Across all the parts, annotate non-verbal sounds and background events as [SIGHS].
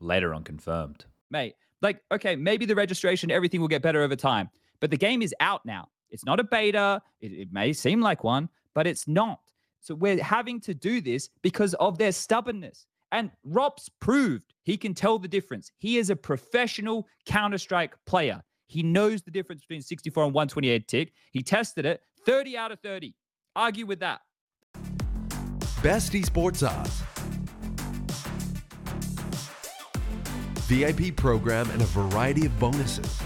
later on confirmed. Mate, like, okay, maybe the registration, everything will get better over time, but the game is out now. It's not a beta. It, it may seem like one, but it's not. So we're having to do this because of their stubbornness. And ropz proved he can tell the difference. He is a professional Counter Strike player. He knows the difference between 64 and 128 tick. He tested it 30 out of 30. Argue with that. Best esports odds. VIP program and a variety of bonuses.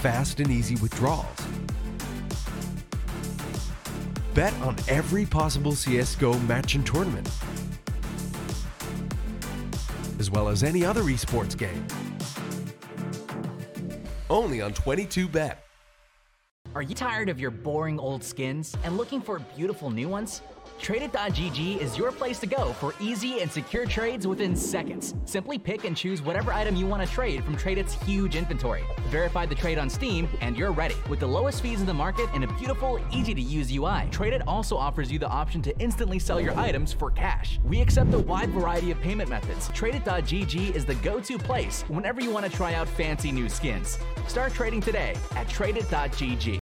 Fast and easy withdrawals. Bet on every possible CSGO match and tournament, as well as any other esports game. Only on 22Bet. Are you tired of your boring old skins and looking for beautiful new ones? Tradeit.gg is your place to go for easy and secure trades within seconds. Simply pick and choose whatever item you want to trade from Tradeit's huge inventory. Verify the trade on Steam, and you're ready. With the lowest fees in the market and a beautiful, easy to use UI, Tradeit also offers you the option to instantly sell your items for cash. We accept a wide variety of payment methods. Tradeit.gg is the go to place whenever you want to try out fancy new skins. Start trading today at Tradeit.gg.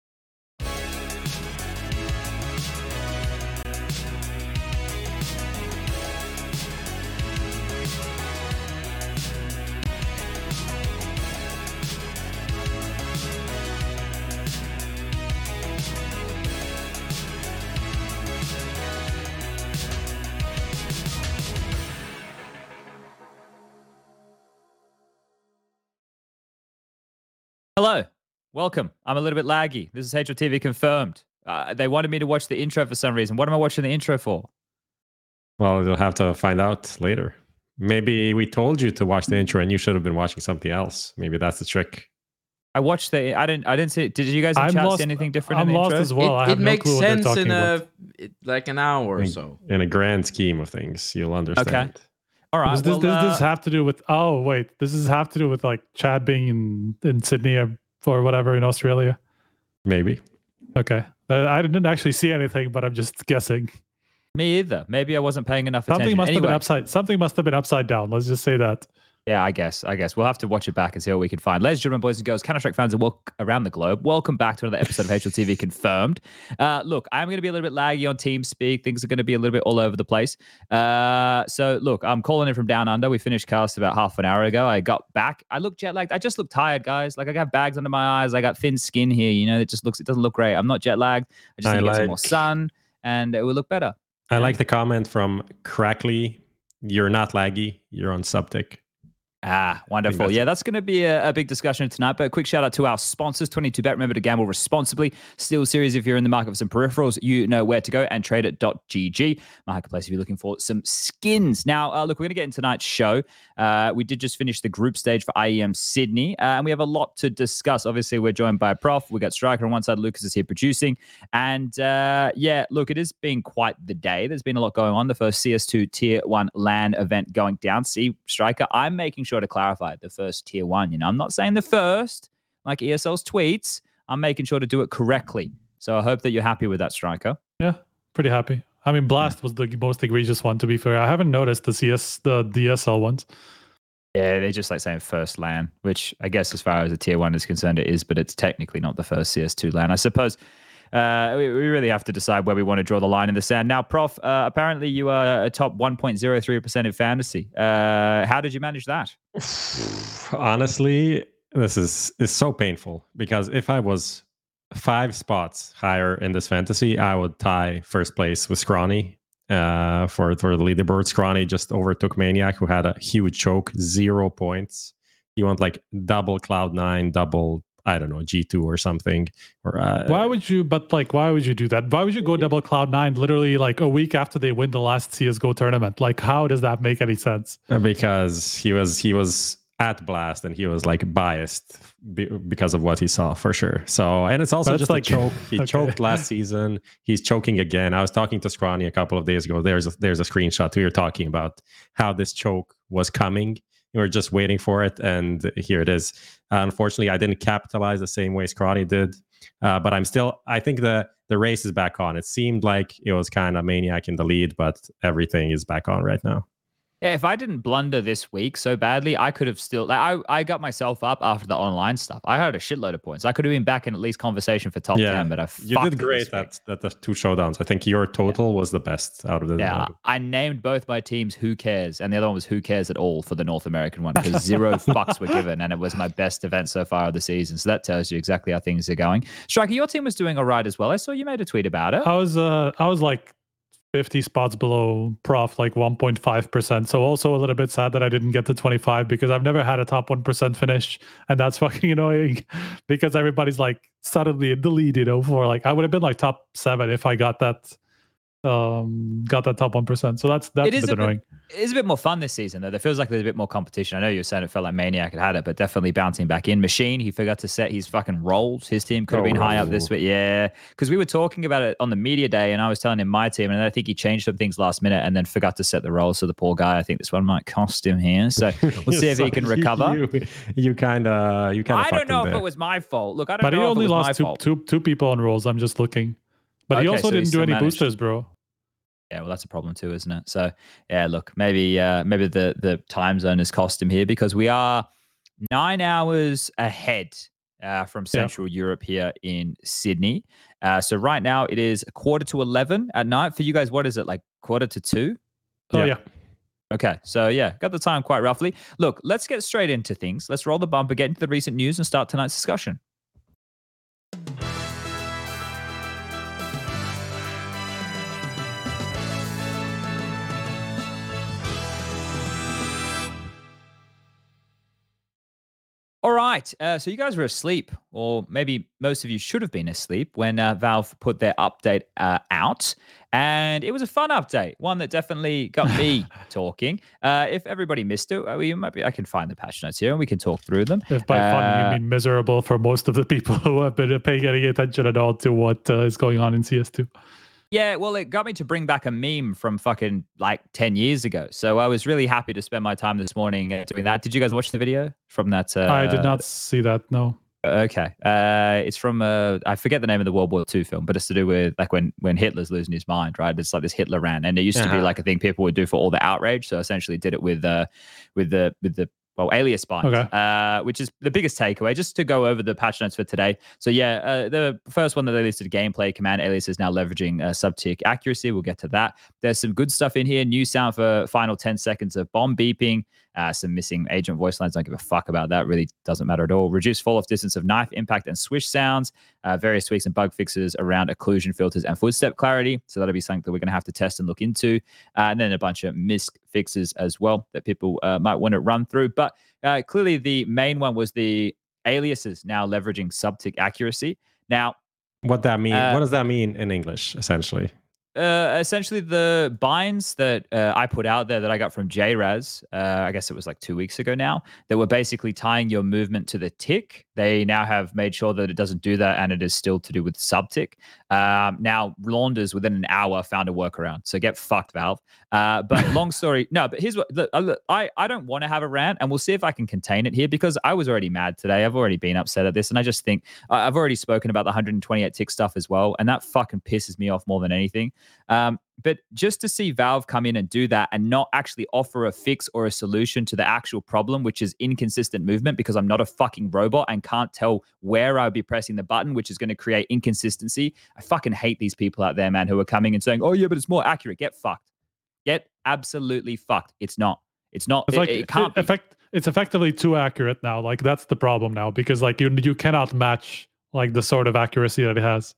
Hello, welcome. I'm a little bit laggy. This is HLTV confirmed. Uh, they wanted me to watch the intro for some reason. What am I watching the intro for? Well, you'll have to find out later. Maybe we told you to watch the intro and you should have been watching something else. Maybe that's the trick. I watched the. I didn't. I didn't see. Did you guys in I'm chat lost- see anything different? I'm in the lost intro? as well. I it have it no makes clue what they're sense talking in about. a it, like an hour or In- so. In a grand scheme of things, you'll understand. All right. Does this, well, does this uh, have to do with? Oh wait, does this have to do with like Chad being in in Sydney or, or whatever in Australia? Maybe. Okay, uh, I didn't actually see anything, but I'm just guessing. me either. Maybe I wasn't paying enough Something attention. must have been upside. Something must have been upside down. Let's just say that. Yeah, I guess. I guess we'll have to watch it back and see what we can find. Ladies and gentlemen, boys and girls, Counter Strike fans and walk around the globe. Welcome back to another episode of HLTV [LAUGHS] Confirmed. Uh, look, I'm going to be a little bit laggy on TeamSpeak. Things are going to be a little bit all over the place. Uh, so look, I'm calling in from down under. We finished cast about half an hour ago. I got back. I look jet lagged. I just look tired, guys. Like I got bags under my eyes. I got thin skin here. You know, it just looks. It doesn't look great. I'm not jet lagged. I just I need to get some more sun, and it will look better. I like the comment from Crackly. You're not laggy. You're on subtick. Ah, wonderful. Yeah, that's going to be a, a big discussion tonight. But a quick shout out to our sponsors, 22Bet. Remember to gamble responsibly. SteelSeries, if you're in the market for some peripherals, you know where to go and Tradeit.gg. Marketplace, if you're looking for some skins. Now, uh, look, we're going to get into tonight's show. Uh, we did just finish the group stage for IEM Sydney, uh, and we have a lot to discuss. Obviously, we're joined by a Prof. We got Striker on one side, Lucas is here producing. And uh, yeah, look, it has been quite the day. There's been a lot going on. The first CS2 Tier 1 LAN event going down. See, Striker, I'm making sure to clarify the first Tier 1. You know, I'm not saying the first, like ESL's tweets. I'm making sure to do it correctly. So I hope that you're happy with that, Striker. Yeah, pretty happy. I mean, Blast was the most egregious one. To be fair, I haven't noticed the CS the DSL ones. Yeah, they're just like saying first LAN, which I guess as far as a tier one is concerned, it is, but it's technically not the first CS2 LAN. I suppose uh, we, we really have to decide where we want to draw the line in the sand. Now, Prof, uh, apparently you are a top 1.03% in fantasy. Uh, how did you manage that? [SIGHS] Honestly, this is is so painful because if I was five spots higher in this fantasy, I would tie first place with Scrawny uh, for for the leaderboard. Scrawny just overtook Maniac, who had a huge choke, zero points. He went like double Cloud9, double I don't know G2 or something. Or uh, Why would you? But like, why would you do that? Why would you go double Cloud9 literally like a week after they win the last CS:GO tournament? Like, how does that make any sense? because he was he was at blast and he was like biased be, because of what he saw for sure so and it's also just like- choke he [LAUGHS] okay. choked last season he's choking again i was talking to scrawny a couple of days ago there's a, there's a screenshot we were talking about how this choke was coming we were just waiting for it and here it is. Unfortunately i didn't capitalize the same way scrawny did uh, but i'm still i think the the race is back on. It seemed like it was kind of maniac in the lead but everything is back on right now Yeah, if I didn't blunder this week so badly, I could have still. Like, I I got myself up after the online stuff. I had a shitload of points. I could have been back in at least conversation for top Yeah, ten, but I You did great at, at the two showdowns. I think your total was the best out of the. Yeah, I named both my teams "Who cares," and the other one was "Who cares at all" for the North American one because [LAUGHS] zero fucks were given, and it was my best event so far of the season. So that tells you exactly how things are going. Striker, your team was doing all right as well. I saw you made a tweet about it. I was uh I was like 50 spots below prof, like 1.5%. So also a little bit sad that I didn't get to 25 because I've never had a top 1% finish. And that's [LAUGHS] fucking annoying because everybody's like suddenly in the lead, you know, for like I would have been like top seven if I got that um got that top 1%. So that's that's It a bit a bit- annoying. It's a bit more fun this season, though. There feels like there's a bit more competition. I know you were saying it felt like Maniac had had it, but definitely bouncing back in. Machine, he forgot to set his fucking roles. His team could have been high up this Oh. week. Yeah. Because we were talking about it on the media day, and I was telling him my team, and I think he changed some things last minute and then forgot to set the roles. So the poor guy, I think this one might cost him here. So [LAUGHS] we'll see if he can [LAUGHS] recover. You, kind of, you kind of. I don't know if it was my fault. Look, I don't But he know only if it was lost two, two two people on roles. I'm just looking. But he also so didn't do any managed. boosters, bro. Yeah, well, that's a problem too, isn't it? So, yeah, look, maybe uh, maybe the the time zone has cost him here because we are nine hours ahead uh, from Central Europe here in Sydney. Uh, so right now it is a quarter to eleven at night for you guys. What is it like? Quarter to two? Oh Yeah. yeah. Okay, so yeah, got the time quite roughly. Look, let's get straight into things. Let's roll the bumper, get into the recent news, and start tonight's discussion. All right. Uh, so you guys were asleep, or maybe most of you should have been asleep when uh, Valve put their update uh, out. And it was a fun update, one that definitely got me [LAUGHS] talking. Uh, if everybody missed it, uh, we might be, I can find the patch notes here and we can talk through them. If by fun Uh, you mean miserable for most of the people [LAUGHS] who have been paying any attention at all to what uh, is going on in CS2. Yeah, well, it got me to bring back a meme from fucking like 10 years ago. So I was really happy to spend my time this morning uh, doing that. Did you guys watch the video from that? Uh, I did not see that. No. Okay. Uh, it's from uh, I forget the name of the World War II film, but it's to do with like when when Hitler's losing his mind, right? It's like this Hitler rant, and it used to be Uh-huh. like a thing people would do for all the outrage. So essentially, did it with uh, with the with the well, alias spies, Okay. uh, which is the biggest takeaway. Just to go over the patch notes for today. So yeah, uh, the first one that they listed, gameplay command alias is now leveraging uh, sub-tick accuracy. We'll get to that. There's some good stuff in here. New sound for final 10 seconds of bomb beeping. Uh, some missing agent voice lines. Don't give a fuck about that. Really doesn't matter at all. Reduce fall off distance of knife impact and swish sounds. Uh, various tweaks and bug fixes around occlusion filters and footstep clarity. So that'll be something that we're going to have to test and look into. Uh, and then a bunch of misc fixes as well that people uh, might want to run through. But uh, clearly, the main one was the aliases now leveraging subtick accuracy. Now, What that mean? Uh, what does that mean in English? Essentially, uh, essentially the binds that uh, I put out there that I got from JRaz, uh, I guess it was like two weeks ago now, that were basically tying your movement to the tick. They now have made sure that it doesn't do that and it is still to do with subtick. Um, now, Launders within an hour found a workaround. So get fucked, Valve. Uh, but [LAUGHS] long story, no, but here's what look, uh, I, I don't want to have a rant and we'll see if I can contain it here because I was already mad today. I've already been upset at this. And I just think I've already spoken about the 128 tick stuff as well. And that fucking pisses me off more than anything. Um, but just to see Valve come in and do that and not actually offer a fix or a solution to the actual problem, which is inconsistent movement, because I'm not a fucking robot and can't tell where I'll be pressing the button, which is going to create inconsistency. I fucking hate these people out there, man, who are coming and saying, oh, yeah, but it's more accurate. Get fucked. Get absolutely fucked. It's not. It's not. It's it, like it can't be. effect. It's effectively too accurate now. Like that's the problem now because like you you cannot match like the sort of accuracy that it has.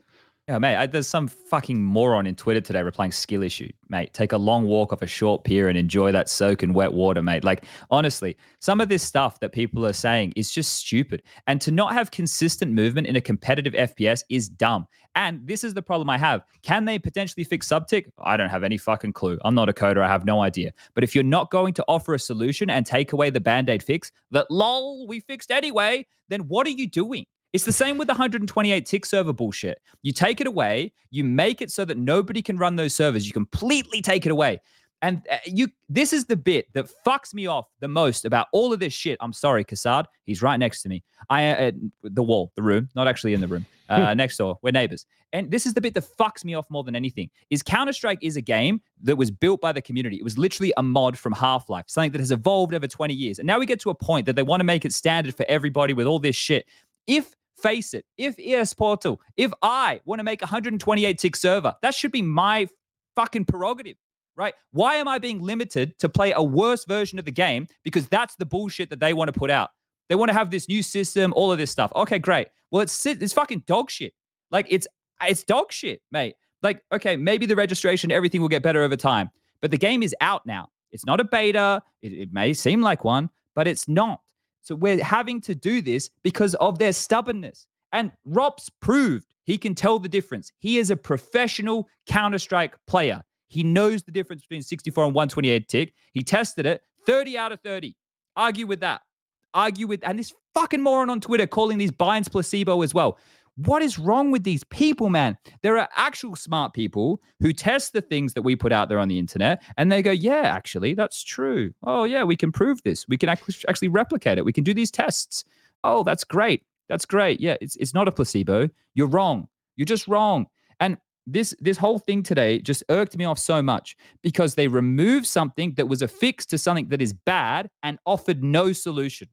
Yeah, mate, I, there's some fucking moron in Twitter today replying skill issue, mate. Take a long walk off a short pier and enjoy that soak in wet water, mate. Like, honestly, some of this stuff that people are saying is just stupid. And to not have consistent movement in a competitive FPS is dumb. And this is the problem I have. Can they potentially fix subtick? I don't have any fucking clue. I'm not a coder. I have no idea. But if you're not going to offer a solution and take away the band aid fix that, lol, we fixed anyway, then what are you doing? It's the same with the 128 tick server bullshit. You take it away, you make it so that nobody can run those servers. You completely take it away. And uh, you this is the bit that fucks me off the most about all of this shit. I'm sorry, Kassad. He's right next to me. I uh, the wall, the room, not actually in the room. [LAUGHS] uh, next door. We're neighbors. And this is the bit that fucks me off more than anything. Is Counter Strike is a game that was built by the community. It was literally a mod from Half Life, something that has evolved over 20 years. And now we get to a point that they want to make it standard for everybody with all this shit. If FACEIT, if Esportal, if I want to make 128 tick server, that should be my fucking prerogative, right? Why am I being limited to play a worse version of the game? Because that's the bullshit that they want to put out. They want to have this new system, all of this stuff. Okay, great. Well, it's it's fucking dog shit. Like it's it's dog shit, mate. Like okay, maybe the registration, everything will get better over time, but the game is out now. It's not a beta. It, it may seem like one, but it's not. So we're having to do this because of their stubbornness. And ropz proved he can tell the difference. He is a professional Counter Strike player. He knows the difference between 64 and 128 tick. He tested it 30 out of 30. Argue with that. Argue with, and this fucking moron on Twitter calling these binds placebo as well. What is wrong with these people, man? There are actual smart people who test the things that we put out there on the internet and they go, yeah, actually, that's true. Oh, yeah, we can prove this. We can actually replicate it. We can do these tests. Oh, that's great. That's great. Yeah, it's, it's not a placebo. You're wrong. You're just wrong. And this this whole thing today just irked me off so much because they removed something that was a fix to something that is bad and offered no solution.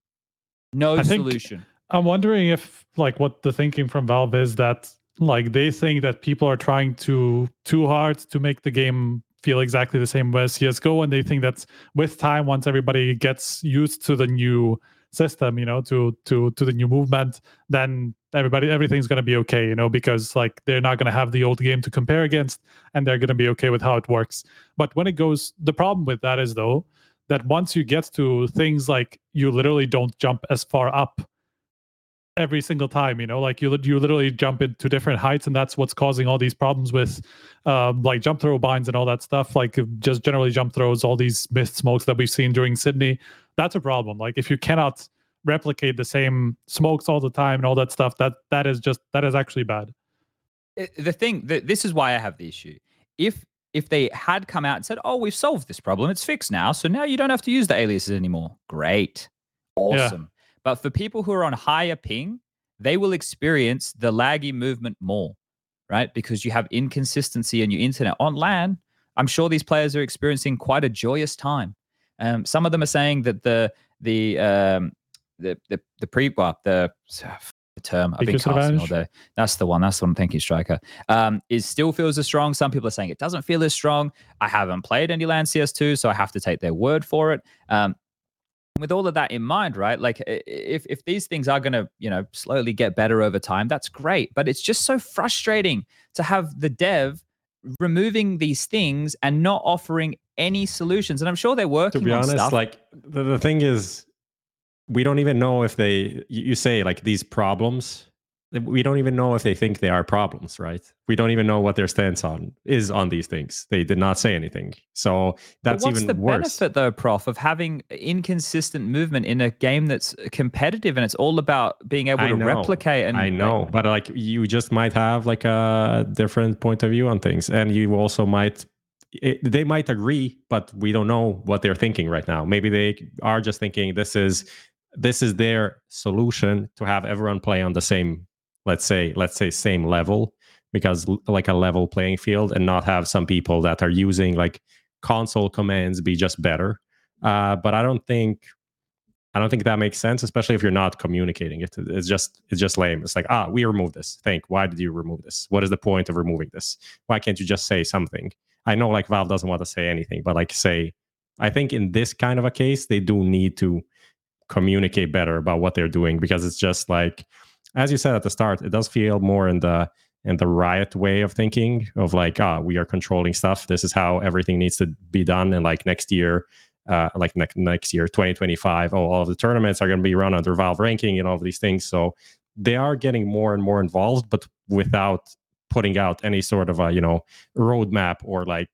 No I solution. Think, I'm wondering if like what the thinking from Valve is that like they think that people are trying to too hard to make the game feel exactly the same as CS:GO, and they think that with time, once everybody gets used to the new system, you know, to to to the new movement, then everybody everything's to be okay, you know, because like they're not to have the old game to compare against, and they're to be okay with how it works. But when it goes, the problem with that is though that once you get to things like you literally don't jump as far up every single time you know like you you literally jump into different heights and that's what's causing all these problems with um, like jump throw binds and all that stuff like just generally jump throws all these mist smokes that we've seen during sydney. That's a problem. Like if you cannot replicate the same smokes all the time and all that stuff that that is just that is actually bad. The thing that this is why i have the issue. If if they had come out and said oh we've solved this problem. It's fixed now. So now you don't have to use the aliases anymore. Great. Awesome. yeah but for people who are on higher ping, they will experience the laggy movement more, right? Because you have inconsistency in your internet. On LAN, I'm sure these players are experiencing quite a joyous time. Um, some of them are saying that the the um, the the the pre well, the [SIGHS] the term I've been casting all day. That's the one. That's what I'm thinking. Striker um, is still feels as strong. Some people are saying it doesn't feel as strong. I haven't played any LAN CS2, so I have to take their word for it. Um, with all of that in mind, right? Like if if these things are going to, you know, slowly get better over time, that's great, but it's just so frustrating to have the dev removing these things and not offering any solutions. And I'm sure they're working To be honest, stuff. like the, the thing is we don't even know if they you say like these problems we don't even know if they think they are problems, right? We don't even know what their stance on is on these things. They did not say anything, so that's even worse. what's even the worse. benefit, though, Prof, of having inconsistent movement in a game that's competitive and it's all about being able I to know, replicate? And I know, but like you just might have like a different point of view on things, and you also might. It, they might agree, but we don't know what they're thinking right now. Maybe they are just thinking this is this is their solution to have everyone play on the same let's say let's say same level because like a level playing field and not have some people that are using like console commands be just better. Uh, but i don't think i don't think that makes sense especially if you're not communicating it. It's just it's just lame. It's like ah we removed this. Think why did you remove this? What is the point of removing this? Why can't you just say something? I know like valve doesn't want to say anything but like say i think in this kind of a case they do need to communicate better about what they're doing because it's just like as you said at the start, it does feel more in the in the riot way of thinking of like, ah, we are controlling stuff. This is how everything needs to be done. And like next year, uh, like next next year, 2025, oh, all of the tournaments are going to be run under Valve ranking and all of these things. So they are getting more and more involved, but without putting out any sort of a you know roadmap or like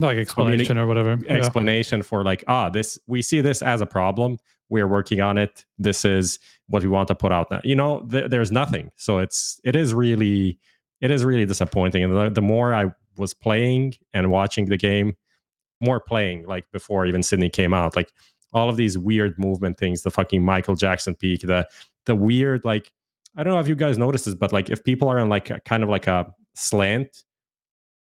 like explanation or whatever explanation yeah. for like ah this we see this as a problem we're working on it. This is what we want to put out now you know th- there's nothing. So it's it is really it is really disappointing. And the, the more i was playing and watching the game more playing like before even sydney came out. Like all of these weird movement things the fucking michael jackson peak the the weird like I don't know if you guys noticed this, but like if people are on like a, kind of like a slant,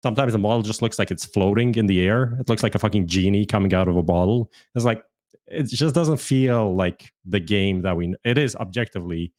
sometimes the model just looks like it's floating in the air. It looks like a fucking genie coming out of a bottle. It's like it just doesn't feel like the game that we. It is objectively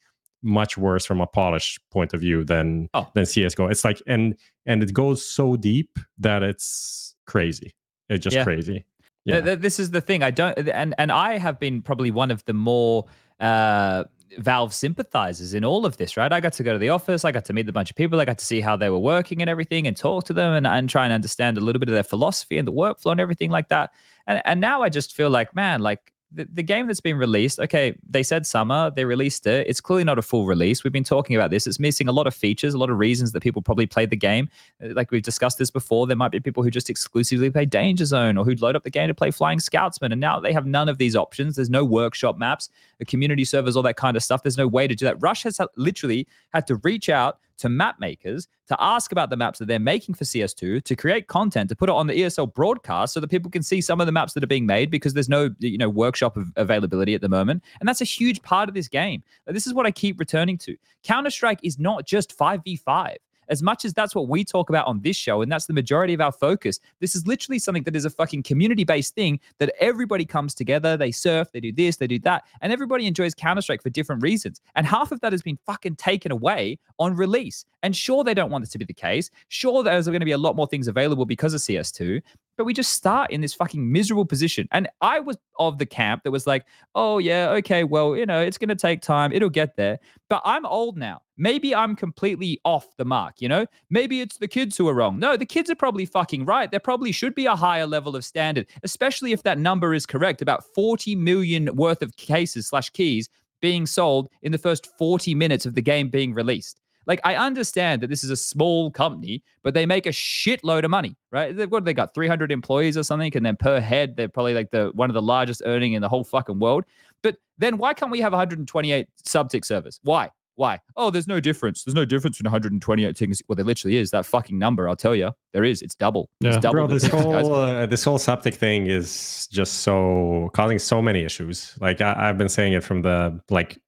much worse from a polish point of view than Oh. than CS:GO. It's like and and it goes so deep that it's crazy. It's just Yeah. crazy. Yeah. th- This is the thing. I don't, and and I have been probably one of the more uh, Valve sympathizers in all of this. Right? I got to go to the office. I got to meet a bunch of people. I got to see how they were working and everything, and talk to them, and and try and understand a little bit of their philosophy and the workflow and everything like that. And and now I just feel like, man, like. The, the game that's been released, okay, they said summer, they released it. It's clearly not a full release. We've been talking about this. It's missing a lot of features, a lot of reasons that people probably played the game Uh, like we've discussed this before, there might be people who just exclusively play Danger Zone or who'd load up the game to play Flying Scoutsman. And now they have none of these options. There's no workshop maps, the community servers, all that kind of stuff. There's no way to do that. Rush has ha- literally had to reach out to map makers to ask about the maps that they're making for CS2 to create content to put it on the ESL broadcast so that people can see some of the maps that are being made because there's no you know workshop availability at the moment. And that's a huge part of this game. This is what I keep returning to. Counter Strike is not just 5v5 as much as that's what we talk about on this show, and that's the majority of our focus, this is literally something that is a fucking community based thing that everybody comes together, they surf, they do this, they do that, and everybody enjoys Counter Strike for different reasons. And half of that has been fucking taken away on release. And sure, they don't want this to be the case. Sure, there's going to be a lot more things available because of CS2, but we just start in this fucking miserable position. And I was of the camp that was like, oh, yeah, okay, well, you know, it's going to take time, it'll get there. But I'm old now. Maybe I'm completely off the mark, you know? Maybe it's the kids who are wrong. No, the kids are probably fucking right. There probably should be a higher level of standard, especially if that number is correct. About 40 million worth of cases slash keys being sold in the first 40 minutes of the game being released. Like, I understand that this is a small company, but they make a shitload of money, right? They've what they got 300 employees or something, and then per head, they're probably like the one of the largest earning in the whole fucking world. But then why can't we have 128 subtick servers? Why? Why? Oh, there's no difference. There's no difference between 128 things. Well, there literally is. That fucking number, I'll tell you, there is. It's double. It's Yeah. double. Bro, this whole uh, this whole subtick thing is just so causing so many issues. Like I, I've been saying it from the like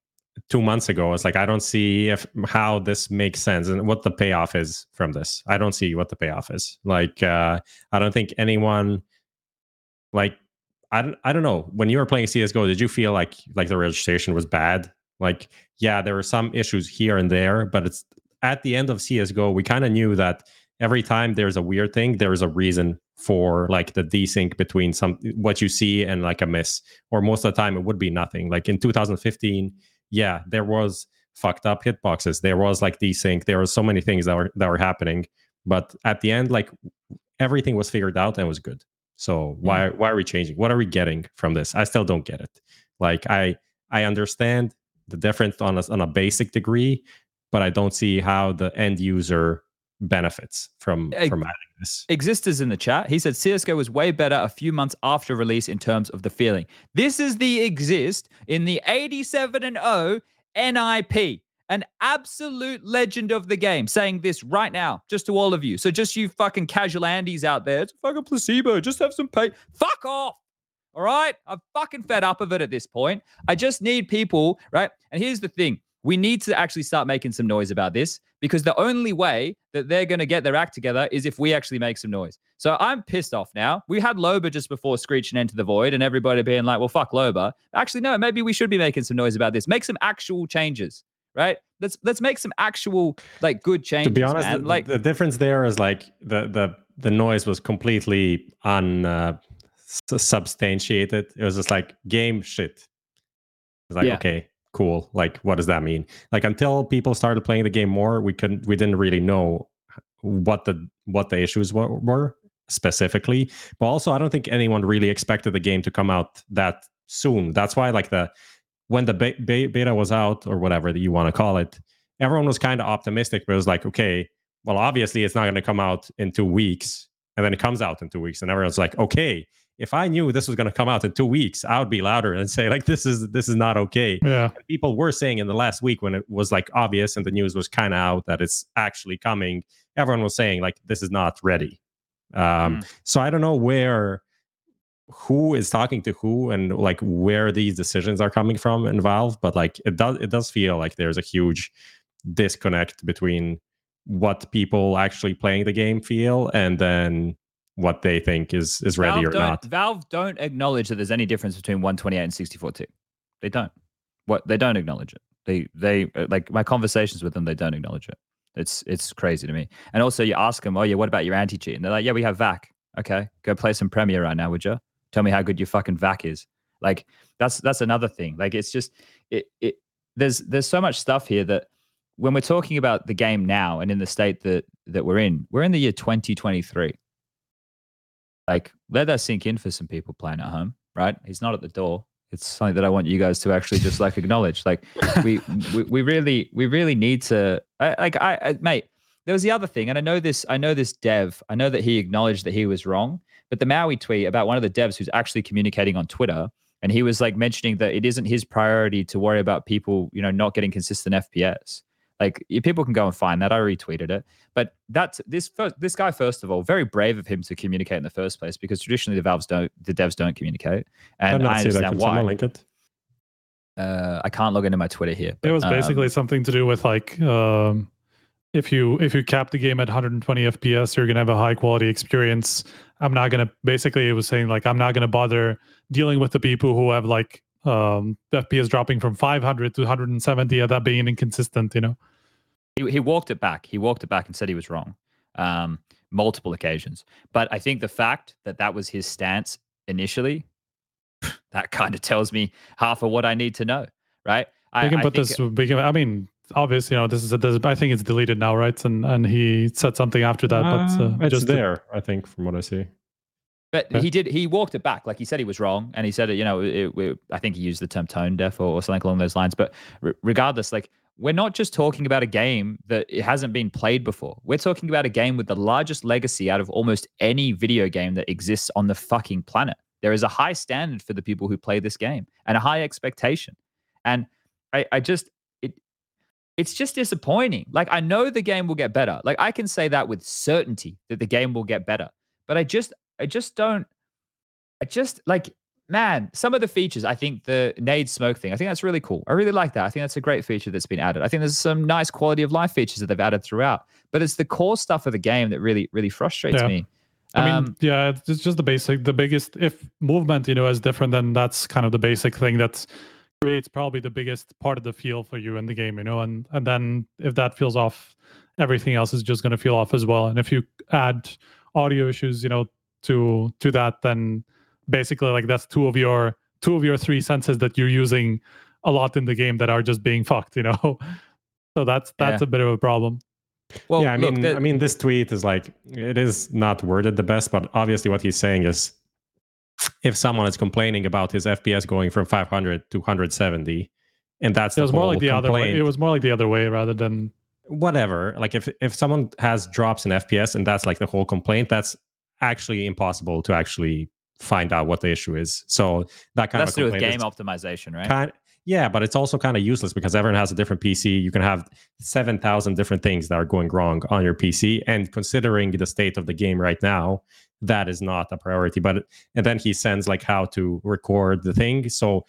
two months ago. It's like I don't see if how this makes sense and what the payoff is from this. I don't see what the payoff is. Like uh, I don't think anyone like I don't I don't know. When you were playing CS:GO, did you feel like like the registration was bad? Like yeah, there were some issues here and there, but it's at the end of CS:GO, we kind of knew that every time there's a weird thing, there is a reason for like the desync between some what you see and like a miss. Or most of the time, it would be nothing. Like in 2015, yeah, there was fucked up hitboxes. There was like desync. There were so many things that were that were happening. But at the end, like everything was figured out and was good. So why mm. why are we changing? What are we getting from this? I still don't get it. Like I I understand the difference on a, on a basic degree, but I don't see how the end user benefits from from adding this. Existers in the chat. He said CSGO was way better a few months after release in terms of the feeling. This is the Xizt in the 87 and 0 NIP, an absolute legend of the game, saying this right now, just to all of you. So just you fucking casual Andes out there, it's a fucking placebo. Just have some pay. Fuck off. All right. I'm fucking fed up of it at this point. I just need people, right? And here's the thing we need to actually start making some noise about this because the only way that they're going to get their act together is if we actually make some noise. So I'm pissed off now. We had Loba just before screeching into the void and everybody being like, well, fuck Loba. Actually, no, maybe we should be making some noise about this. Make some actual changes, right? Let's let's make some actual like good changes. to be honest, the, like the difference there is like the the the noise was completely unsubstantiated. uh, substantiated. It was just like game shit. It's like Yeah. okay, cool. Like what does that mean? Like until people started playing the game more, we couldn't we didn't really know what the what the issues were, were specifically. But also, I don't think anyone really expected the game to come out that soon. That's why like the when the be- be- beta was out or whatever that you want to call it, everyone was kind of optimistic, but it was like, okay, well, obviously it's not going to come out in two weeks, and then it comes out in two weeks, and everyone's like, okay, if I knew this was going to come out in two weeks, I would be louder and say like, this is this is not okay. Yeah. And people were saying in the last week when it was like obvious and the news was kind of out that it's actually coming, everyone was saying like, this is not ready. Um, So I don't know where who is talking to who and like where these decisions are coming from in Valve, but like it does it does feel like there's a huge disconnect between what people actually playing the game feel and then what they think is is ready Valve or don't. Valve don't acknowledge that there's any difference between 128 and 64 2. They don't. What they don't acknowledge it. They they uh, like my conversations with them. They don't acknowledge it. It's it's crazy to me. And also, you ask them, oh yeah, what about your anti cheat? And they're like, yeah, we have VAC. Okay, go play some Premier right now, would you? Tell me how good your fucking VAC is. Like that's that's another thing. Like it's just it it there's there's so much stuff here that when we're talking about the game now and in the state that that we're in, we're in the year 2023. Like let that sink in for some people playing at home, right? He's not at the door. It's something that I want you guys to actually just like acknowledge. Like [LAUGHS] we we, we really we really need to I, like I, I mate. There was the other thing, and I know this. I know this dev. I know that he acknowledged that he was wrong. But the Maui tweet about one of the devs who's actually communicating on Twitter, and he was like mentioning that it isn't his priority to worry about people, you know, not getting consistent FPS. Like people can go and find that. I retweeted it. But that's this first this guy, first of all, very brave of him to communicate in the first place because traditionally the valves don't the devs don't communicate. And I that. understand why. link it? Uh, I can't log into my Twitter here. It was basically um, something to do with like um, if you if you cap the game at 120 FPS, you're gonna have a high quality experience. I'm not gonna basically it was saying like I'm not gonna bother dealing with the people who have like um FPS dropping from 500 to 170 and that being inconsistent, you know. He, he walked it back. He walked it back and said he was wrong, um, multiple occasions. But I think the fact that that was his stance initially, [LAUGHS] that kind of tells me half of what I need to know, right? I, We can I put think- this. We can, I mean, obviously, you know, this is. A, this, I think it's deleted now, right? And and he said something after that, but uh, it's just to- there, I think, from what I see. But Okay. he did. He walked it back. Like he said, he was wrong, and he said, it, you know, it, it- I think he used the term tone deaf or, or something along those lines. But re- regardless, like we're not just talking about a game that it hasn't been played before. We're talking about a game with the largest legacy out of almost any video game that exists on the fucking planet. There is a high standard for the people who play this game and a high expectation. And I, I just it it's just disappointing. Like I know the game will get better. Like I can say that with certainty that the game will get better. But I just I just don't I just like man, some of the features, I think the Nade smoke thing, I think that's really cool. I really like that. I think that's a great feature that's been added. I think there's some nice quality of life features that they've added throughout. But it's the core stuff of the game that really, really frustrates Yeah. me. I mean, Um, yeah, it's just the basic, the biggest. If movement, you know, is different, then that's kind of the basic thing that creates probably the biggest part of the feel for you in the game, you know. And and then if that feels off, everything else is just going to feel off as well. And if you add audio issues, you know, to to that, then basically like that's two of your two of your three senses that you're using a lot in the game that are just being [LAUGHS] fucked, you know. So that's that's Yeah. a bit of a problem. well, yeah, I look, mean, the- I mean, this tweet is like it is not worded the best, but obviously what he's saying is, if someone is complaining about his FPS going from 500 to 170, and that's It the was more like the other way. It was more like the other way rather than whatever. Like if if someone has drops in FPS and that's like the whole complaint, that's actually impossible to actually find out what the issue is. So that kind that's of to do with game is optimization, right? kind yeah, but it's also kind of useless because everyone has a different PC. You can have 7,000 different things that are going wrong on your PC. And considering the state of the game right now, that is not a priority. But and then he sends like how to record the thing. So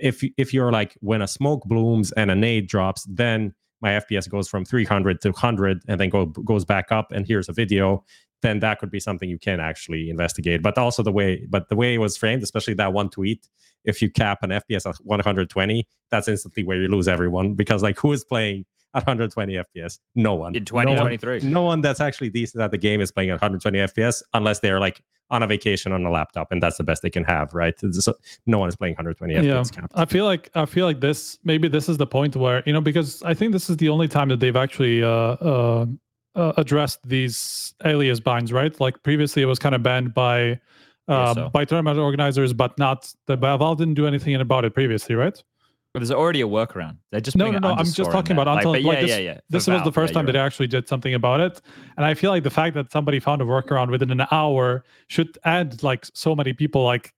if if you're like when a smoke blooms and a nade drops, then my FPS goes from 300 to 100 and then go goes back up. And here's a video. Then that could be something you can actually investigate. But also the way, but the way it was framed, especially that one tweet, if you cap an FPS at 120, that's instantly where you lose everyone because like who is playing at 120 FPS? No one. In No one- 2023. No one that's actually decent at the game is playing at 120 FPS unless they're like on a vacation on a laptop and that's the best they can have, right? So no one is playing 120 yeah. FPS capped. I feel like I feel like this maybe this is the point where you know because I think this is the only time that they've actually uh, uh, uh, addressed these alias binds, right? Like previously it was kind of banned by uh, so. by tournament organizers, but not the Valve didn't do anything about it previously, right? But there's already a workaround. They're just No, no, no. I'm just talking about until like yeah, this. yeah, yeah. This For was the first yeah, time that you're they actually did something about it, and I feel like the fact that somebody found a workaround within an hour should add like so many people like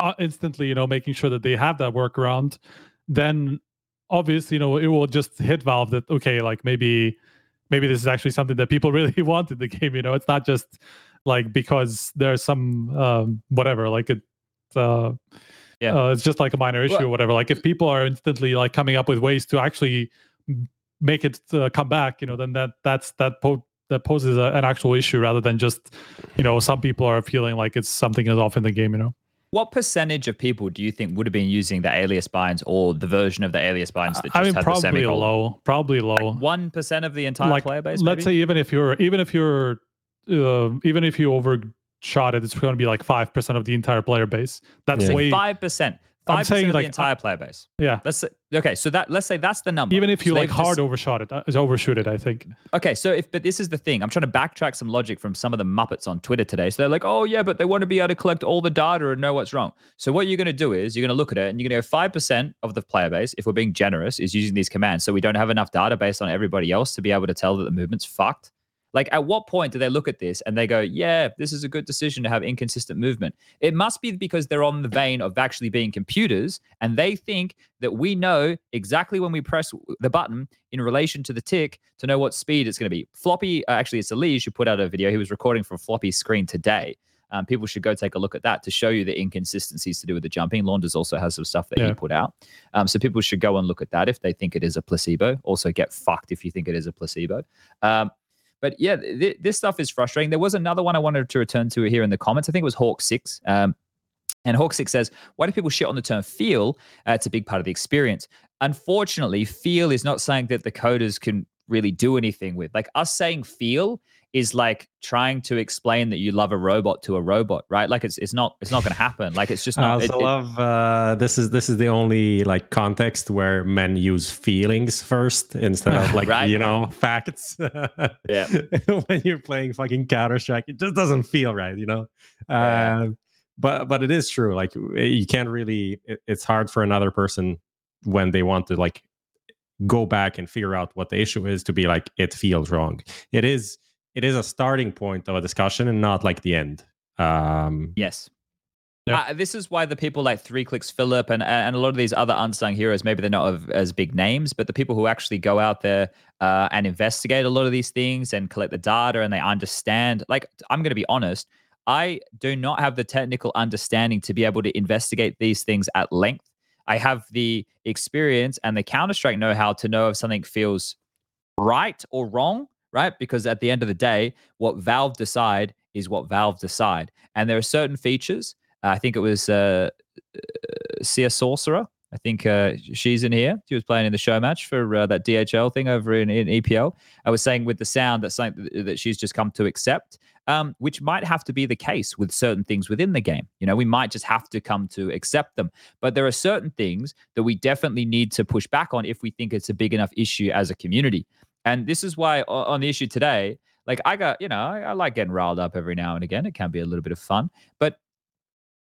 uh, instantly, you know, making sure that they have that workaround. Then obviously, you know, it will just hit Valve that okay, like maybe maybe this is actually something that people [LAUGHS] really want in the game. You know, it's not just like because there's some um, whatever like it uh, Yeah. uh, it's just like a minor issue Well- or whatever. Like if people are instantly like coming up with ways to actually make it uh, come back, you know, then that that's that po- that poses a, an actual issue rather than just you know some people are feeling like it's something is off in the game. You know, What percentage of people do you think would have been using the alias binds or the version of the alias binds that just I mean had the probably semicolon? low, probably low. One percent of the entire like player base. let's say even if you're even if you're uh, even if you overshot it, it's going to be like five percent of the entire player base. That's Yeah. way five percent. I'm Five saying, percent of like, the entire player base. yeah. Let's say, okay. So that let's say that's the number. Even if you So like hard just- overshot it, uh, is overshoot it. I think. Okay, so if but this is the thing, I'm trying to backtrack some logic from some of the Muppets on Twitter today. So they're like, oh yeah, but they want to be able to collect all the data and know what's wrong. So what you're going to do is you're going to look at it and you're going to go five percent of the player base, if we're being generous, is using these commands. So we don't have enough data based on everybody else to be able to tell that the movement's fucked. Like, at what point do they look at this and they go, yeah, this is a good decision to have inconsistent movement? It must be because they're on the vein of actually being computers and they think that we know exactly when we press the button in relation to the tick to know what speed it's going to be. Floppy, uh, actually, it's Elise who put out a video. He was recording from Floppy's screen today. Um, people should go take a look at that to show you the inconsistencies to do with the jumping. Launders also has some stuff that he put out. Um, so people should go and look at that if they think it is a placebo. Also, get fucked if you think it is a placebo. Um, but yeah, th- this stuff is frustrating. There was another one I wanted to return to here in the comments. I think it was Hawk Six. Um, and Hawk Six says, "Why do people shit on the term feel? Uh, it's a big part of the experience. Unfortunately, feel is not something that the coders can really do anything with. Like us saying feel is like trying to explain that you love a robot to a robot, right? Like it's it's not it's not going to happen. Like it's just I not. also it- it- love uh, this is this is the only like context where men use feelings first instead of [LAUGHS] like Right. you know facts. [LAUGHS] Yeah. when you're playing fucking Counter Strike, it just doesn't feel right, you know. Yeah. Uh, but but it is true. Like you can't really. It, it's hard for another person when they want to like go back and figure out what the issue is to be like it feels wrong. It is it is a starting point of a discussion and not like the end. Um, Yes. Yeah. Uh, this is why the people like 3kliksphilip and and a lot of these other unsung heroes, maybe they're not of, as big names, but the people who actually go out there uh, and investigate a lot of these things and collect the data and they understand. Like, I'm going to be honest, I do not have the technical understanding to be able to investigate these things at length. I have the experience and the Counter Strike know how to know if something feels right or wrong, right? Because at the end of the day, what Valve decide is what Valve decide. And there are certain features. uh, I think it was uh, uh, Sia Sorcerer. I think uh, she's in here. She was playing in the show match for uh, that DHL thing over in, in EPL. I was saying with the sound that's something that- that she's just come to accept, um, which might have to be the case with certain things within the game. You know, we might just have to come to accept them. But there are certain things that we definitely need to push back on if we think it's a big enough issue as a community. And this is why on the issue today, like I got, you know, I, I like getting riled up every now and again. It can be a little bit of fun, but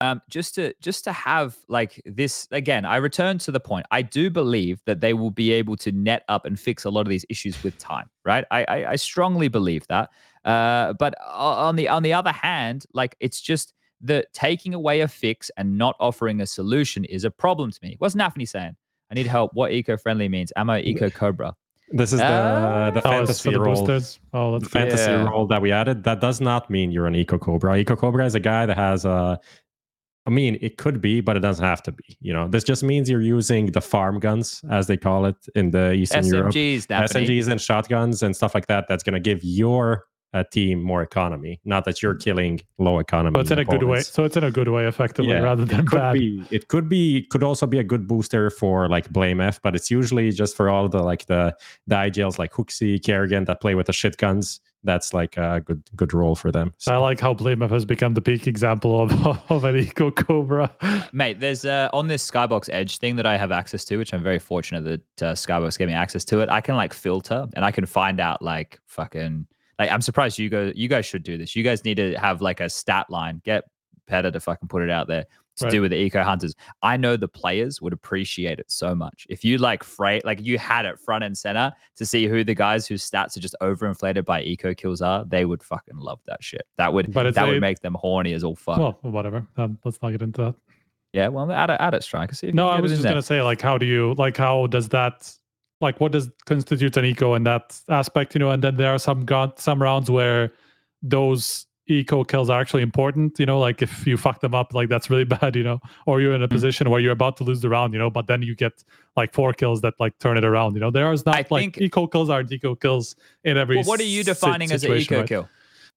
um, just to just to have like this again, I return to the point. I do believe that they will be able to net up and fix a lot of these issues with time, right? I I, I strongly believe that. Uh, but on the on the other hand, like it's just the taking away a fix and not offering a solution is a problem to me. What's Nafni saying? I need help. What eco-friendly means? Am I eco cobra? This is the Ah. the Oh, for fantasy the role. boosters. Oh, The fantasy Yeah. role that we added. That does not mean you're an eco cobra. Eco cobra is a guy that has a. I mean, it could be, but it doesn't have to be. You know, this just means you're using the farm guns, as they call it in the Eastern Europe, SMGs, SMGs and shotguns and stuff like that. That's going to give your uh, team more economy. Not that you're killing low economy. but it's in a good way. So it's in a good way, effectively, Yeah, rather than it could bad. be it could be could also be a good booster for like Blamef but it's usually just for all the like the the igls like HooXi karrigan that play with the shit guns that's like a good good role for them I like how Blamef has become the peak example of, [LAUGHS] of an eco cobra. Mate, there's uh, on this Skybox Edge thing that I have access to, which I'm very fortunate that uh, Skybox gave me access to it. I can like filter and I can find out like fucking like I'm surprised you go you guys should do this. You guys need to have like a stat line. Get Peta to fucking put it out there to Right. do with the eco hunters. I know the players would appreciate it so much if you like freight like you had it front and center to see who the guys whose stats are just overinflated by eco kills are. They would fucking love that shit. That would But that a- would make them horny as all fuck. well, whatever. Um, let's not get into that. yeah, well, add it, add it, if No, I was just gonna say, like, how do you like how does that like what does constitute an eco in that aspect, you know? And then there are some got some rounds where those eco kills are actually important. You know, like if you fuck them up, like that's really [LAUGHS] bad. You know, or you're in a Mm. position where you're about to lose the round. You know, but then you get like four kills that like turn it around. You know, there is not I like eco kills are eco kills in every. Well, what are you defining as an eco right? kill?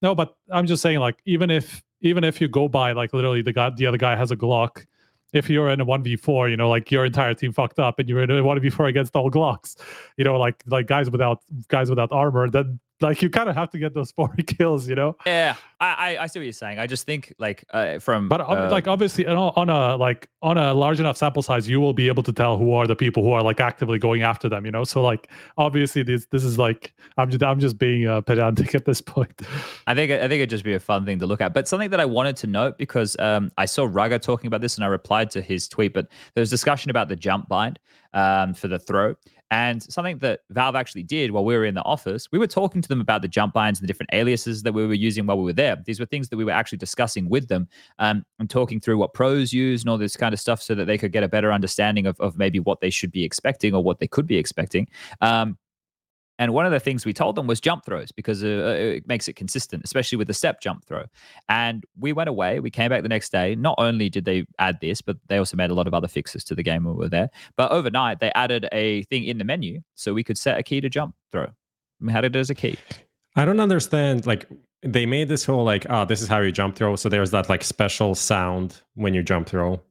No, but I'm just saying, like, even if even if you go by like literally the guy, the other guy has a Glock. If you're in a one v four, you know, like your entire team fucked up, and you're in a one v four against all Glocks, you know, like like guys without guys without armor, then [LAUGHS] like you kind of have to get those [LAUGHS] four kills, you know. Yeah, I, I I see what you're saying. I just think like uh, from But uh, like obviously, on a, on a like on a large enough sample size, you will be able to tell who are the people who are like actively going after them. You know, so like obviously this this is like I'm just I'm just being uh, pedantic at this point. I think I think it'd just be a fun thing to look at. But something that I wanted to note because um, I saw Raga talking about this and I replied to his tweet. But there was discussion about the jump bind um, for the throw. And something that Valve actually did while we were in the office, we were talking to them about the jump binds and the different aliases that we were using while we were there. These were things that we were actually discussing with them um, and talking through what pros use and all this kind of stuff so that they could get a better understanding of, of maybe what they should be expecting or what they could be expecting. Um, and one of the things we told them was jump throws because uh, uh, it makes it consistent, especially with the step jump throw. And we went away. We came back the next day. Not only did they add this, but they also made a lot of other fixes to the game when we were there. But overnight, they added a thing in the menu so we could set a key to jump throw. We had it as a key. I don't understand. Like they made this whole like, oh, this is how you jump throw. So there's that like special sound when you jump throw,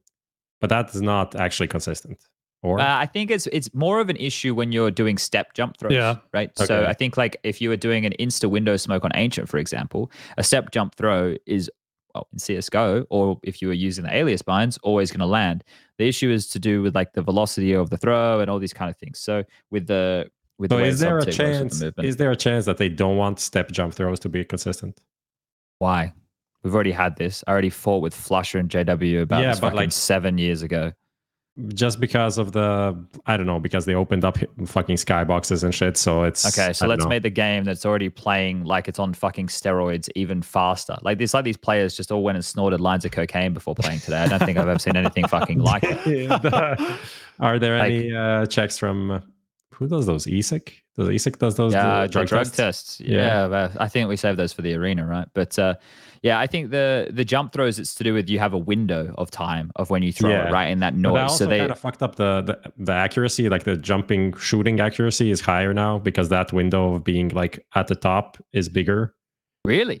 but that is not actually consistent. Or Uh, I think it's it's more of an issue when you're doing step jump throws. Yeah. Right. So I think like if you were doing an insta window smoke on ancient, for example, a step jump throw is well, in CS:GO, or if you were using the alias binds, always going to land. The issue is to do with like the velocity of the throw and all these kind of things. So with the with so the is there a with the chance? Is there a chance that they don't want step jump throws to be consistent? why? We've already had this. I already fought with flusha and JW about Yeah, but, like- seven years ago. Just because of the I don't know because they opened up fucking skyboxes and shit. So it's Okay, so let's know. make the game that's already playing like it's on fucking steroids even faster. Like it's like these players just all went and snorted lines of cocaine before playing today. I don't think I've ever seen anything [LAUGHS] fucking like it. [LAUGHS] Are there Like- any uh, checks from uh, who does those? ESIC? Does ESIC does those Yeah, uh, drug, drug tests? tests. Yeah. Yeah, I think we saved those for the arena, right? But uh, yeah, I think the the jump throws it's to do with you have a window of time of when you throw Yeah. it right in that that noise. also So they kind of fucked up the, the the accuracy, like the jumping shooting accuracy is higher now because that window of being like at the top is bigger. really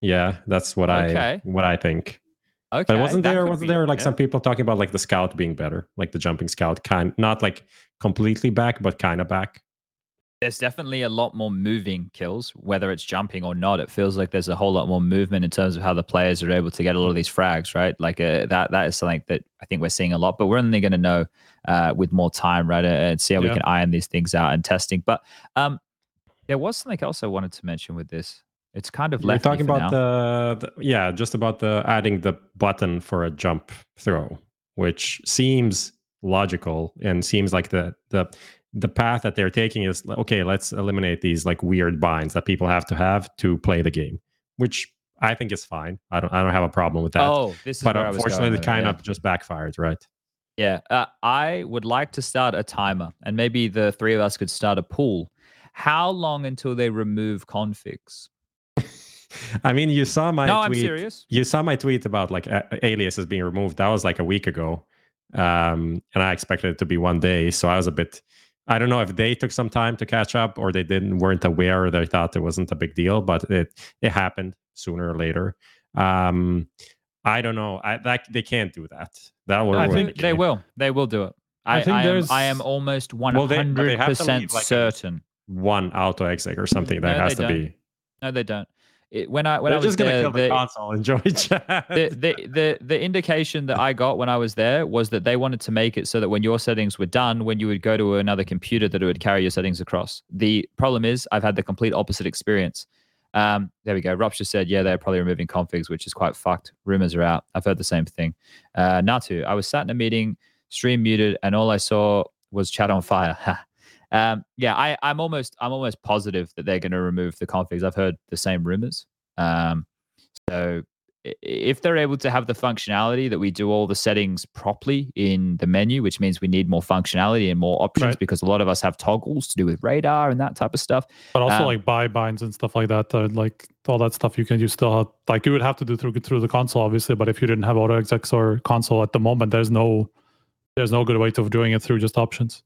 Yeah, that's what I what I think. okay. But wasn't there wasn't there like yeah. some people talking about like the scout being better, like the jumping scout kind not like completely back, but kind of back. There's definitely a lot more moving kills, whether it's jumping or not. It feels like there's a whole lot more movement in terms of how the players are able to get a lot of these frags, right? Like uh, that that is something that I think we're seeing a lot, but we're only going to know uh, with more time, right? uh, And see how we can iron these things out and testing. But um, there was something else I wanted to mention with this. It's kind of left me talking about the, the yeah, just about the adding the button for a jump throw, which seems logical and seems like the the the path that they're taking is okay. Let's eliminate these like weird binds that people have to have to play the game, which I think is fine. I don't I don't have a problem with that. oh, this is but where I was unfortunately, it kind yeah. of just backfired, right? Yeah, uh, I would like to start a timer, and maybe the three of us could start a pool. How long until they remove configs? [LAUGHS] I mean, you saw my no, I'm tweet. serious. You saw my tweet about like a- aliases being removed. That was like a week ago, um, and I expected it to be one day. So I was a bit. I don't know if they took some time to catch up or they didn't weren't aware or they thought it wasn't a big deal, but it it happened sooner or later. Um, I don't know. I that they can't do that. That will. I think the They will. They will do it. I, I think I, am, there's- I am almost one Well, they- but they hundred have to percent leave, like, certain. one auto exec or something. That No, has to don't. be. No, they don't. It, when I when They're I was just gonna there, kill the, [LAUGHS] the, console. Enjoy chat. the, the, the, the indication that I got when I was there was that they wanted to make it so that when your settings were done, when you would go to another computer, that it would carry your settings across. The problem is, I've had the complete opposite experience. Um, there we go. Rupture said, yeah, they're probably removing configs, which is quite fucked. Rumors are out. I've heard the same thing. Uh, Natu, I was sat in a meeting, stream muted, and all I saw was chat on fire. Um, yeah, I, I'm almost I'm almost positive that they're going to remove the configs. I've heard the same rumors. Um, so if they're able to have the functionality that we do all the settings properly in the menu, which means we need more functionality and more options Right. because a lot of us have toggles to do with radar and that type of stuff. But also Um, like buy binds and stuff like that. Uh, like all that stuff you can you still have, like you would have to do through through the console obviously. But if you didn't have auto execs or console at the moment, there's no there's no good way of doing it through just options.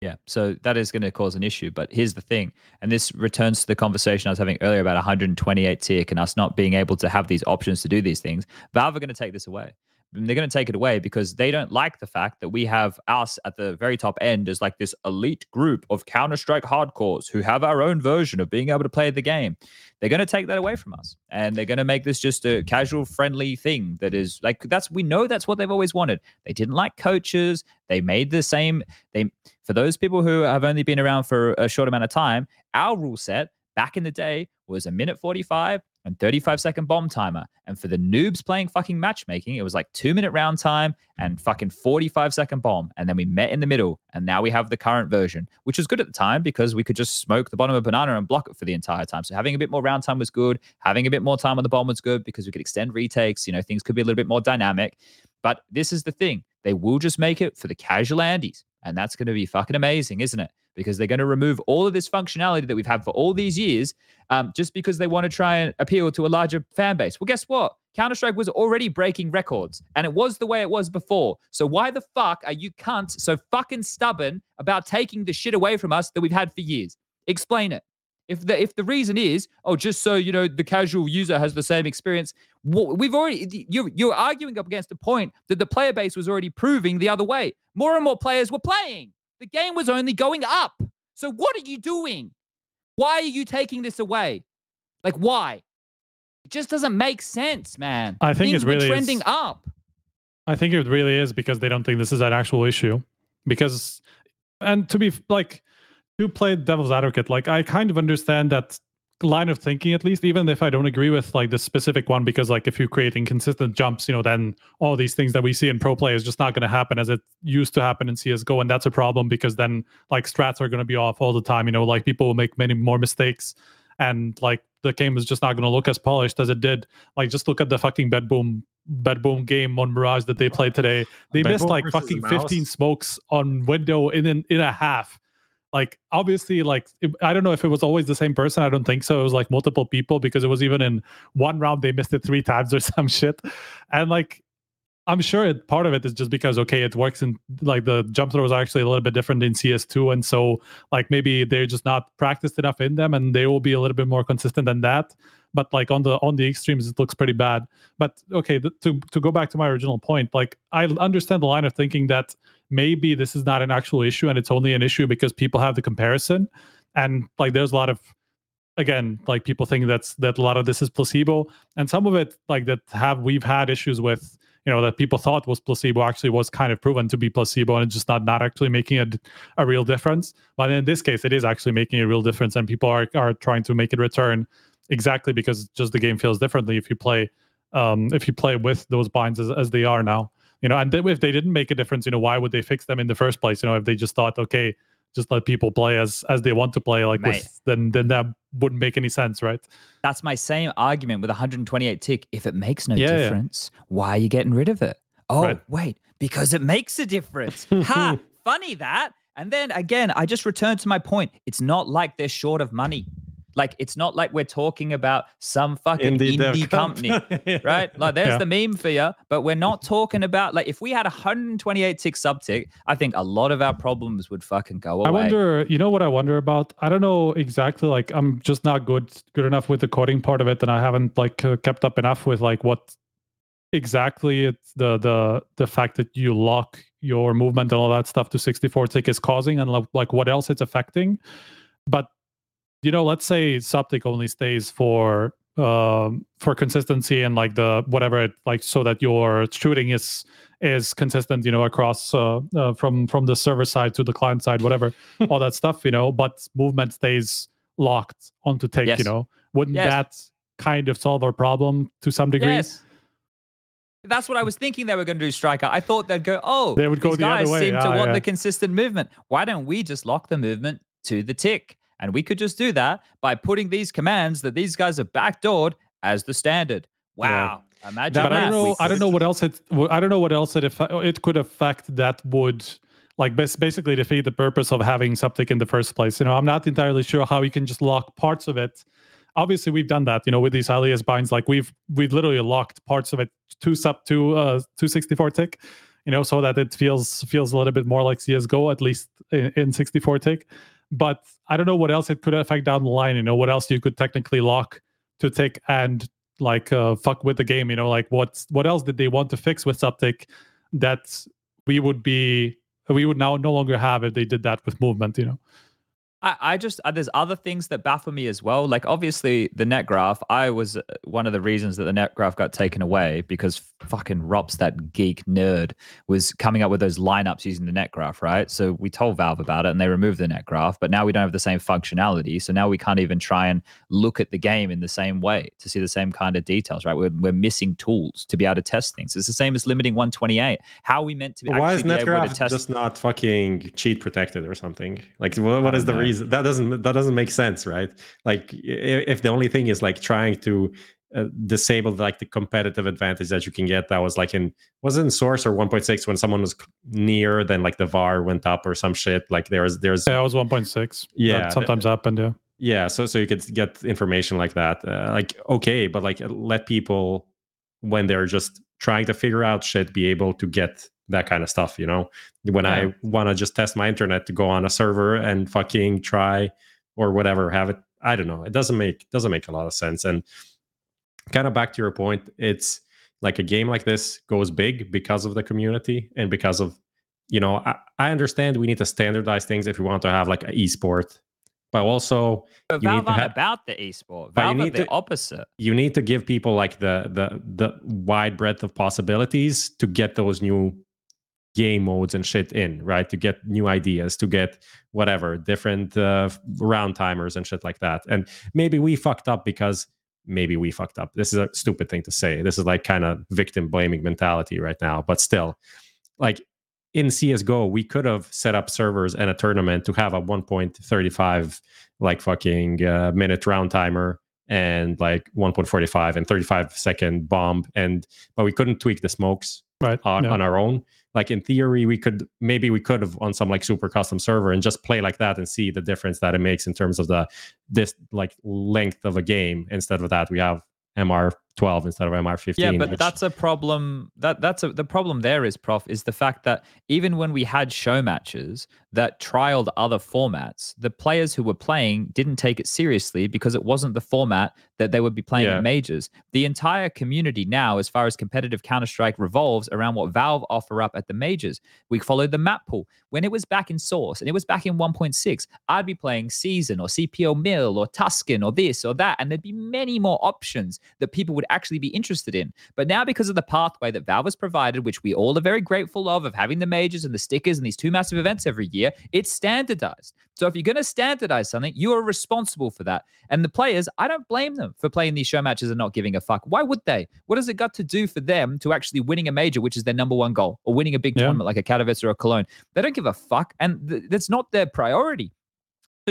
Yeah, so that is going to cause an issue. But here's the thing, and this returns to the conversation I was having earlier about 128 tick and us not being able to have these options to do these things. Valve are going to take this away. And they're going to take it away because they don't like the fact that we have us at the very top end as like this elite group of Counter Strike hardcores who have our own version of being able to play the game. They're going to take that away from us, and they're going to make this just a casual, friendly thing that is like that's we know that's what they've always wanted. They didn't like coaches. They made the same. They for those people who have only been around for a short amount of time, our rule set back in the day was a minute 45 and 35 second bomb timer. And for the noobs playing fucking matchmaking, it was like two minute round time and fucking 45 second bomb. And then we met in the middle. And now we have the current version, which was good at the time because we could just smoke the bottom of a banana and block it for the entire time. So having a bit more round time was good. Having a bit more time on the bomb was good because we could extend retakes. You know, things could be a little bit more dynamic. But this is the thing. They will just make it for the casual Andes. And that's going to be fucking amazing, isn't it? Because they're going to remove all of this functionality that we've had for all these years um, just because they want to try and appeal to a larger fan base. Well, guess what? Counter Strike was already breaking records and it was the way it was before. So why the fuck are you cunts so fucking stubborn about taking the shit away from us that we've had for years? Explain it. If the if the reason is oh just so you know the casual user has the same experience, we've already you're you're arguing up against the point that the player base was already proving the other way. More and more players were playing. The game was only going up. So what are you doing? Why are you taking this away? Like why? It just doesn't make sense, man. I think Things it were really is- trending up. I think it really is because they don't think this is an actual issue. Because, and to be like, to play devil's advocate, like I kind of understand that line of thinking at least, even if I don't agree with like the specific one, because like if you create inconsistent jumps, you know, then all these things that we see in pro play is just not going to happen as it used to happen in CS:GO, and that's a problem because then like strats are going to be off all the time. You know, like people will make many more mistakes, and like the game is just not going to look as polished as it did. Like just look at the fucking BetBoom bed boom game on Mirage that they played today. They Bed missed like fucking 15 smokes on window in an, in a half. Like obviously, like I don't know if it was always the same person. I don't think so. It was like multiple people because it was even in one round they missed it three times or [LAUGHS] some shit. And like I'm sure it, part of it is just because okay, it works in like the jump throws are actually a little bit different in CS2, and so like maybe they're just not practiced enough in them, and they will be a little bit more consistent than that. But like on the on the extremes, it looks pretty bad. But okay, th- to to go back to my original point, like I understand the line of thinking that maybe this is not an actual issue, and it's only an issue because people have the comparison, and like there's a lot of again like people think that's that a lot of this is placebo. And some of it like that have we've had issues with you know that people thought was placebo actually was kind of proven to be placebo and just not not actually making a, a real difference. But in this case it is actually making a real difference and people are are trying to make it return exactly because just the game feels differently if you play um if you play with those binds as, as they are now you know and if they didn't make a difference you know why would they fix them in the first place you know if they just thought okay just let people play as as they want to play like Mate. with then then that wouldn't make any sense right That's my same argument with 128 tick. If it makes no Yeah, yeah. difference, why are you getting rid of it? Oh, Right. wait, because it makes a difference. [LAUGHS] ha, funny that. And then again, I just return to my point. It's not like they're short of money. Like it's not like we're talking about some fucking indie, dev company, [LAUGHS] right? Like there's Yeah. the meme for you, but we're not talking about like if we had 128 tick subtick, I think a lot of our problems would fucking go away. I wonder, you know what I wonder about? I don't know exactly like I'm just not good good enough with the coding part of it and I haven't like uh, kept up enough with like what exactly it's the the the fact that you lock your movement and all that stuff to 64 tick is causing and like what else it's affecting. But you know, let's say subtick only stays for um for consistency and like the whatever it like so that your shooting is is consistent you know across uh, uh from from the server side to the client side whatever [LAUGHS] all that stuff you know but movement stays locked onto take Yes. you know wouldn't Yes. that kind of solve our problem to some degree Yes. That's what I was thinking they were going to do, Striker. I thought they'd go, oh, They would go these the other guys seem to want yeah. the consistent movement. Why don't we just lock the movement to the tick? And we could just do that by putting these commands that these guys have backdoored as the standard. Yeah. Wow. Imagine That but I don't know. I don't know what else it. w- I don't know what else it it could affect that would like basically defeat the purpose of having subtick in the first place. You know, I'm not entirely sure how you can just lock parts of it. Obviously, we've done that. You know, with these alias binds, like we've we've literally locked parts of it to sub to uh 264 tick. You know, so that it feels feels a little bit more like CS:GO, at least in, in 64 tick. But I don't know what else it could affect down the line. You know, what else you could technically lock to tick and like uh, fuck with the game. You know, like what's what else did they want to fix with subtick that we would be we would now no longer have if they did that with movement. You know, I, I just uh, there's other things that baffle me as well. Like obviously the net graph, I was uh, one of the reasons that the net graph got taken away because fucking ropz, that geek nerd, was coming up with those lineups using the net graph, right? So we told Valve about it and they removed the net graph, but now we don't have the same functionality. So now we can't even try and look at the game in the same way to see the same kind of details, right? We're, we're missing tools to be able to test things. It's the same as limiting 128. How are we meant to But why is actually be able Netgraph test? just not fucking cheat protected or something? Like, what, what is the know. Reason? That doesn't that doesn't make sense, right? Like, if the only thing is like trying to uh, disable like the competitive advantage that you can get, that was like in was it in Source or 1.6 when someone was near, then like the VAR went up or some shit. Like there there's there's yeah, it was 1.6. Yeah, that sometimes happened. Yeah. yeah so so you could get information like that uh, like okay but like let people when they're just trying to figure out shit be able to get that kind of stuff you know when Yeah. i want to just test my internet to go on a server and fucking try or whatever have it i don't know it doesn't make doesn't make a lot of sense and kind of back to your point it's like a game like this goes big because of the community and because of you know i, I understand we need to standardize things if we want to have like an esport but also But you need to have- about the esport. But you need the to- opposite. you need to give people like the the the wide breadth of possibilities to get those new game modes and shit in right? To get new ideas to get whatever different uh, round timers and shit like that. And maybe we fucked up because maybe we fucked up. This is a stupid thing to say. This is like kind of victim blaming mentality right now. But still like in csgo we could have set up servers and a tournament to have a 1.35 like fucking uh, minute round timer and like 1.45 and 35 second bomb. And but we couldn't tweak the smokes Right. on, yeah. on our own like in theory we could maybe we could have on some like super custom server and just play like that and see the difference that it makes in terms of the this like length of a game instead of that we have mr12 instead of mr15 Yeah, but which- that's a problem. That that's a the problem. There is, prof, is the fact that even when we had show matches that trialed other formats, the players who were playing didn't take it seriously because it wasn't the format that they would be playing Yeah. at majors. The entire community now, as far as competitive Counter Strike, revolves around what Valve offer up at the majors. We followed the map pool when it was back in Source and it was back in 1.6. I'd be playing Season or CPL Mill or Tuscan or this or that, and there'd be many more options that people would actually be interested in. But now, because of the pathway that Valve has provided, which we all are very grateful of, of having the majors and the stickers and these two massive events every year, it's standardized. So if you're going to standardize something, you are responsible for that. And the players, I don't blame them for playing these show matches and not giving a fuck. Why would they? What has it got to do for them to actually winning a major, which is their number one goal, or winning a big Yeah. tournament like a Katowice or a Cologne? They don't give a fuck, and th- that's not their priority.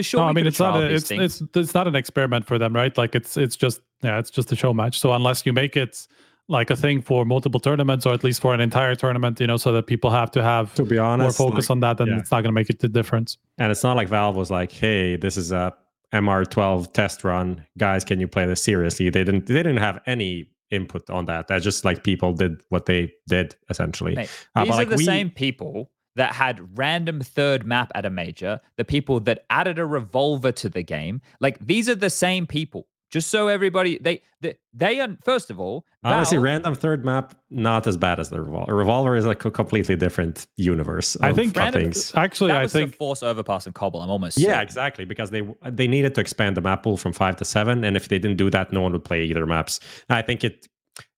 So sure, no, I mean it's not a, these it's things. it's it's not an experiment for them, right? Like it's it's just yeah, it's just a show match. So unless you make it like a thing for multiple tournaments or at least for an entire tournament, you know, so that people have to have to be more honest focus like- on that, then yeah. it's not going to make it the difference. And it's not like Valve was like, "Hey, this is a MR12 test run, guys. Can you play this seriously?" They didn't. They didn't have any input on that. That just like people did what they did essentially. Mate, Uh, These are like, the we- same people that had random third map at a major, the people that added a revolver to the game. Like these are the same people. Just so everybody they they, they are first of all, Honestly, Valve- random third map not as bad as the revolver. Revolver is like a completely different universe. I think Random- things. Actually, that I was think the force overpass and cobble. I'm almost Yeah, certain. exactly. Because they they needed to expand the map pool from five to seven, and if they didn't do that, no one would play either maps. I think it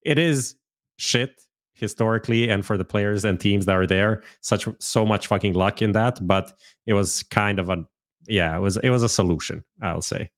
it is shit historically, and for the players and teams that are there, such so much fucking luck in that. But it was kind of a yeah, it was it was a solution. I'll say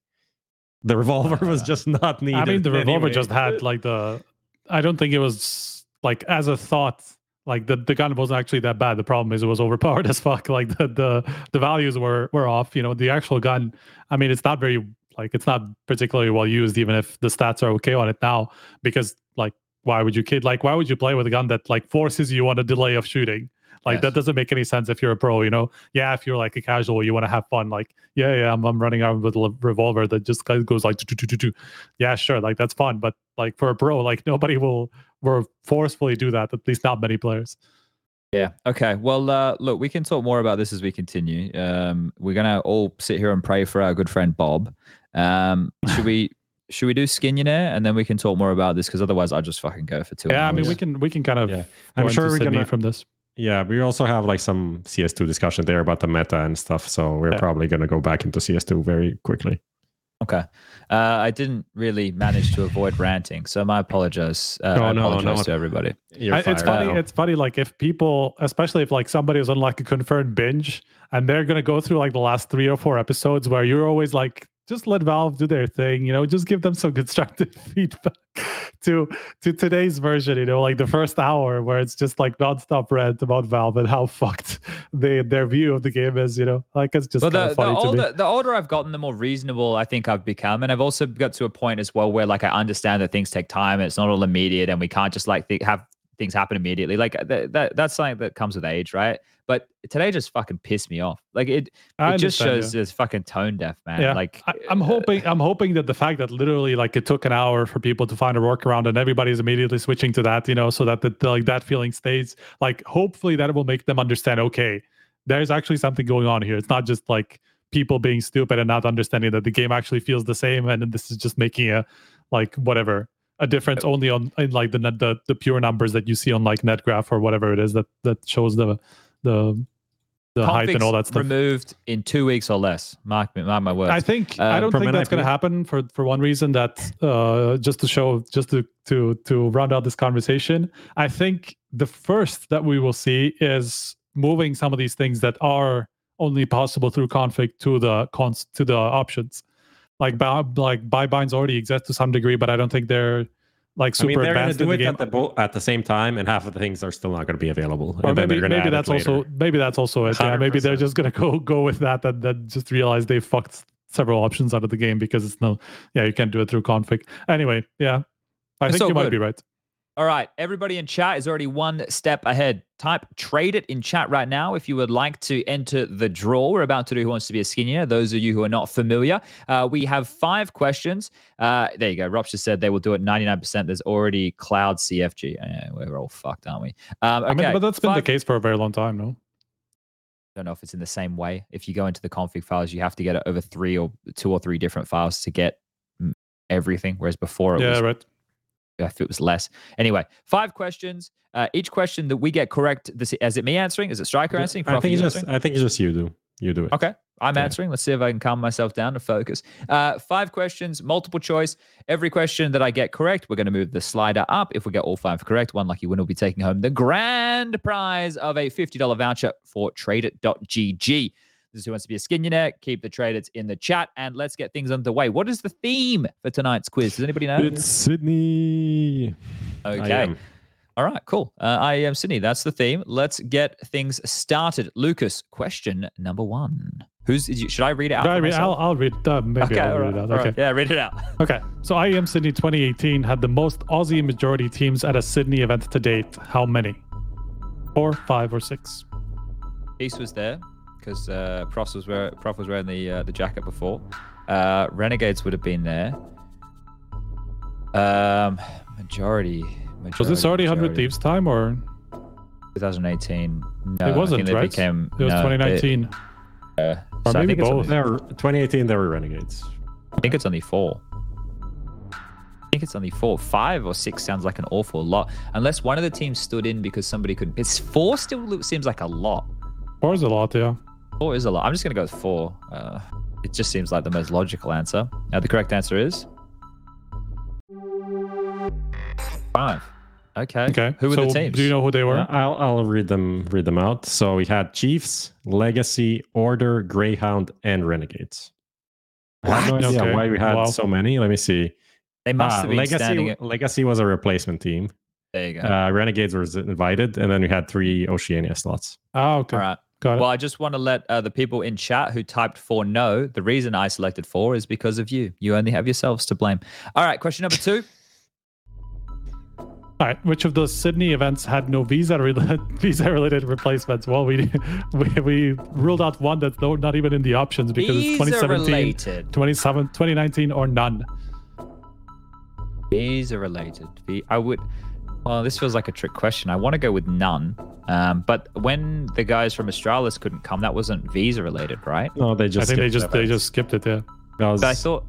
the revolver was just not needed. I mean the revolver anyway. just had like the I don't think it was like as a thought like the, the gun wasn't actually that bad. The problem is it was overpowered [LAUGHS] as fuck. Like the the the values were were off. You know, the actual gun, I mean, it's not very like it's not particularly well used, even if the stats are okay on it now, because like why would you kid like why would you play with a gun that like forces you on a delay of shooting? Like Yes. that doesn't make any sense if you're a pro, you know. Yeah, if you're like a casual, you want to have fun. Like, yeah, yeah, I'm, I'm running around with a revolver that just goes like, yeah, sure, like that's fun. But like for a pro, like nobody will will forcefully do that. At least not many players. Yeah. Okay. Well, uh, look, we can talk more about this as we continue. Um, we're gonna all sit here and pray for our good friend Bob. Um, should we? Should we do Skinionaire and then we can talk more about this? Because otherwise, I'll just fucking go for two. Yeah, I mean, we can we can kind of. Yeah. I'm sure we're Sydney gonna from this. Yeah, we also have like some CS2 discussion there about the meta and stuff. So we're Yeah. probably gonna go back into CS2 very quickly. Okay. Uh, I didn't really manage to avoid ranting, so my apologize. Uh, No, I no, apologize no. to everybody. I- it's funny. Uh, It's funny. Like if people, especially if like somebody is on like a confirmed binge, and they're gonna go through like the last three or four episodes where you're always like, just let Valve do their thing. You know, just give them some [LAUGHS] constructive feedback to to today's version. You know, like the first hour where it's just like nonstop rant about Valve and how [LAUGHS] fucked they their view of the game is. You know, like it's just Well, the, the funny to me. older the older I've gotten, the more reasonable I think I've become, and I've also got to a point as well where like I understand that things take time and it's not all immediate, and we can't just like th- have things happen immediately. Like that, that that's something that comes with age, right? But today just fucking pissed me off. Like it, it just shows yeah. it's fucking tone deaf, man. Yeah, Like I, I'm uh, hoping I'm hoping that the fact that literally like it took an hour for people to find a workaround and everybody's immediately switching to that, you know, so that the, the- like that feeling stays. Like hopefully that will make them understand. Okay, there's actually something going on here. It's not just like people being stupid and not understanding that the game actually feels the same, and this is just making a like whatever a difference only on in like the net- the the pure numbers that you see on like NetGraph or whatever it is that that shows the the the height and all that stuff. removed in two weeks or less. Mark mark my words. I think I Um, don't from think that's going to happen for for one reason that uh, just to show just to to to round out this conversation. I think the first that we will see is moving some of these things that are only possible through config to the cons to the options. Like like buy binds already exist to some degree, but I don't think they're like super I mean, they're in do the it game. at the bo- at the same time, and half of the things are still not going to be available. or and then maybe they're maybe that's also maybe that's also it. Yeah, maybe they're just gonna go go with that and then just realize they fucked several options out of the game because it's no yeah you can't do it through config. Anyway, yeah, I It's think so you might good. be right. All right, everybody in chat is already one step ahead. Type trade it in chat right now if you would like to enter the draw. We're about to do Who Wants to Be a Skinionaire. Those of you who are not familiar, uh, we have five questions. Uh, there you go. Rob just said they will do it 99%. There's already Cloud CFG. Yeah, we're all fucked, aren't we? Um, okay, I mean, but that's been the case for a very long time, no? I don't know if it's in the same way. If you go into the config files, you have to get it over three or two or three different files to get mm, everything. Whereas before it Yeah, was right. If it was less. Anyway, five questions. Uh, each question that we get correct, this is it me answering? Is it Striker answering? I think it's just answering? I think it's just you do you do it. Okay, I'm Yeah. answering. Let's see if I can calm myself down to focus. Uh, five questions, multiple choice. Every question that I get correct, we're going to move the slider up. If we get all five correct, one lucky winner will be taking home the grand prize of a $50 voucher for tradeit.gg. This is who wants to be a skinionaire. Keep the traders in the chat and let's get things underway. What is the theme for tonight's quiz? Does anybody know? It's Sydney. Okay. All right, cool. Uh, I am Sydney. That's the theme. Let's get things started. Lucas, question number one. Who's? Should I read it out? I read, I'll. I'll read. Uh, maybe okay, I'll all read right, it out. Okay. right. Yeah, read it out. Okay. So IEM Sydney 2018 had the most Aussie majority teams at a Sydney event to date. How many? Four, five, or six? East was there because uh, Prof was wearing Prof was wearing the uh, the jacket before. Uh, Renegades would have been there. Um, majority. majority Was this already 100. Thieves time or 2018. No, it wasn't, I think they right? became. it was no, they- 2019? uh, Or so maybe both. only- 2018. There were renegades. I think it's only four. I think it's only four. Five or six sounds like an awful lot. Unless one of the teams stood in because somebody could. It's four still seems like a lot. Four is a lot, yeah. Four is a lot. I'm just going to go with four. Uh, it just seems like the most logical answer. Now, the correct answer is five. Okay. Okay. Who were so the teams? Do you know who they were? Uh, I'll I'll read them read them out. So we had Chiefs, Legacy, Order, Greyhound, and Renegades. I have no What? idea Okay. why we had Wow. so many. Let me see. They must Ah, have been standing. Legacy At, Legacy was a replacement team. there you go. Uh, Renegades was invited, and then we had three Oceania slots. Oh, okay. All right. Got it. Well, I just want to let uh, the people in chat who typed four know the reason I selected four is because of you. You only have yourselves to blame. All right, question number two. All right. Which of those Sydney events had no visa related visa related replacements? Well, we, [LAUGHS] we we ruled out one that's not even in the options because it's 2017, 2019, or none. Visa related. I would. Well, this feels like a trick question. I want to go with none. Um, but when the guys from Astralis couldn't come, that wasn't visa related, right? No, they just. I just. think they skipped just they just skipped it. Yeah. That was- But I thought.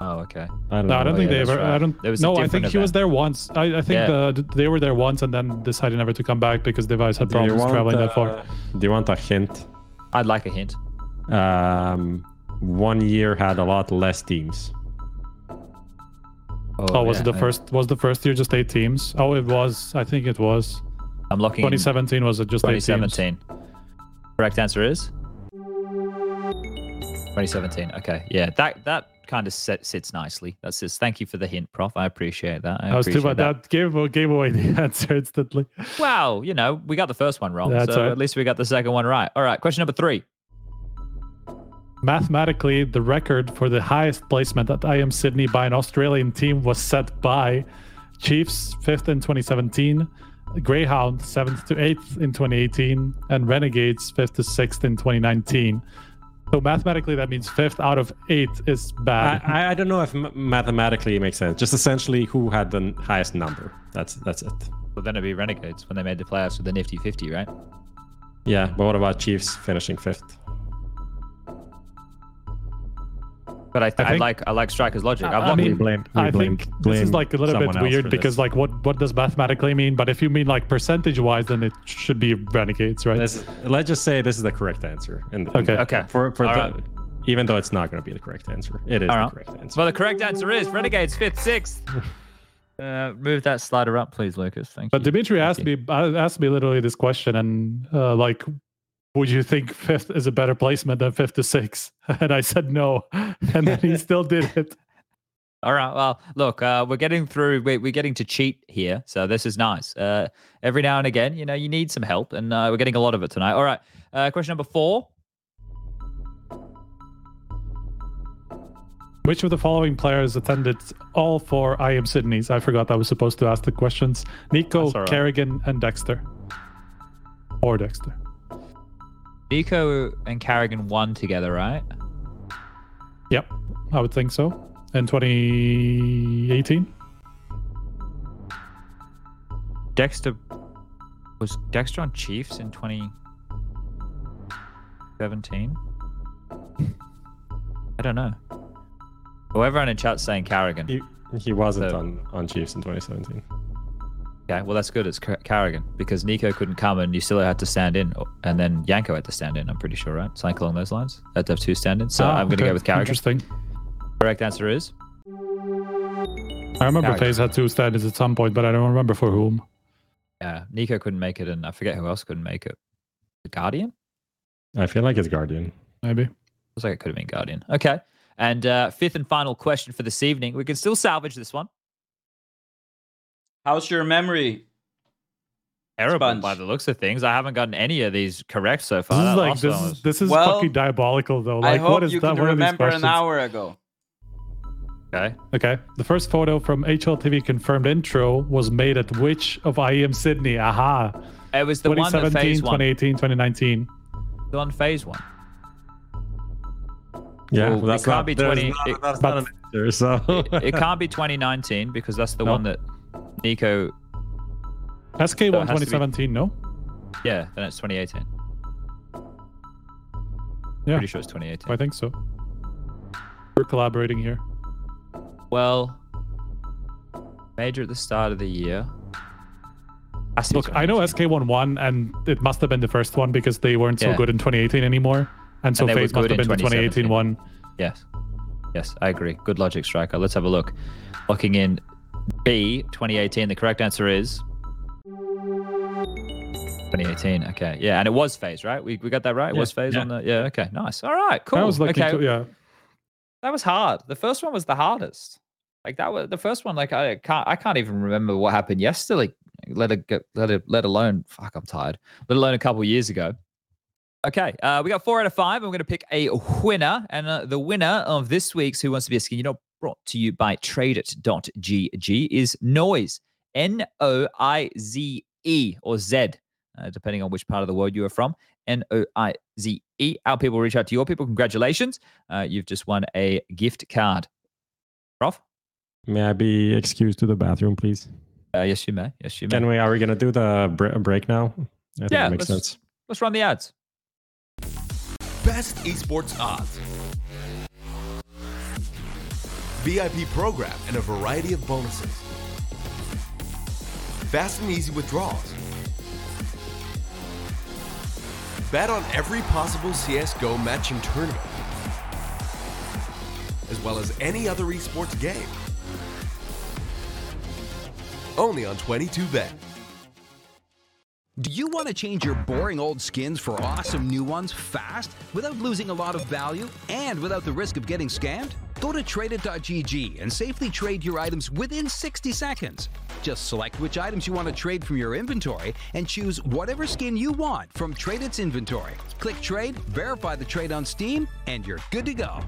Oh, okay. I don't No, I don't Oh, think yeah, they that's ever. I don't. There was a no, I different think he was there once. I, I think Yeah. uh, th- they were there once and then decided never to come back because dev1ce had Do problems want, traveling that far. uh, Do you want a hint? I'd like a hint. Um, one year had a lot less teams. Oh, oh, was yeah, it the I- first? Was the first year just eight teams? Oh, it was. I think it was. I'm locking in 2017 was it just eight teams? 2017. Correct answer is 2017. Okay, yeah, that that kind of set, sits nicely. That says thank you for the hint, Prof. I appreciate that. I That was too bad. That gave, gave away the [LAUGHS] answer instantly. Wow, you know, we got the first one wrong, That's so right. at least we got the second one right. All right, question number three. Mathematically, the record for the highest placement at IEM Sydney by an Australian team was set by Chiefs, fifth in 2017, Greyhound, seventh to eighth in 2018, and Renegades, fifth to sixth in 2019. So mathematically, that means fifth out of eight is bad. I, I don't know if m- mathematically it makes sense. Just essentially who had the highest number. That's that's it. Well, then it'd be Renegades when they made the playoffs with the Nifty 50, right? Yeah, but what about Chiefs finishing fifth? But I, I, think- like I like Striker's logic. I- I'm I mean, in- blame. we I blame- think this is like a little bit weird because, this. like, what what does mathematically mean? But if you mean like percentage wise, then it should be Renegades, right? This- let's just say this is the correct answer. And Okay. Okay. for for the, right. even though it's not going to be the correct answer, it is All the right. correct answer. Well, the correct answer is Renegades fifth, sixth. [LAUGHS] Uh, move that slider up, please, Lucas. Thank But you. Dimitri Thank asked you. me uh, asked me literally this question, and uh, like, would you think fifth is a better placement than fifth to sixth? [LAUGHS] And I said no, and then he [LAUGHS] still did it. All right. Well, look, uh, we're getting through. We're, we're getting to cheat here, so this is nice. Uh, every now and again, you know, you need some help, and uh, we're getting a lot of it tonight. All right. Uh, question number four. Which of the following players attended all four IEM Sydneys? I forgot I was supposed to ask the questions. NiKo, right. karrigan, and Dexter. Or Dexter. NiKo and karrigan won together, right? Yep, I would think so. In 2018. Dexter was Dexter on Chiefs in 2017. [LAUGHS] I don't know. Well, everyone in chat's saying karrigan. he, he wasn't So- on, on Chiefs in 2017. Okay, well that's good. It's Car- karrigan because NiKo couldn't come and you still had to stand in, and then Yanko had to stand in. I'm pretty sure, right? Something along those lines. Had to have two stand-ins. So Ah, I'm going to okay, go with karrigan. Interesting. Correct answer is I remember karrigan. FaZe had two stand-ins at some point, but I don't remember for whom. yeah. Nico couldn't make it, and I forget who else couldn't make it. The Guardian. I feel like it's Guardian. Maybe. Looks like it could have been Guardian. Okay. And uh, fifth and final question for this evening. We can still salvage this one. How's your memory? Terrible SPUNJ. by the looks of things. I haven't gotten any of these correct so This far. is like this is was- this is Well, fucking diabolical though. I hope what is you that? can What remember an hour ago. okay. Okay. The first photo from HLTV confirmed intro was made at which of IEM Sydney? Aha. It was the one that 2017, FaZe won. 2018, 2019. The one FaZe won. Yeah, Well, it that's can't not, be 20 not- it- that's but- not an answer. So It, it can't be 2019 because that's the [LAUGHS] No. one that NiKo. SK1 So it has to be- 2017, no? Yeah, then it's 2018. Yeah. Pretty sure it's 2018. I think so. We're collaborating here. Well, major at the start of the year. Has Look, I know 2018. SK1 won, and it must have been the first one because they weren't so Yeah. good in 2018 anymore. And so And must have been the 2018 one. Yes. Yes, I agree. Good logic, Striker. Let's have a look. Locking in B, 2018. The correct answer is 2018. Okay. Yeah, and it was FaZe, right? We, we got that right? It Yeah, was FaZe yeah. on the. Yeah, okay. Nice. All right, cool. That was lucky okay. yeah. That was hard. The first one was the hardest. Like that was the first one. Like I can't, I can't even remember what happened yesterday. Let it go, let it, let alone. Fuck, I'm tired. Let alone a couple years ago. Okay, uh, we got four out of five. I'm going to pick a winner, and uh, the winner of this week's Who Wants to Be a Skin, you know, brought to you by TradeIt.gg is Noise. N O I Z E or Z, uh, depending on which part of the world you are from. N O I Z E. Our people reach out to your people. Congratulations. Uh, you've just won a gift card. Prof? May I be excused to the bathroom, please? Uh, yes, you may. Yes, you may. Can we? Are we gonna do the bre- break now? I think yeah, that makes let's, sense. let's run the ads. Best esports odds. VIP program and a variety of bonuses. Fast and easy withdrawals. Bet on every possible CSGO match and tournament, as well as any other esports game. Only on 22bet. Do you want to change your boring old skins for awesome new ones fast without losing a lot of value and without the risk of getting scammed? Go to tradeit.gg and safely trade your items within 60 seconds. Just select which items you want to trade from your inventory and choose whatever skin you want from Tradeit's inventory. Click trade, verify the trade on Steam, and you're good to go.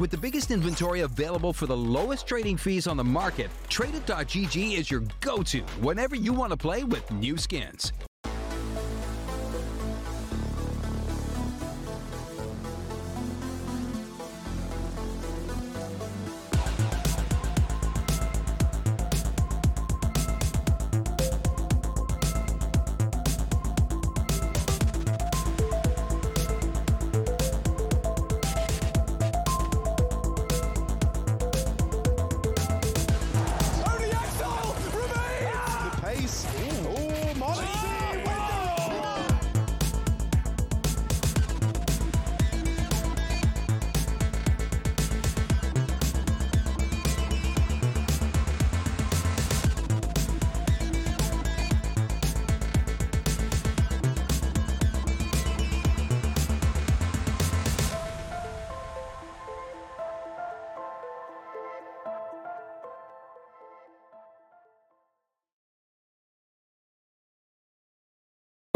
With the biggest inventory available for the lowest trading fees on the market, tradeit.gg is your go to whenever you want to play with new skins.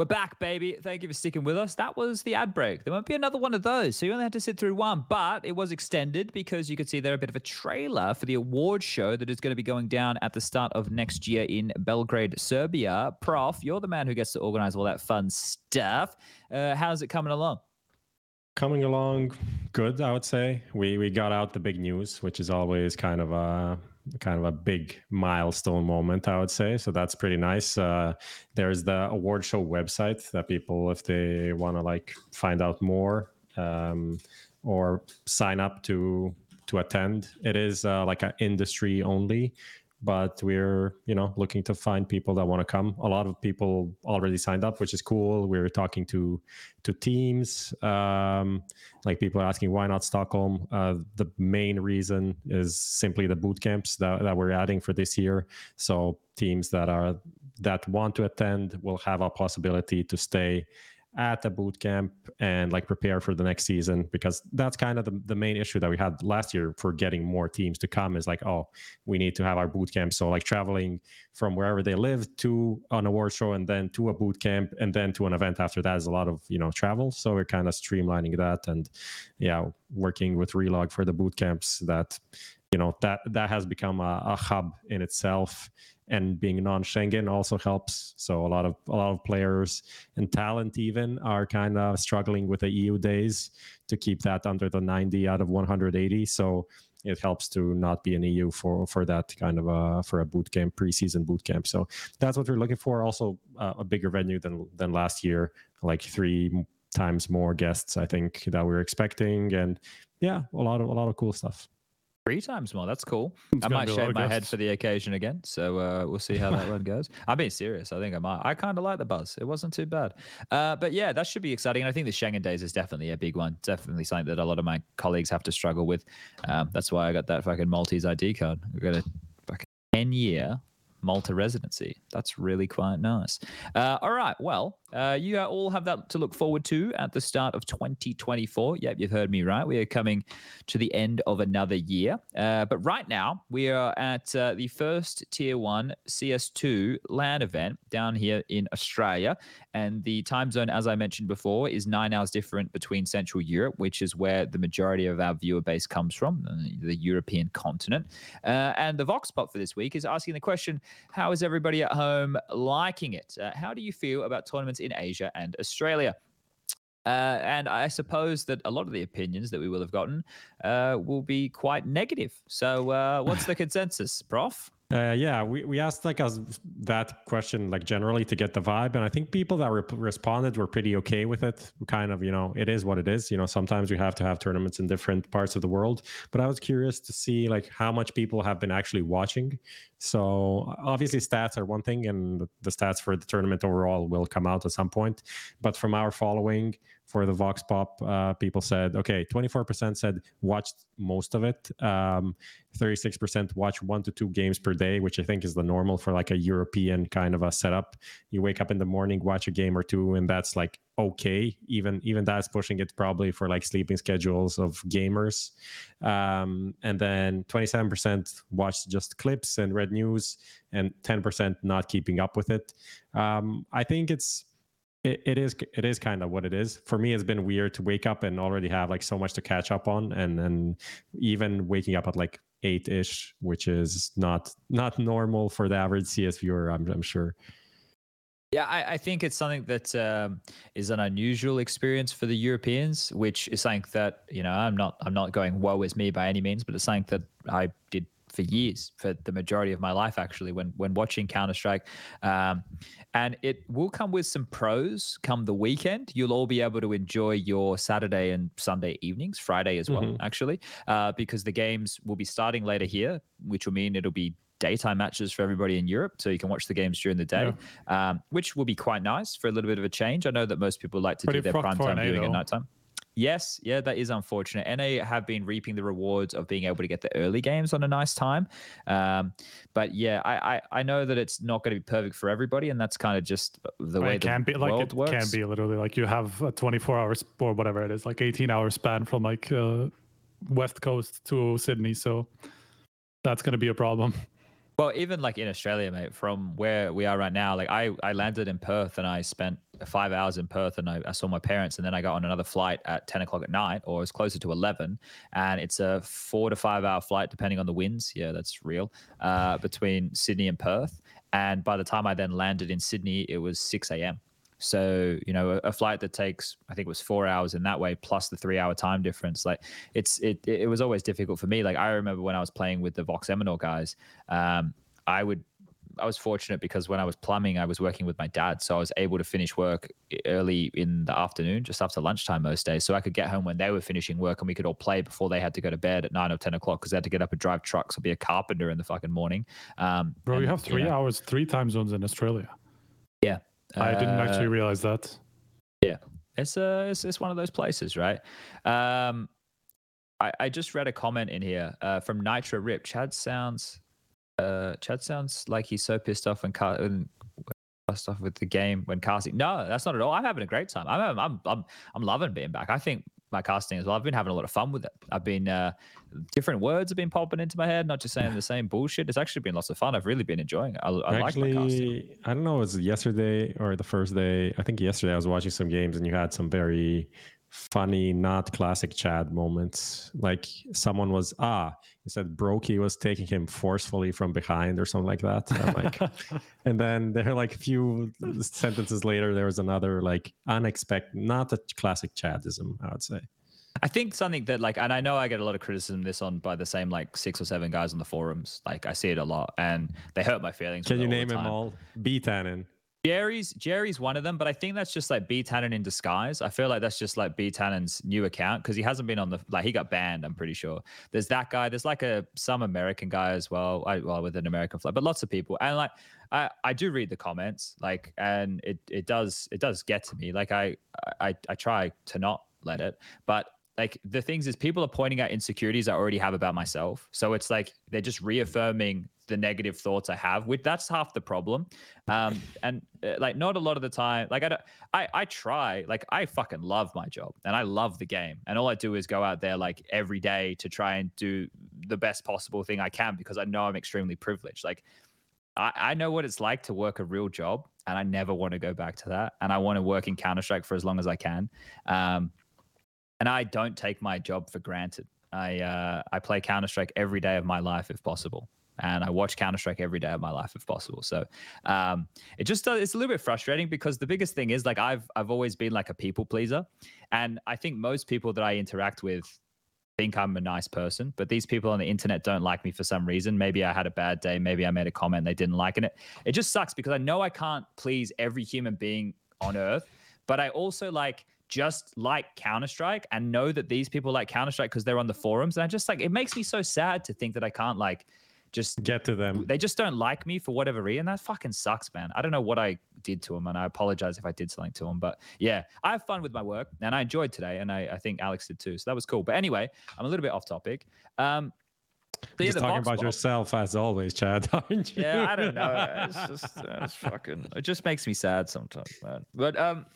Back, baby. Thank you for sticking with us. That was the ad break. There won't be another one of those. So you only had to sit through one, but it was extended because you could see there a bit of a trailer for the award show that is going to be going down at the start of next year in Belgrade, Serbia. Prof, you're the man who gets to organize all that fun stuff. Uh, how's it coming along? Coming along good, I would say. We we got out the big news, which is always kind of a kind of a big milestone moment, I would say. So that's pretty nice. Uh, there's the award show website that people, if they want to like find out more um, or sign up to to attend, it is uh, like an industry only. But we're you know looking to find people that want to come. A lot of people already signed up, which is cool. We're talking to to teams. Um, like people are asking why not Stockholm. Uh, the main reason is simply the boot camps that, that we're adding for this year. So teams that are that want to attend will have a possibility to stay at a boot camp and like prepare for the next season because that's kind of the, the main issue that we had last year for getting more teams to come is like oh we need to have our boot camp. So like traveling from wherever they live to an award show and then to a boot camp and then to an event after that is a lot of you know travel. So we're kind of streamlining that and yeah working with relog for the boot camps that you know that that has become a, a hub in itself and being non-Schengen also helps. So a lot of a lot of players and talent even are kind of struggling with the EU days to keep that under the 90 out of 180. So it helps to not be an EU for for that kind of a for a boot camp preseason boot camp. So that's what we're looking for. Also uh, a bigger venue than than last year, like three times more guests I think that we're expecting, and yeah, a lot of a lot of cool stuff. Three times more. That's cool. It's I might be a lot shave my head for the occasion again. So uh, we'll see how that one [LAUGHS] goes. I'm being serious. I think I might. I kind of like the buzz. It wasn't too bad. Uh, but yeah, that should be exciting. And I think the Schengen days is definitely a big one. Definitely something that a lot of my colleagues have to struggle with. Um, that's why I got that fucking Maltese ID card. We've got a fucking 10 year Malta residency. That's really quite nice. Uh, all right. Well, Uh, you all have that to look forward to at the start of 2024. Yep, you've heard me right. We are coming to the end of another year. Uh, but right now, we are at uh, the first Tier 1 CS2 LAN event down here in Australia. And the time zone, as I mentioned before, is nine hours different between Central Europe, which is where the majority of our viewer base comes from, the European continent. Uh, and the Vox Pop for this week is asking the question How is everybody at home liking it? Uh, how do you feel about tournaments in Asia and Australia? Uh, and I suppose that a lot of the opinions that we will have gotten uh, will be quite negative. So, uh, what's the [LAUGHS] consensus, Prof? Uh, yeah, we, we asked like us that question like generally to get the vibe, and I think people that re- responded were pretty okay with it. Kind of, you know, it is what it is. You know, sometimes we have to have tournaments in different parts of the world. But I was curious to see like how much people have been actually watching. So obviously, stats are one thing, and the stats for the tournament overall will come out at some point. But from our following, for the Vox Pop, uh, people said, okay, 24% said watched most of it. Um, 36% watch one to two games per day, which I think is the normal for like a European kind of a setup. You wake up in the morning, watch a game or two, and that's like okay. Even even that's pushing it probably for like sleeping schedules of gamers. Um, and then 27% watch just clips and read news, and 10% not keeping up with it. Um, I think it's it, is it is kind of what it is for me it's been weird to wake up and already have like so much to catch up on and then even waking up at like eight ish which is not not normal for the average cs viewer i'm, I'm sure. Yeah, I, I think it's something that um, is an unusual experience for the Europeans, which is something that you know I'm not I'm not going woe is me by any means, but it's something that I did for years, for the majority of my life actually, when when watching Counter Strike, um, and it will come with some pros. Come the weekend, you'll all be able to enjoy your Saturday and Sunday evenings, Friday as well, Mhm. actually, uh, because the games will be starting later here, which will mean it'll be daytime matches for everybody in Europe, so you can watch the games during the day, um, which will be quite nice for a little bit of a change. I know that most people like to Pretty do their prime time viewing at though. nighttime. Yes, yeah, that is unfortunate. NA have been reaping the rewards of being able to get the early games on a nice time. Um, but yeah, I, I I know that it's not going to be perfect for everybody, and that's kind of just the way it the can be like world it works. can be literally like you have a 24 hours or whatever it is, like 18 hour span from like uh, west coast to Sydney. So that's going to be a problem. Well, even like in Australia, mate, from where we are right now, like I, I landed in Perth and I spent five hours in Perth and I, I saw my parents and then I got on another flight at 10 o'clock at night or it was closer to 11. And it's a four to five hour flight, depending on the winds. Yeah, that's real. Uh, between Sydney and Perth. And by the time I then landed in Sydney, it was 6 a.m. So, you know, a, a flight that takes, I think it was four hours in that way, plus the three hour time difference. Like it's, it, it was always difficult for me. Like I remember when I was playing with the Vox Eminor guys, um, I would, I was fortunate because when I was plumbing, I was working with my dad. So I was able to finish work early in the afternoon, just after lunchtime most days. So I could get home when they were finishing work and we could all play before they had to go to bed at nine or 10 o'clock because they had to get up and drive trucks or be a carpenter in the fucking morning. Um, Bro, you have three know, hours, three time zones in Australia. Yeah. I didn't actually Uh, realize that. Yeah, it's uh it's, it's one of those places right um i i just read a comment in here uh from nitro rip chad sounds uh chad sounds like he's so pissed off and car and pissed off with the game when casting no that's not at all. I'm having a great time. I'm i'm i'm, I'm loving being back. I think my casting as well i've been having a lot of fun with it. I've been uh different words have been popping into my head not just saying the [LAUGHS] same bullshit. It's actually been lots of fun. I've really been enjoying it. I, I like my casting. Actually, I don't know. It was yesterday or the first day. I think yesterday I was watching some games and you had some very funny, not classic Chad moments. Like someone was ah, he said broky was taking him forcefully from behind or something like that. And like, [LAUGHS] and then there like a few sentences later, there was another like unexpected, not a classic Chadism, I would say. I think something that like, and I know I get a lot of criticism this on by the same like six or seven guys on the forums. Like I see it a lot, and they hurt my feelings. Can you name the them all? B Tannen. Jerry's Jerry's one of them, but I think that's just like B Tannen in disguise. I feel like that's just like B Tannen's new account because he hasn't been on the like he got banned. I'm pretty sure. There's that guy. There's like a some American guy as well. I, well, with an American flag, but lots of people. And like I I do read the comments like, and it it does it does get to me. Like I I I try to not let it, but like the things is people are pointing out insecurities I already have about myself. So it's like they're just reaffirming the negative thoughts I have. Which that's half the problem. Um, and uh, like not a lot of the time, like I don't, I I try, like I fucking love my job and I love the game, and all I do is go out there like every day to try and do the best possible thing I can because I know I'm extremely privileged. Like I, I know what it's like to work a real job, and I never want to go back to that. And I want to work in Counter Strike for as long as I can. Um, and I don't take my job for granted. I uh, I play Counter Strike every day of my life if possible, and I watch Counter Strike every day of my life if possible. So um, it just uh, it's a little bit frustrating because the biggest thing is like I've I've always been like a people pleaser, and I think most people that I interact with think I'm a nice person, but these people on the internet don't like me for some reason. Maybe I had a bad day. Maybe I made a comment they didn't like and it. It just sucks because I know I can't please every human being on earth, but I also like just like Counter Strike and know that these people like Counter Strike because they're on the forums. And I just like it makes me so sad to think that I can't like just get to them. They just don't like me for whatever reason. That fucking sucks, man. I don't know what I did to them, and I apologize if I did something to them. But yeah, I have fun with my work, and I enjoyed today, and I, I think Alex did too. So that was cool. But anyway, I'm a little bit off topic. Um, but just talking about yourself as always, Chad, [LAUGHS] aren't you? Yeah, I don't know. It's just uh, it's fucking. It just makes me sad sometimes, man. But um,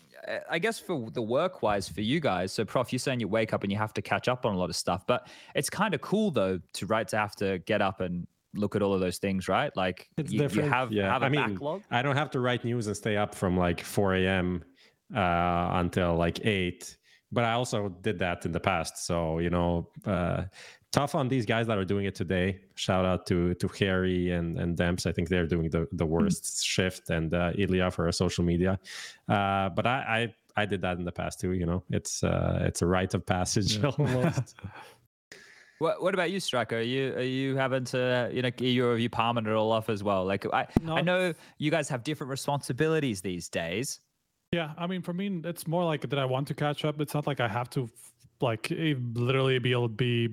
I guess for the work wise for you guys, so Prof, you're saying you wake up and you have to catch up on a lot of stuff, but it's kind of cool though to right to have to get up and look at all of those things, right? Like it's you, you have, yeah. have a I mean, backlog. I don't have to write news and stay up from like 4 a.m. Uh, until like 8 but I also did that in the past. So you know, uh, tough on these guys that are doing it today. Shout out to to Harry and and Demps. I think they're doing the the worst mm-hmm. shift, and uh, Ilya for social media. Uh, but I, I I did that in the past too. You know, it's uh, it's a rite of passage yeah. [LAUGHS] almost. [LAUGHS] What What about you, Striker? Are you are you having to you know you you palming it all off as well? Like I Not, I know you guys have different responsibilities these days. Yeah, I mean, for me, it's more like that I want to catch up. It's not like I have to like literally be able to be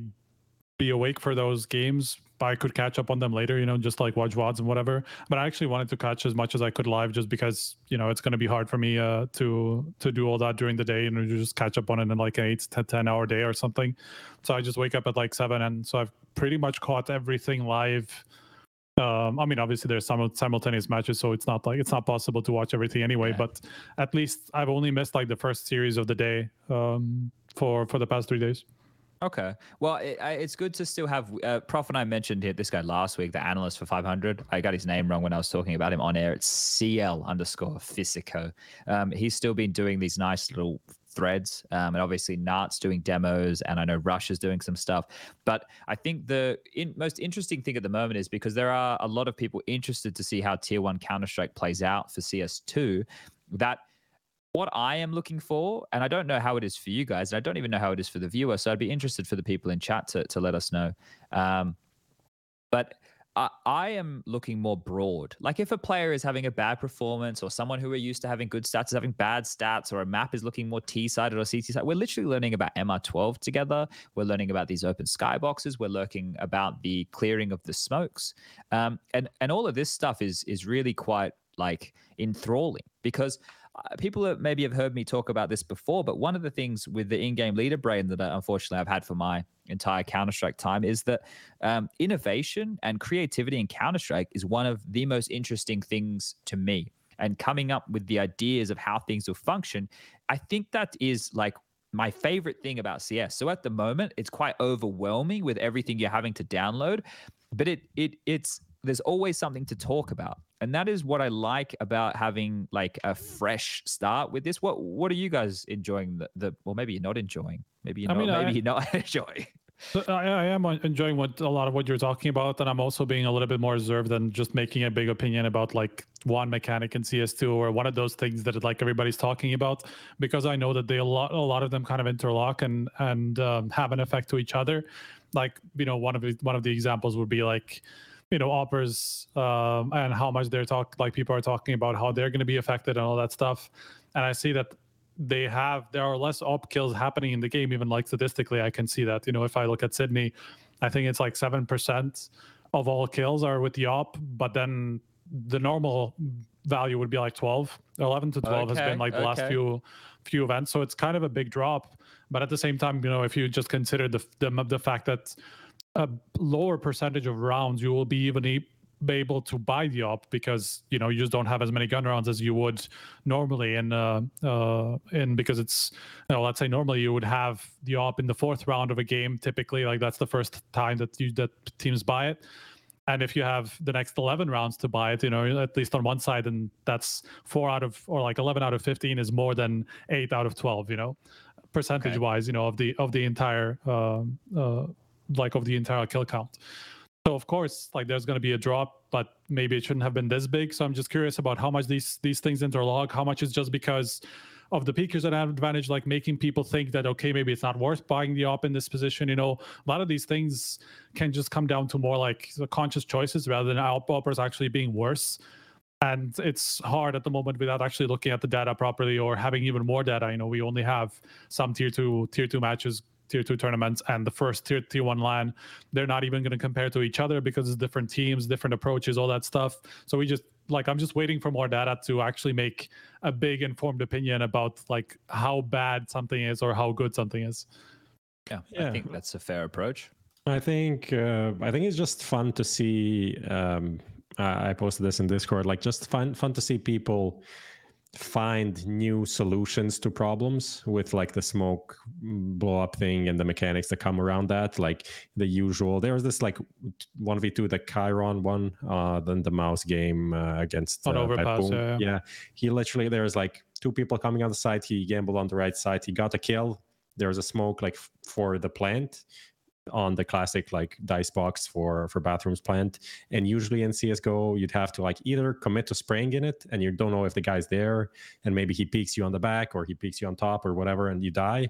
be awake for those games but I could catch up on them later, you know, just like watch VODs and whatever. But I actually wanted to catch as much as I could live just because, you know, it's going to be hard for me uh, to to do all that during the day and you just catch up on it in like an 8 to 10 hour day or something. So I just wake up at like 7 and so I've pretty much caught everything live. Um, I mean, obviously there's some simultaneous matches, so it's not like it's not possible to watch everything anyway. Yeah. But at least I've only missed like the first series of the day um, for for the past three days. Okay. Well, it, it's good to still have. Uh, Prof and I mentioned here this guy last week, the analyst for 500. I got his name wrong when I was talking about him on air. It's CL underscore Physico. Um, he's still been doing these nice little threads. Um, and obviously, Nart's doing demos, and I know Rush is doing some stuff. But I think the in, most interesting thing at the moment is because there are a lot of people interested to see how Tier 1 Counter Strike plays out for CS2, that what I am looking for, and I don't know how it is for you guys, and I don't even know how it is for the viewer. So I'd be interested for the people in chat to, to let us know. Um, but I, I am looking more broad. Like if a player is having a bad performance, or someone who are used to having good stats is having bad stats, or a map is looking more T sided or CT sided, we're literally learning about MR12 together. We're learning about these open skyboxes. We're learning about the clearing of the smokes, um, and and all of this stuff is is really quite like enthralling because people that maybe have heard me talk about this before, but one of the things with the in-game leader brain that I, uh, unfortunately I've had for my entire Counter Strike time is that um, innovation and creativity in Counter Strike is one of the most interesting things to me. And coming up with the ideas of how things will function, I think that is like my favorite thing about CS. So at the moment, it's quite overwhelming with everything you're having to download, but it it it's there's always something to talk about and that is what i like about having like a fresh start with this what what are you guys enjoying the, the well maybe you're not enjoying maybe you're I not mean, maybe I, you're not [LAUGHS] enjoying I, I, am enjoying what a lot of what you're talking about, and I'm also being a little bit more reserved than just making a big opinion about like one mechanic in CS2 or one of those things that like everybody's talking about, because I know that they a lot a lot of them kind of interlock and and um, have an effect to each other. Like you know, one of the, one of the examples would be like you know AWPers um, and how much they're talk like people are talking about how they're going to be affected and all that stuff. And i see that they have there are less op kills happening in the game even like statistically i can see that. You know if i look at sydney i think it's like 7% of all kills are with the op but then the normal value would be like 12 11 to 12 okay, has been like the okay. last few few events. So it's kind of a big drop. But at the same time, you know, if you just consider the the, the fact that a lower percentage of rounds you will be even e- be able to buy the op because you know you just don't have as many gun rounds as you would normally and uh uh and because it's you know let's say normally you would have the op in the fourth round of a game typically like that's the first time that you that teams buy it and if you have the next 11 rounds to buy it you know at least on one side and that's four out of or like 11 out of 15 is more than eight out of 12 you know percentage Okay. wise you know of the of the entire uh, uh like of the entire kill count. So of course like there's going to be a drop but maybe it shouldn't have been this big. So i'm just curious about how much these these things interlock, how much is just because of the peakers that have advantage like making people think that okay maybe it's not worth buying the op in this position you know? A lot of these things can just come down to more like conscious choices rather than op oppers actually being worse. And it's hard at the moment without actually looking at the data properly or having even more data. You know we only have some tier two tier two matches tier two tournaments and the first tier tier one line they're not even going to compare to each other because it's different teams different approaches all that stuff so we just like i'm just waiting for more data to actually make a big informed opinion about like how bad something is or how good something is Yeah, Yeah. I think that's a fair approach. I think uh, I think it's just fun to see. Um, I I posted this in Discord. Like, just fun fun to see people find new solutions to problems with like the smoke blow up thing and the mechanics that come around that. Like the usual. There was this like one v two the Chiron one, uh, then the MOUZ game uh, against On uh, Overpass, yeah, yeah. He literally there was like two people coming on the side. He gambled on the right side. He got a kill. There was a smoke like for the plant on the classic like dice box for for bathrooms plant. And usually in csgo you'd have to like either commit to spraying in it and you don't know if the guy's there and maybe he peeks you on the back or he peeks you on top or whatever and you die.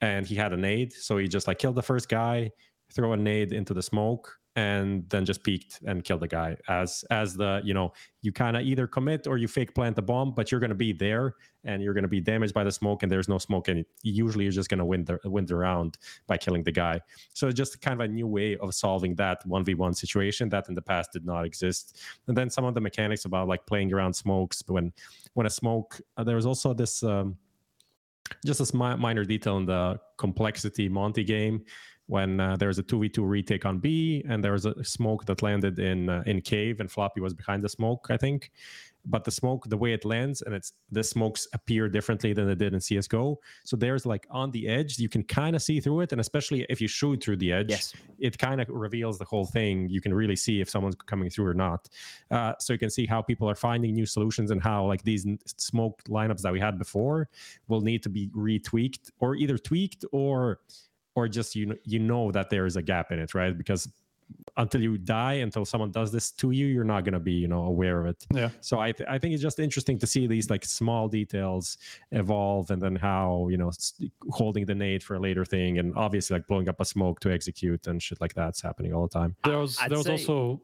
And he had a nade so he just like killed the first guy throw a nade into the smoke and then just peeked and killed the guy as as the you know you kind of either commit or you fake plant the bomb but you're going to be there and you're going to be damaged by the smoke and there's no smoke and usually you're just going to win the win the round by killing the guy. So just kind of a new way of solving that 1v1 situation that in the past did not exist. And then some of the mechanics about like playing around smokes when when a smoke uh, there was also this um just a minor detail in the complexity Monte game when uh, there was a 2v2 retake on b and there was a smoke that landed in uh, in cave and floppy was behind the smoke i think. But the smoke the way it lands and it's the smokes appear differently than they did in csgo so there's like on the edge you can kind of see through it. And especially if you shoot through the edge Yes. it kind of reveals the whole thing. You can really see if someone's coming through or not. Uh, so you can see how people are finding new solutions and how like these smoke lineups that we had before will need to be retweaked or either tweaked or or just you know you know that there is a gap in it right? Because until you die until someone does this to you you're not going to be you know aware of it. Yeah. So I, th- I think it's just interesting to see these like small details evolve and then how you know s- holding the nade for a later thing and obviously like blowing up a smoke to execute and shit like that's happening all the time. There was I'd there was say- also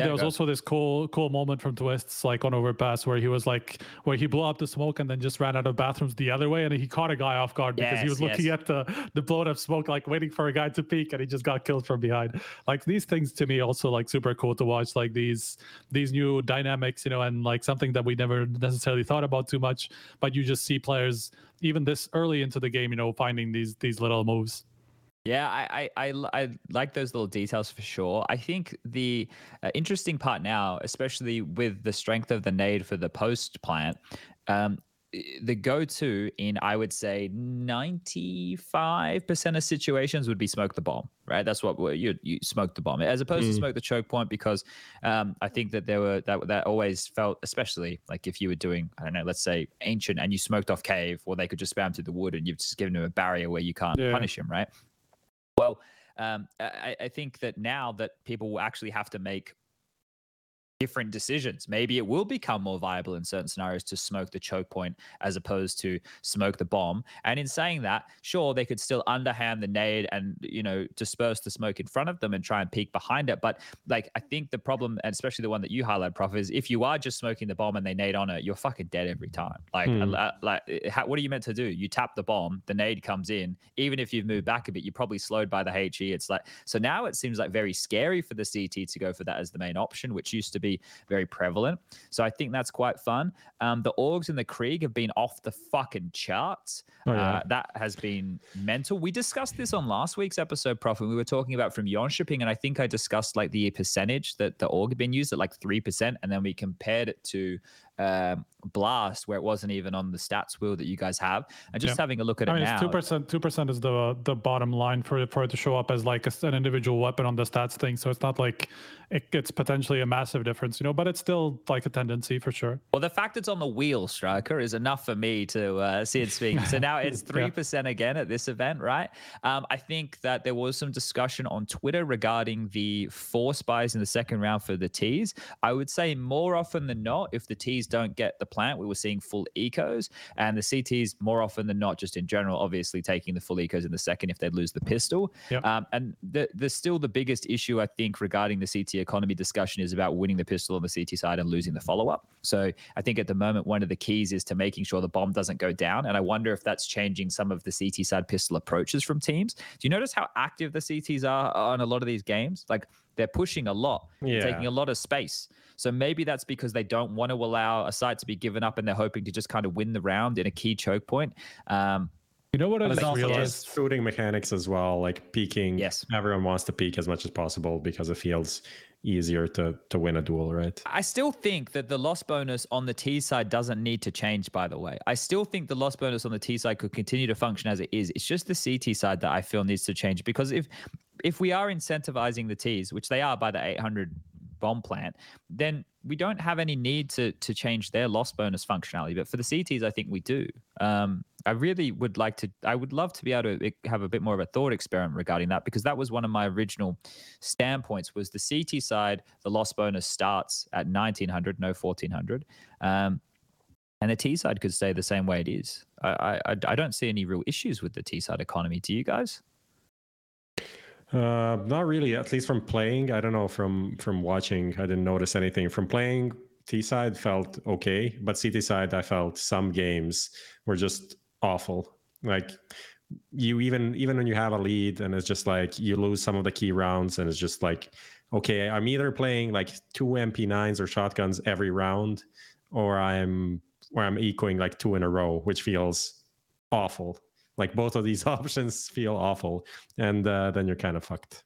Yeah, there was also this cool cool moment from Twistzz like on Overpass where he was like where he blew up the smoke and then just ran out of bathrooms the other way and he caught a guy off guard because he Yes, was looking yes. at the the blown up smoke like waiting for a guy to peek and he just got killed from behind. Like these things to me also like super cool to watch like these these new dynamics you know and like something that we never necessarily thought about too much but you just see players even this early into the game you know finding these these little moves. Yeah, I I I like those little details for sure. I think the uh, interesting part now, especially with the strength of the nade for the post plant, um, the go-to in I would say 95% of situations would be smoke the bomb, right? That's what you you smoke the bomb as opposed to Mm. smoke the choke point because um, I think that there were that that always felt especially like if you were doing I don't know let's say ancient and you smoked off cave or they could just spam through the wood and you've just given them a barrier where you can't Yeah. punish him, right? Well, um, I, I think that now that people will actually have to make different decisions, maybe it will become more viable in certain scenarios to smoke the choke point as opposed to smoke the bomb. And in saying that, sure, they could still underhand the nade and you know disperse the smoke in front of them and try and peek behind it. But like, I think the problem, and especially the one that you highlight, Prof, is if you are just smoking the bomb and they nade on it, you're fucking dead every time. Like, Hmm. like, how, what are you meant to do? You tap the bomb, the nade comes in. Even if you've moved back a bit, you're probably slowed by the HE. It's like so now it seems like very scary for the CT to go for that as the main option, which used to be be very prevalent. So I think that's quite fun. Um, the AUGs and the Krieg have been off the fucking charts. Oh, yeah. uh, that has been mental. We discussed this on last week's episode, Prof, and we were talking about from Yon shipping, and I think I discussed like the percentage that the AUG had been used at like three percent, and then we compared it to um, Blast, where it wasn't even on the stats wheel that you guys have. And just Yeah. having a look at I it mean, now, two percent. Two percent is the the bottom line for it for it to show up as like a, an individual weapon on the stats thing. So it's not like it, it's potentially a massive difference, you know. But it's still like a tendency for sure. Well, the fact it's on the wheel, Striker, is enough for me to uh, see it speak. So now [LAUGHS] it's Yeah. 3% again at this event, right? Um, I think that there was some discussion on Twitter regarding the force buys in the second round for the Ts. I would say more often than not, if the Ts don't get the plant, we were seeing full ecos, and the CTs more often than not, just in general, obviously taking the full ecos in the second if they lose the pistol. Yep. Um, and the, the still the biggest issue I think regarding the CT economy discussion is about winning the pistol on the CT side and losing the follow up. So I think at the moment one of the keys is to making sure the bomb doesn't go down. And I wonder if that's changing some of the CT side pistol approaches from teams. Do you notice how active the CTs are on a lot of these games? Like they're pushing a lot, Yeah. taking a lot of space. So maybe that's because they don't want to allow a site to be given up and they're hoping to just kind of win the round in a key choke point. Um, You know what I But it's just realized? just shooting mechanics as well, like peeking. Yes. Everyone wants to peek as much as possible because it feels easier to to win a duel, right? I still think that the loss bonus on the T side doesn't need to change, by the way. I still think the loss bonus on the T side could continue to function as it is. It's just the CT side that I feel needs to change because if if we are incentivizing the Ts, which they are by the 800 bomb plant, then we don't have any need to to change their loss bonus functionality. But for the CTs, I think we do. Um, I really would like to. I would love to be able to have a bit more of a thought experiment regarding that because that was one of my original standpoints. Was the CT side the loss bonus starts at 1900, no 1400, um, and the T side could stay the same way it is. I, I I don't see any real issues with the T side economy. Do you guys? Uh, not really. At least from playing, I don't know. From from watching, I didn't notice anything. From playing, T side felt okay, but CT side, I felt some games were just awful. Like you even even when you have a lead and it's just like you lose some of the key rounds and it's just like okay i'm either playing like two mp9s or shotguns every round or i'm or i'm equaling like two in a row which feels awful like both of these [LAUGHS] options feel awful and uh, then you're kind of fucked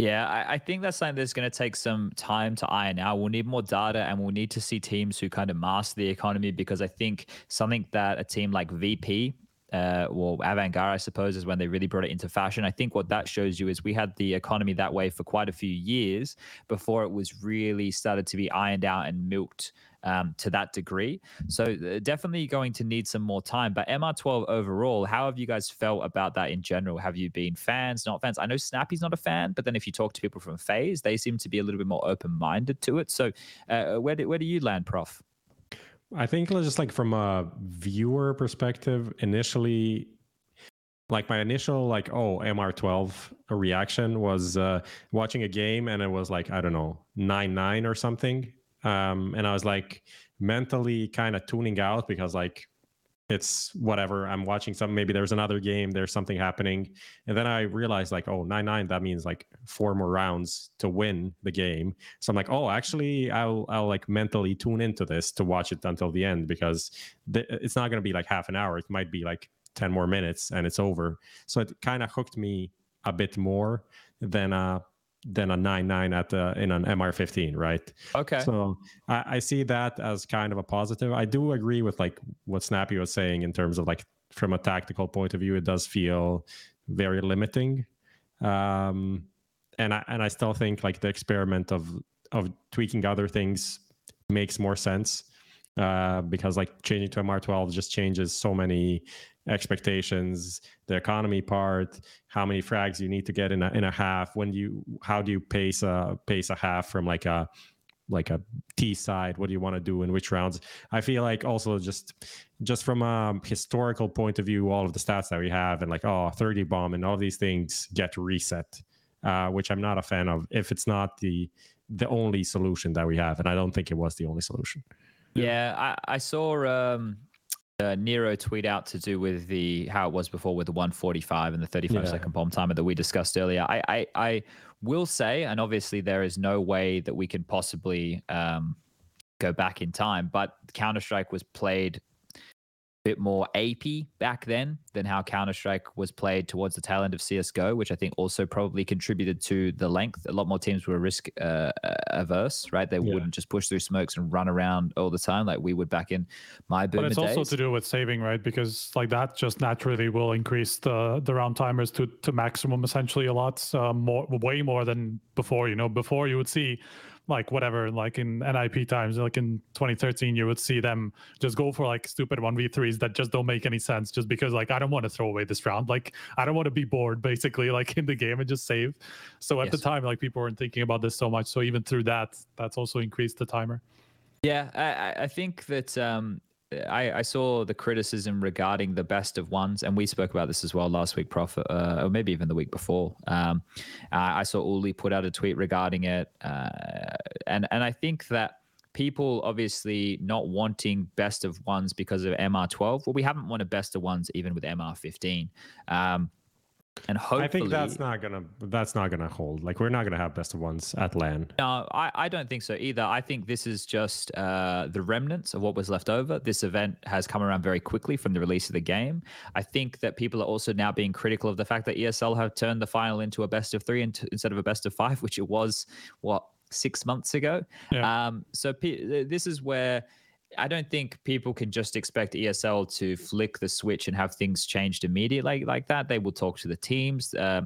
Yeah, I, I think that's something that's going to take some time to iron out. We'll need more data and we'll need to see teams who kind of master the economy because I think something that a team like VP uh, well, AVANGAR, I suppose, is when they really brought it into fashion. I think what that shows you is we had the economy that way for quite a few years before it was really started to be ironed out and milked um, to that degree. So uh, definitely going to need some more time. But MR12 overall, how have you guys felt about that in general? Have you been fans, not fans? I know Snappi's not a fan, but then if you talk to people from FaZe, they seem to be a little bit more open-minded to it. So uh, where do, where do you land, Prof? I think just like from a viewer perspective, initially, like my initial like oh MR12 reaction was uh, watching a game and it was like I don't know nine nine or something, um, and I was like mentally kind of tuning out because like it's whatever i'm watching something maybe there's another game there's something happening. And then i realized like oh 9-9 that means like four more rounds to win the game. So i'm like oh actually i'll i'll like mentally tune into this to watch it until the end because th- it's not going to be like half an hour. It might be like 10 more minutes and it's over. So it kind of hooked me a bit more than uh than a 9-9 at the in an mr15 right Okay. so I, I see that as kind of a positive. I do agree with like what Snappi was saying in terms of like from a tactical point of view, it does feel very limiting. Um, and I and I still think like the experiment of of tweaking other things makes more sense uh, because like changing to MR12 just changes so many expectations, the economy part, how many frags you need to get in a in a half, when you how do you pace a pace a half from like a like a T side, what do you want to do in which rounds? I feel like also just just from a historical point of view, all of the stats that we have and like oh 30 bomb and all these things get reset, uh, which I'm not a fan of if it's not the the only solution that we have, and I don't think it was the only solution. Yeah, I, I saw um, uh, Nero tweet out to do with the how it was before with the 145 and the 35 Yeah. second bomb timer that we discussed earlier. I, I I will say, and obviously there is no way that we can possibly um, go back in time, but Counter Strike was played bit more AP back then than how Counter Strike was played towards the tail end of CS:GO, which I think also probably contributed to the length. A lot more teams were risk uh, averse, right? They Yeah. wouldn't just push through smokes and run around all the time like we would back in my boomer But it's also to do with saving, right? Because like that just naturally will increase the the round timers to to maximum essentially a lot uh, more, way more than before. You know, before you would see like whatever, like in NIP times, like in 2013, you would see them just go for like stupid one v threes that just don't make any sense, just because like I don't want to throw away this round, like I don't want to be bored basically, [LAUGHS] like in the game and just save. So at the time, like people weren't thinking about this so much. So even through that, that's also increased the timer. Yeah, I- I think that um, I, I saw the criticism regarding the best of ones, and we spoke about this as well last week, Prof, uh, or maybe even the week before. Um, I saw Uli put out a tweet regarding it, uh, and and I think that people obviously not wanting best of ones because of MR12. Well, we haven't wanted best of ones even with MR15. Um, and hopefully, I think that's not gonna that's not gonna hold. Like we're not gonna have best of ones at LAN. No, I, I don't think so either. I think this is just uh, the remnants of what was left over. This event has come around very quickly from the release of the game. I think that people are also now being critical of the fact that ESL have turned the final into a best of three instead of a best of five, [LAUGHS] which it was, what, six months ago? Yeah. Um, so pe- this is where I don't think people can just expect ESL to flick the switch and have things changed immediately like that. They will talk to the teams, uh,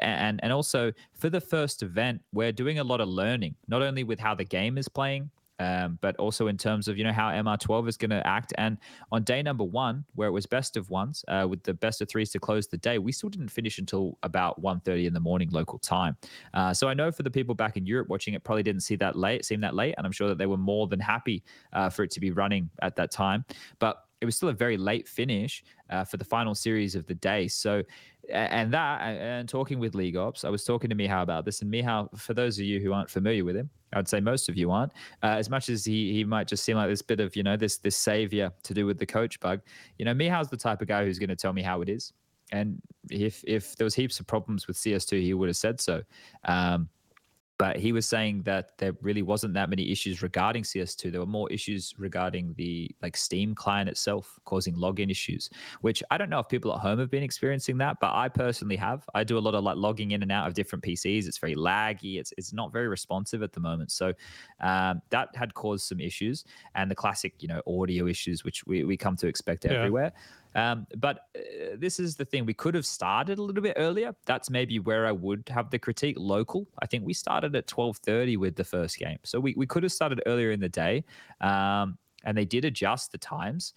and and also for the first event, we're doing a lot of learning, not only with how the game is playing. Um, but also in terms of you know how MR12 is going to act, and on day number one, where it was best of ones uh, with the best of threes to close the day, we still didn't finish until about 1.30 in the morning local time. Uh, so I know for the people back in Europe watching it, probably didn't see that late, seem that late, and I'm sure that they were more than happy uh, for it to be running at that time. But it was still a very late finish uh, for the final series of the day. So, and that, and- talking with League Ops, I was talking to Mihal about this, and Mihal, for those of you who aren't familiar with him, I would say most of you aren't. Uh, as much as he he might just seem like this bit of you know this this savior to do with the coach bug, you know, Mihal's the type of guy who's going to tell me how it is. And if if there was heaps of problems with CS2, he would have said so. Um, but he was saying that there really wasn't that many issues regarding CS2. There were more issues regarding the like Steam client itself causing login issues, which I don't know if people at home have been experiencing that, but I personally have. I do a lot of like logging in and out of different PCs. It's very laggy. It's it's not very responsive at the moment. So um, that had caused some issues, and the classic you know audio issues, which we we come to expect Yeah. Um, but uh, this is the thing. We could have started a little bit earlier. That's maybe where I would have the critique. Local. I think we started at twelve thirty with the first game, so we we could have started earlier in the day. Um, and they did adjust the times,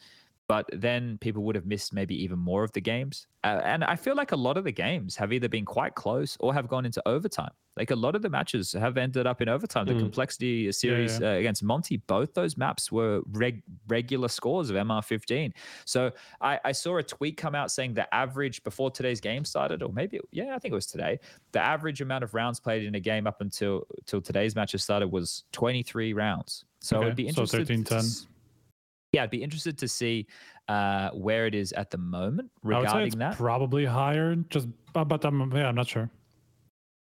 but then people would have missed maybe even more of the games. Uh, and I feel like a lot of the games have either been quite close or have gone into overtime. Like a lot of the matches have ended up in overtime. The Mm. complexity series yeah. Uh, against Monte, both those maps were reg- regular scores of MR15. So I, I saw a tweet come out saying the average before today's game started, or maybe yeah, I think it was today. The average amount of rounds played in a game up until till today's matches started was 23 rounds. So Okay, I'd be so interested. 13, to 10. Yeah, I'd be interested to see uh, where it is at the moment I would say regarding that. probably higher, just but, but I'm yeah, I'm not sure.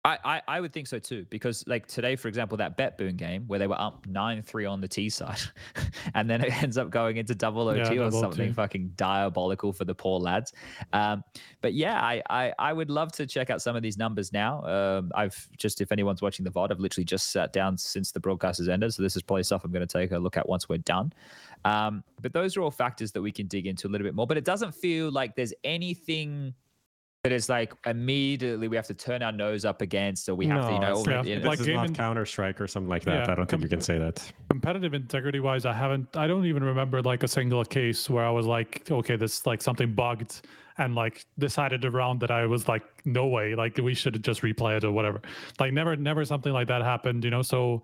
I, I, I would think so too, because like today, for example, that BetBoom game where they were up nine three on the T side, [LAUGHS] and then it [LAUGHS] ends up going into double OT Yeah, or something fucking diabolical for the poor lads. Um, but yeah, I, I I would love to check out some of these numbers now. Um, I've just if anyone's watching the VOD, I've literally just sat down since the broadcast has ended, so this is probably stuff I'm going to take a look at once we're done. Um, but those are all factors that we can dig into a little bit more. But it doesn't feel like there's anything that is like immediately we have to turn our nose up against, or we have to, you know, it's over- yeah, not- you this know, like is not Counter Strike or something like that. Yeah, I don't think com- you can say that. competitive integrity wise i haven't i don't even remember like a single case where i was like okay this like something bugged and like decided around that i was like no way like we should just replay it or whatever like never never something like that happened you know so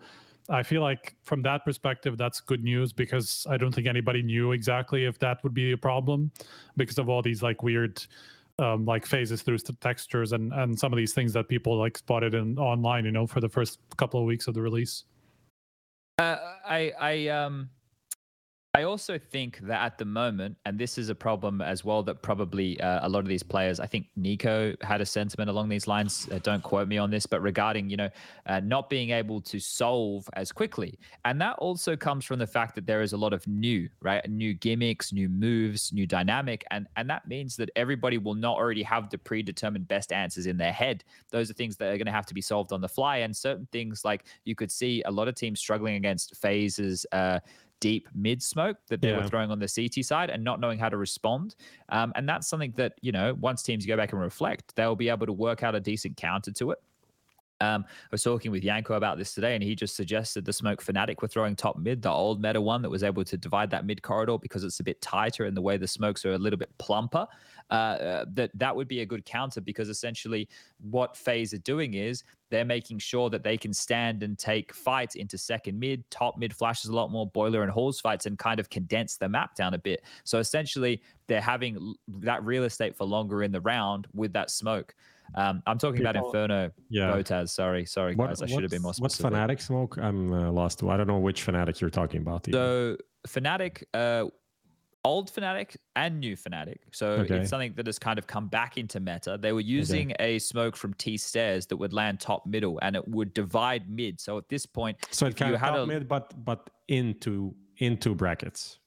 i feel like from that perspective that's good news because i don't think anybody knew exactly if that would be a problem because of all these like weird um, like phases through textures and and some of these things that people like spotted in online you know for the first couple of weeks of the release. Uh, I I um I also think that at the moment, and this is a problem as well, that probably uh, a lot of these players, I think NiKo had a sentiment along these lines. Uh, don't quote me on this, but regarding you know uh, not being able to solve as quickly, and that also comes from the fact that there is a lot of new, right, new gimmicks, new moves, new dynamic, and and that means that everybody will not already have the predetermined best answers in their head. Those are things that are going to have to be solved on the fly, and certain things like you could see a lot of teams struggling against FaZe's. Deep mid smoke that they Yeah. were throwing on the CT side and not knowing how to respond. Um, and that's something that, you know, once teams go back and reflect, they'll be able to work out a decent counter to it. Um, I was talking with Yanko about this today, and he just suggested the Smoke Fnatic were throwing top mid, the old meta one that was able to divide that mid corridor because it's a bit tighter and the way the smokes are a little bit plumper. Uh, uh, that that would be a good counter because essentially what FaZe are doing is they're making sure that they can stand and take fights into second mid, top mid flashes a lot more, boiler and halls fights, and kind of condense the map down a bit. So essentially, they're having that real estate for longer in the round with that smoke. Um, I'm talking about Inferno Yeah. Botaz. Sorry, sorry What- guys. I should have been more what's- What's specific. Fnatic Smoke? I'm uh, lost. I don't know which Fnatic you're talking about. even. So Fnatic, uh, old Fnatic and new Fnatic. So Okay. it's something that has kind of come back into meta. They were using a smoke from T stairs that would land top middle and it would divide mid. So at this point, so it kind you of top a- mid, but but into into brackets.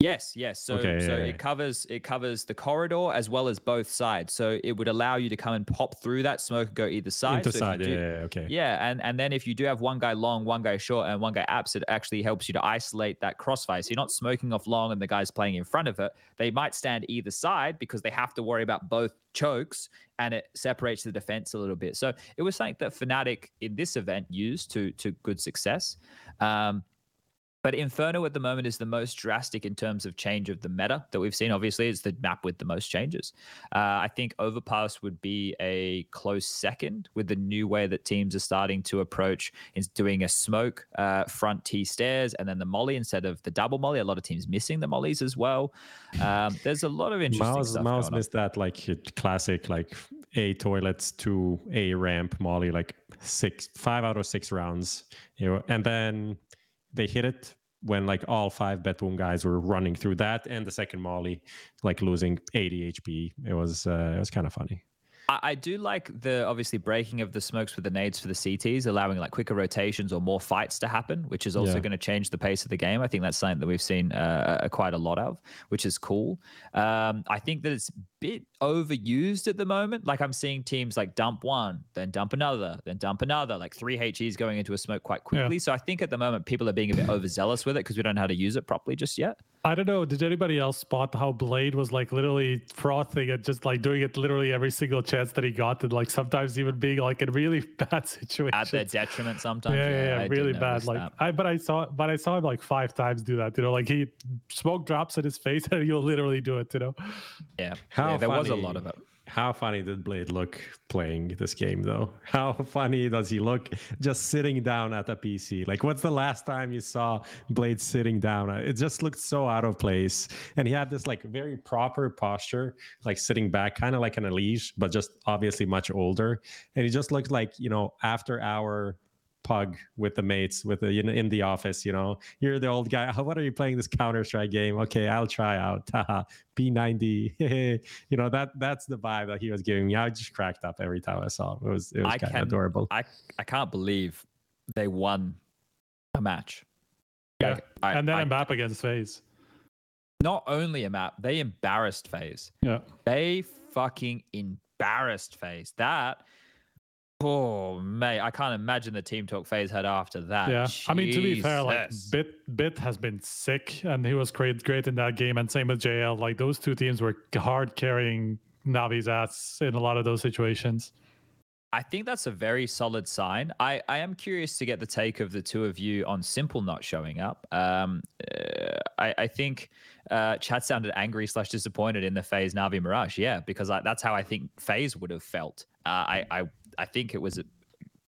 Yes, yes. So, Okay, so yeah, yeah. it covers it covers the corridor as well as both sides. So it would allow you to come and pop through that smoke and go either side. into So side. Yeah, do- yeah, yeah, okay. Yeah, and and then if you do have one guy long, one guy short, and one guy apps, it actually helps you to isolate that crossfire. So you're not smoking off long and the guy's playing in front of it. They might stand either side because they have to worry about both chokes, and it separates the defense a little bit. So it was something that Fnatic in this event used to to good success. Um, but Inferno at the moment is the most drastic in terms of change of the meta that we've seen. Obviously, it's the map with the most changes. Uh, I think Overpass would be a close second with the new way that teams are starting to approach is doing a smoke uh, front T stairs and then the molly instead of the double molly. A lot of teams missing the mollies as well. Um, there's a lot of interesting MOUZ stuff MOUZ going on. missed that like classic like a toilets to a ramp molly like six five out of six rounds you know and then they hit it when like all five BetBoom guys were running through that and the second molly like losing 80 HP it was uh, it was kind of funny I, I do like the obviously breaking of the smokes with the nades for the CTs, allowing like quicker rotations or more fights to happen, which is also Yeah. going to change the pace of the game. I think that's something that we've seen uh, quite a lot of, which is cool. Um, I think that it's a bit overused at the moment. Like I'm seeing teams like dump one, then dump another, then dump another, like three HEs going into a smoke quite Yeah. quickly. So I think at the moment people are being a bit overzealous with it because we don't know how to use it properly just yet. I don't know. Did anybody else spot how B1ad3 was like literally frothing and just like doing it literally every single chance that he got, and like sometimes even being like in really [LAUGHS] bad situations. At their detriment sometimes. yeah, yeah, yeah, I really bad. Like that. I, but I saw, but I saw him like five times do that. You know, like he smoke drops in his face, [LAUGHS] and he'll literally do it. You know, yeah, How yeah, there was a lot of it. How funny did B1ad3 look playing this game, though? [LAUGHS] How funny does he look just sitting down at a PC? Like, what's the last time you saw B1ad3 sitting down? Uh, it just looked so out of place. And he had this like very proper posture, like sitting back, kind of like an Elige, but just obviously much older. And he just looked like, you know, after hour pug with the mates with the in, in the office you know? You're the old guy "Oh, what are you playing this counter-strike game? Okay i'll try out. [LAUGHS] Haha, b90 [LAUGHS] you know that that's the vibe that he was giving me. I just cracked up every time i saw him. It was it was I kind can- of adorable. I I can't believe they won a match. Yeah, Like, I, and then I- I'm back against FaZe. not only a map, they embarrassed FaZe. Yeah, They fucking embarrassed FaZe. That oh mate, I can't imagine the team talk FaZe had after that. yeah. I mean, to be fair, like b1t b1t has been sick, and he was great, great in that game, and same with JL. Like those two teams were hard carrying Navi's ass in a lot of those situations. I think that's a very solid sign. I, I am curious to get the take of the two of you on s1mple not showing up. Um, uh, I, I think uh, Chat sounded angry slash disappointed in the FaZe Navi Mirage. Yeah, because I, that's how I think FaZe would have felt. Uh, I, I I think it was a,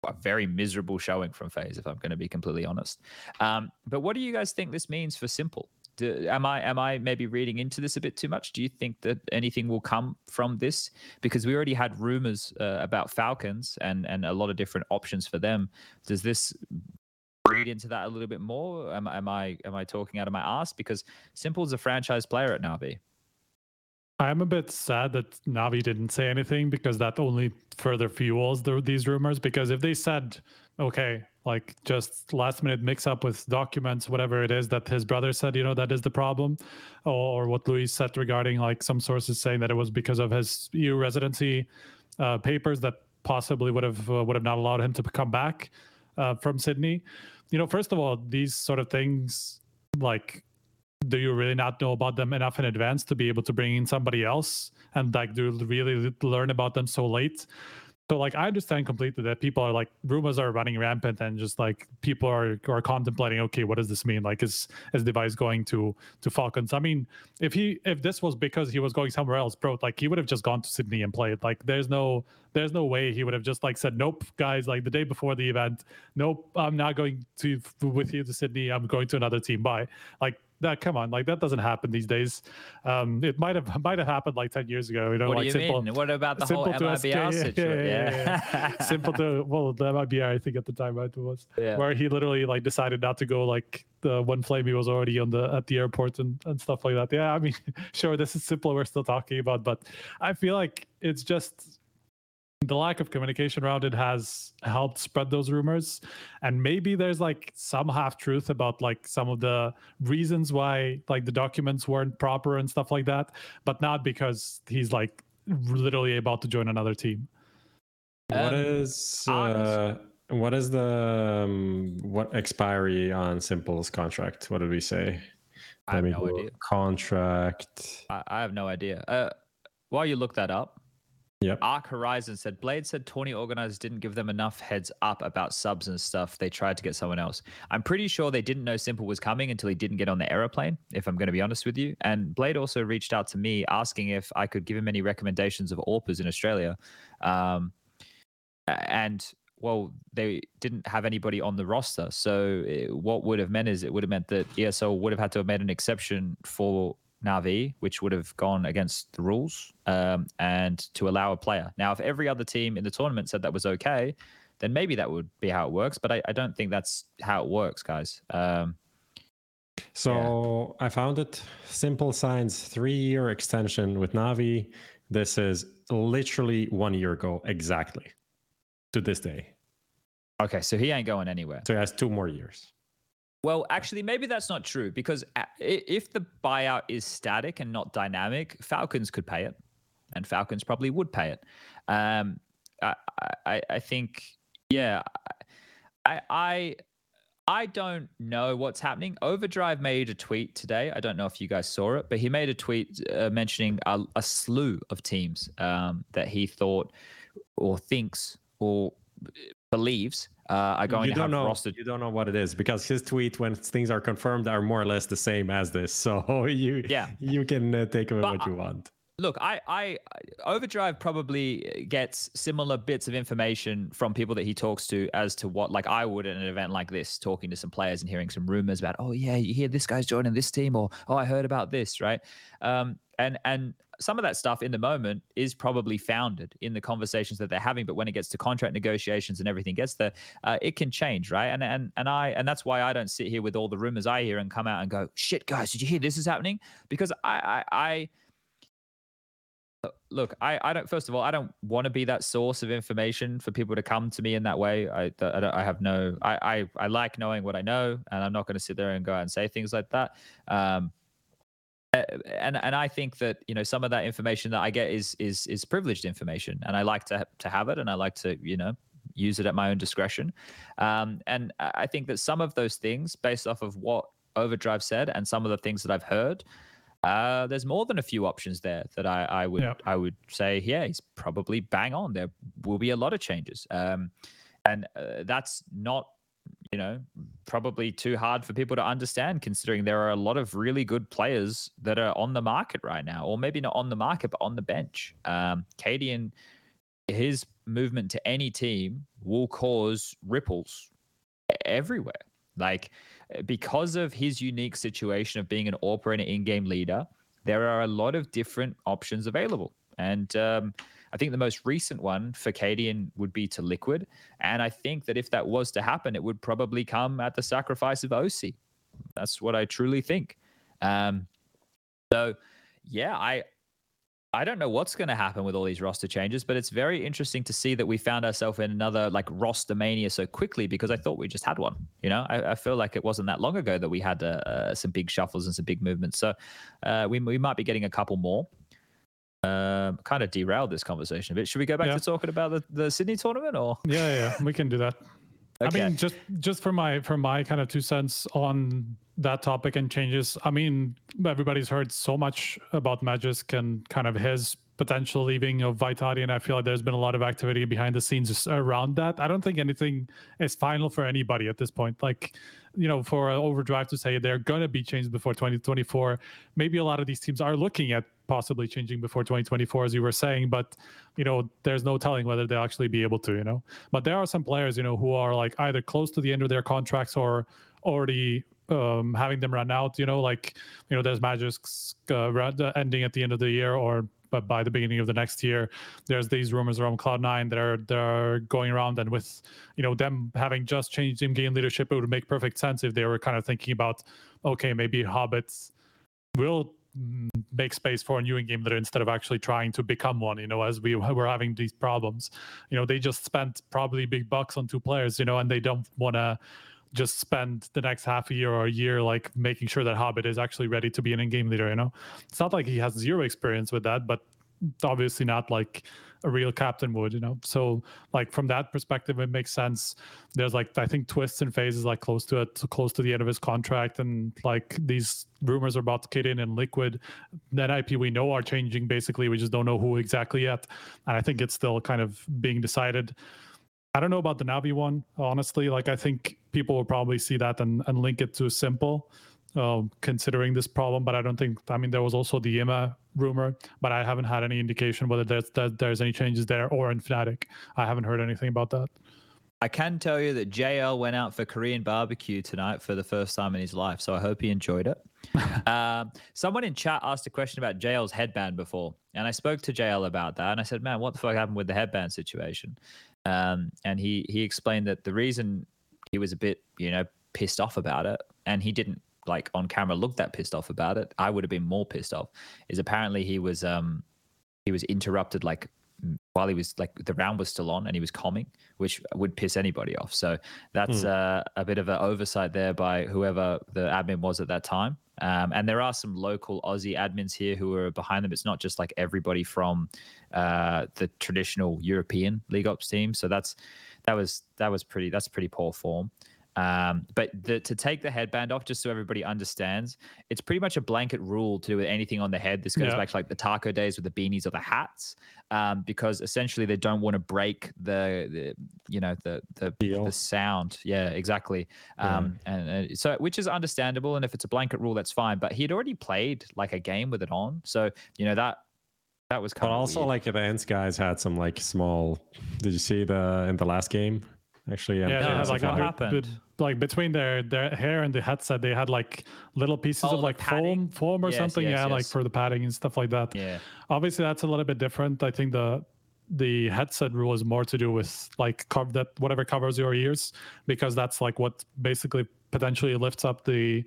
a very miserable showing from FaZe, if I'm going to be completely honest. Um, but what do you guys think this means for s1mple? Do, am I am I maybe reading into this a bit too much? Do you think that anything will come from this? Because we already had rumors uh, about Falcons and and a lot of different options for them. Does this read into that a little bit more? Am, am I am I talking out of my ass? Because s1mple's a franchise player at Navi. I'm a bit sad that Navi didn't say anything because that only further fuels the, these rumors. Because if they said, okay, like just last minute mix up with documents, whatever it is that his brother said, you know, that is the problem, or, or what Luis said regarding like some sources saying that it was because of his EU residency uh, papers that possibly would have uh, would have not allowed him to come back uh, from Sydney. You know, first of all, these sort of things like do you really not know about them enough in advance to be able to bring in somebody else and like do really learn about them so late so like I understand completely that people are like rumors are running rampant and just like people are are contemplating, okay, what does this mean? Like is is dev1ce going to to Falcons? I mean, if he if this was because he was going somewhere else, bro, like he would have just gone to Sydney and played. Like there's no there's no way he would have just like said, Nope, guys, like the day before the event, nope, I'm not going to with you to Sydney, I'm going to another team. Bye. Like that come on like that doesn't happen these days um it might have [LAUGHS] might have happened like 10 years ago you know what like do you s1mple mean? What about the whole MIBR situation? yeah, yeah, yeah, s1mple to [LAUGHS] well the MIBR I think at the time right, it was Yeah. where he literally like decided not to go like the one flame he was already on the at the airport and, and stuff like that yeah I mean [LAUGHS] sure this is s1mple we're still talking about but I feel like it's just the lack of communication around it has helped spread those rumors and maybe there's like some half truth about like some of the reasons why like the documents weren't proper and stuff like that but not because he's like literally about to join another team What Um, is honest- uh, what is the um, what expiry on s1mple's contract? What did we say? I have Let me no idea. Contract. I, I have no idea. Uh, while you look that up, Yep. Arc Horizon said B1ad3 said Tawny organizers didn't give them enough heads up about subs and stuff. They tried to get someone else. I'm pretty sure they didn't know s1mple was coming until he didn't get on the aeroplane, if I'm going to be honest with you. And B1ad3 also reached out to me asking if I could give him any recommendations of AWPers in Australia. Um, and well, they didn't have anybody on the roster. So uh, what would have meant is it would have meant that ESL would have had to have made an exception for Navi, which would have gone against the rules, um, and to allow a player. Now, if every other team in the tournament said that was okay, then maybe that would be how it works. But I, I don't think that's how it works, guys. Um, So I found it. s1mple signs three-year extension with Navi. This is literally one year ago, exactly to this day. okay, so he ain't going anywhere. So he has two more years. Well, actually, maybe that's not true because if the buyout is static and not dynamic, Falcons could pay it, and Falcons probably would pay it. Um, I, I, I think, yeah, I, I, I don't know what's happening. Overdrive made a tweet today. I don't know if you guys saw it, but he made a tweet uh, mentioning a, a slew of teams um, that he thought or thinks or believes uh, are going you to don't know. rostered You don't know what it is because his tweet, when things are confirmed, are more or less the same as this. [LAUGHS] So you, Yeah. you can uh, take But what you want. Look, I, I Overdrive probably gets similar bits of information from people that he talks to as to what, like I would at an event like this, talking to some players and hearing some rumors about, oh yeah, you hear this guy's joining this team, or oh I heard about this, right? Um, and and some of that stuff in the moment is probably founded in the conversations that they're having, but when it gets to contract negotiations and everything gets there, uh, it can change, right? And and and I and that's why I don't sit here with all the rumors I hear and come out and go, shit, guys, did you hear this is happening? Because I I. I look I, I don't first of all i don't want to be that source of information for people to come to me in that way i, I, I have no I, I i like knowing what i know and i'm not going to sit there and go out and say things like that um and and i think that you know some of that information that i get is is is privileged information and i like to to have it and i like to you know use it at my own discretion um and i think that some of those things based off of what overdrive said and some of the things that i've heard uh, there's more than a few options there that I, I would Yeah. I would say yeah he's probably bang on. There will be a lot of changes, um, and uh, that's not you know probably too hard for people to understand considering there are a lot of really good players that are on the market right now, or maybe not on the market but on the bench. Um, cadiaN, his movement to any team will cause ripples everywhere. Like uh, because of his unique situation of being an AWPer and an in-game leader, there are a lot of different options available. And um, I think the most recent one for cadiaN would be to Liquid. And I think that if that was to happen, it would probably come at the sacrifice of oSee. That's what I truly think. Um, so, yeah, I I don't know what's going to happen with all these roster changes, but it's very interesting to see that we found ourselves in another like roster mania so quickly because I thought we just had one. You know, I, I feel like it wasn't that long ago that we had uh, uh, some big shuffles and some big movements. So uh, we we might be getting a couple more. Um, kind of derailed this conversation a bit. Should we go back Yeah. to talking about the, the Sydney tournament or? Yeah, yeah, we can do that. Okay. I mean, just just for my for my kind of two cents on that topic and changes. I mean, everybody's heard so much about Magisk and kind of his potential leaving of Vitati, and I feel like there's been a lot of activity behind the scenes around that. I don't think anything is final for anybody at this point. Like, you know, for Overdrive to say they're going to be changed before 2024, maybe a lot of these teams are looking at possibly changing before 2024, as you were saying, but you know, there's no telling whether they'll actually be able to, you know. But there are some players, you know, who are like either close to the end of their contracts or already um, having them run out. You know, like you know, there's Magisk's uh, uh, ending at the end of the year or but by the beginning of the next year. There's these rumors around Cloud9 that are that are going around, and with you know them having just changed in-game leadership, it would make perfect sense if they were kind of thinking about, okay, maybe Hobbits will make space for a new in-game leader instead of actually trying to become one you know as we were having these problems. You know they just spent probably big bucks on two players you know and they don't want to just spend the next half a year or a year like making sure that HObbit is actually ready to be an in-game leader you know? It's not like he has zero experience with that but obviously not like a real captain would you know? So like from that perspective it makes sense. There's like i think Twistzz and FaZe's like close to it close to the end of his contract and like these rumors are about to kick in and liquid that ip we know are changing basically. We just don't know who exactly yet and i think it's still kind of being decided. I don't know about the navi one honestly. Like i think people will probably see that and, and link it to s1mple uh, considering this problem but i don't think i mean there was also the yima rumor but i haven't had any indication whether there's that there's any changes there or in fnatic i haven't heard anything about that I can tell you that JL went out for Korean barbecue tonight for the first time in his life, so I hope he enjoyed it. [LAUGHS] um, someone in chat asked a question about JL's headband before, and I spoke to JL about that, and I said, "Man, what the fuck happened with the headband situation?" Um, and he he explained that the reason he was a bit, you know, pissed off about it, and he didn't like on camera looked that pissed off about it. I would have been more pissed off. Is apparently he was um he was interrupted like while he was like the round was still on and he was comming, which would piss anybody off. So that's uh, a bit of an oversight there by whoever the admin was at that time. Um, and there are some local Aussie admins here who are behind them. It's not just like everybody from uh, the traditional European League Ops team. So that's that was that was pretty that's pretty poor form. Um, but the, to take the headband off, just so everybody understands, it's pretty much a blanket rule to do with anything on the head. This goes Yeah. back to like the taco days with the beanies or the hats, um, because essentially they don't want to break the, the you know, the the, the sound. Yeah, exactly. Um, and uh, so which is understandable, and if it's a blanket rule, that's fine. But he had already played like a game with it on, so you know that that was But kind of also, weird. like the ENCE guys had some like small. Did you see the in the last game? Actually, yeah, they Yeah, had like what under- happened? bet- like between their their hair and the headset they had like little pieces Oh, of like padding? foam foam or Yes, something yes, yeah like for the padding and stuff like that yeah. obviously that's a little bit different i think the the headset rule is more to do with like cover that whatever covers your ears because that's like what basically potentially lifts up the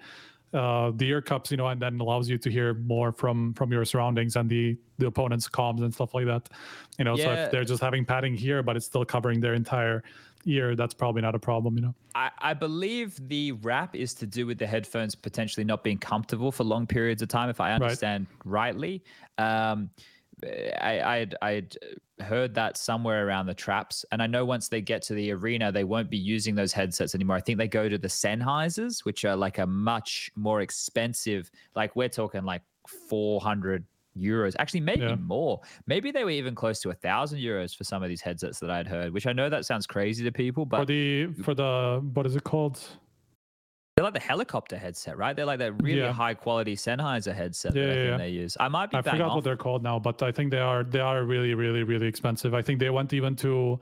uh the ear cups you know and then allows you to hear more from from your surroundings and the the opponent's comms and stuff like that you know so if they're just having padding here but it's still covering their entire ear that's probably not a problem you know I, I believe the wrap is to do with the headphones potentially not being comfortable for long periods of time, if I understand rightly. Um, I, I'd, I'd heard that somewhere around the traps, and I know once they get to the arena, they won't be using those headsets anymore. I think they go to the Sennheisers, which are like a much more expensive. Like we're talking like four hundred euros, actually maybe Yeah. more. Maybe they were even close to a thousand euros for some of these headsets that I'd heard. Which I know that sounds crazy to people, but for the for the what is it called they're like the helicopter headset, right? They're like that really Yeah. high quality Sennheiser headset Yeah, that I think yeah. they use. I might be I forgot off. what they're called now, but I think they are they are really really really expensive. I think they went even to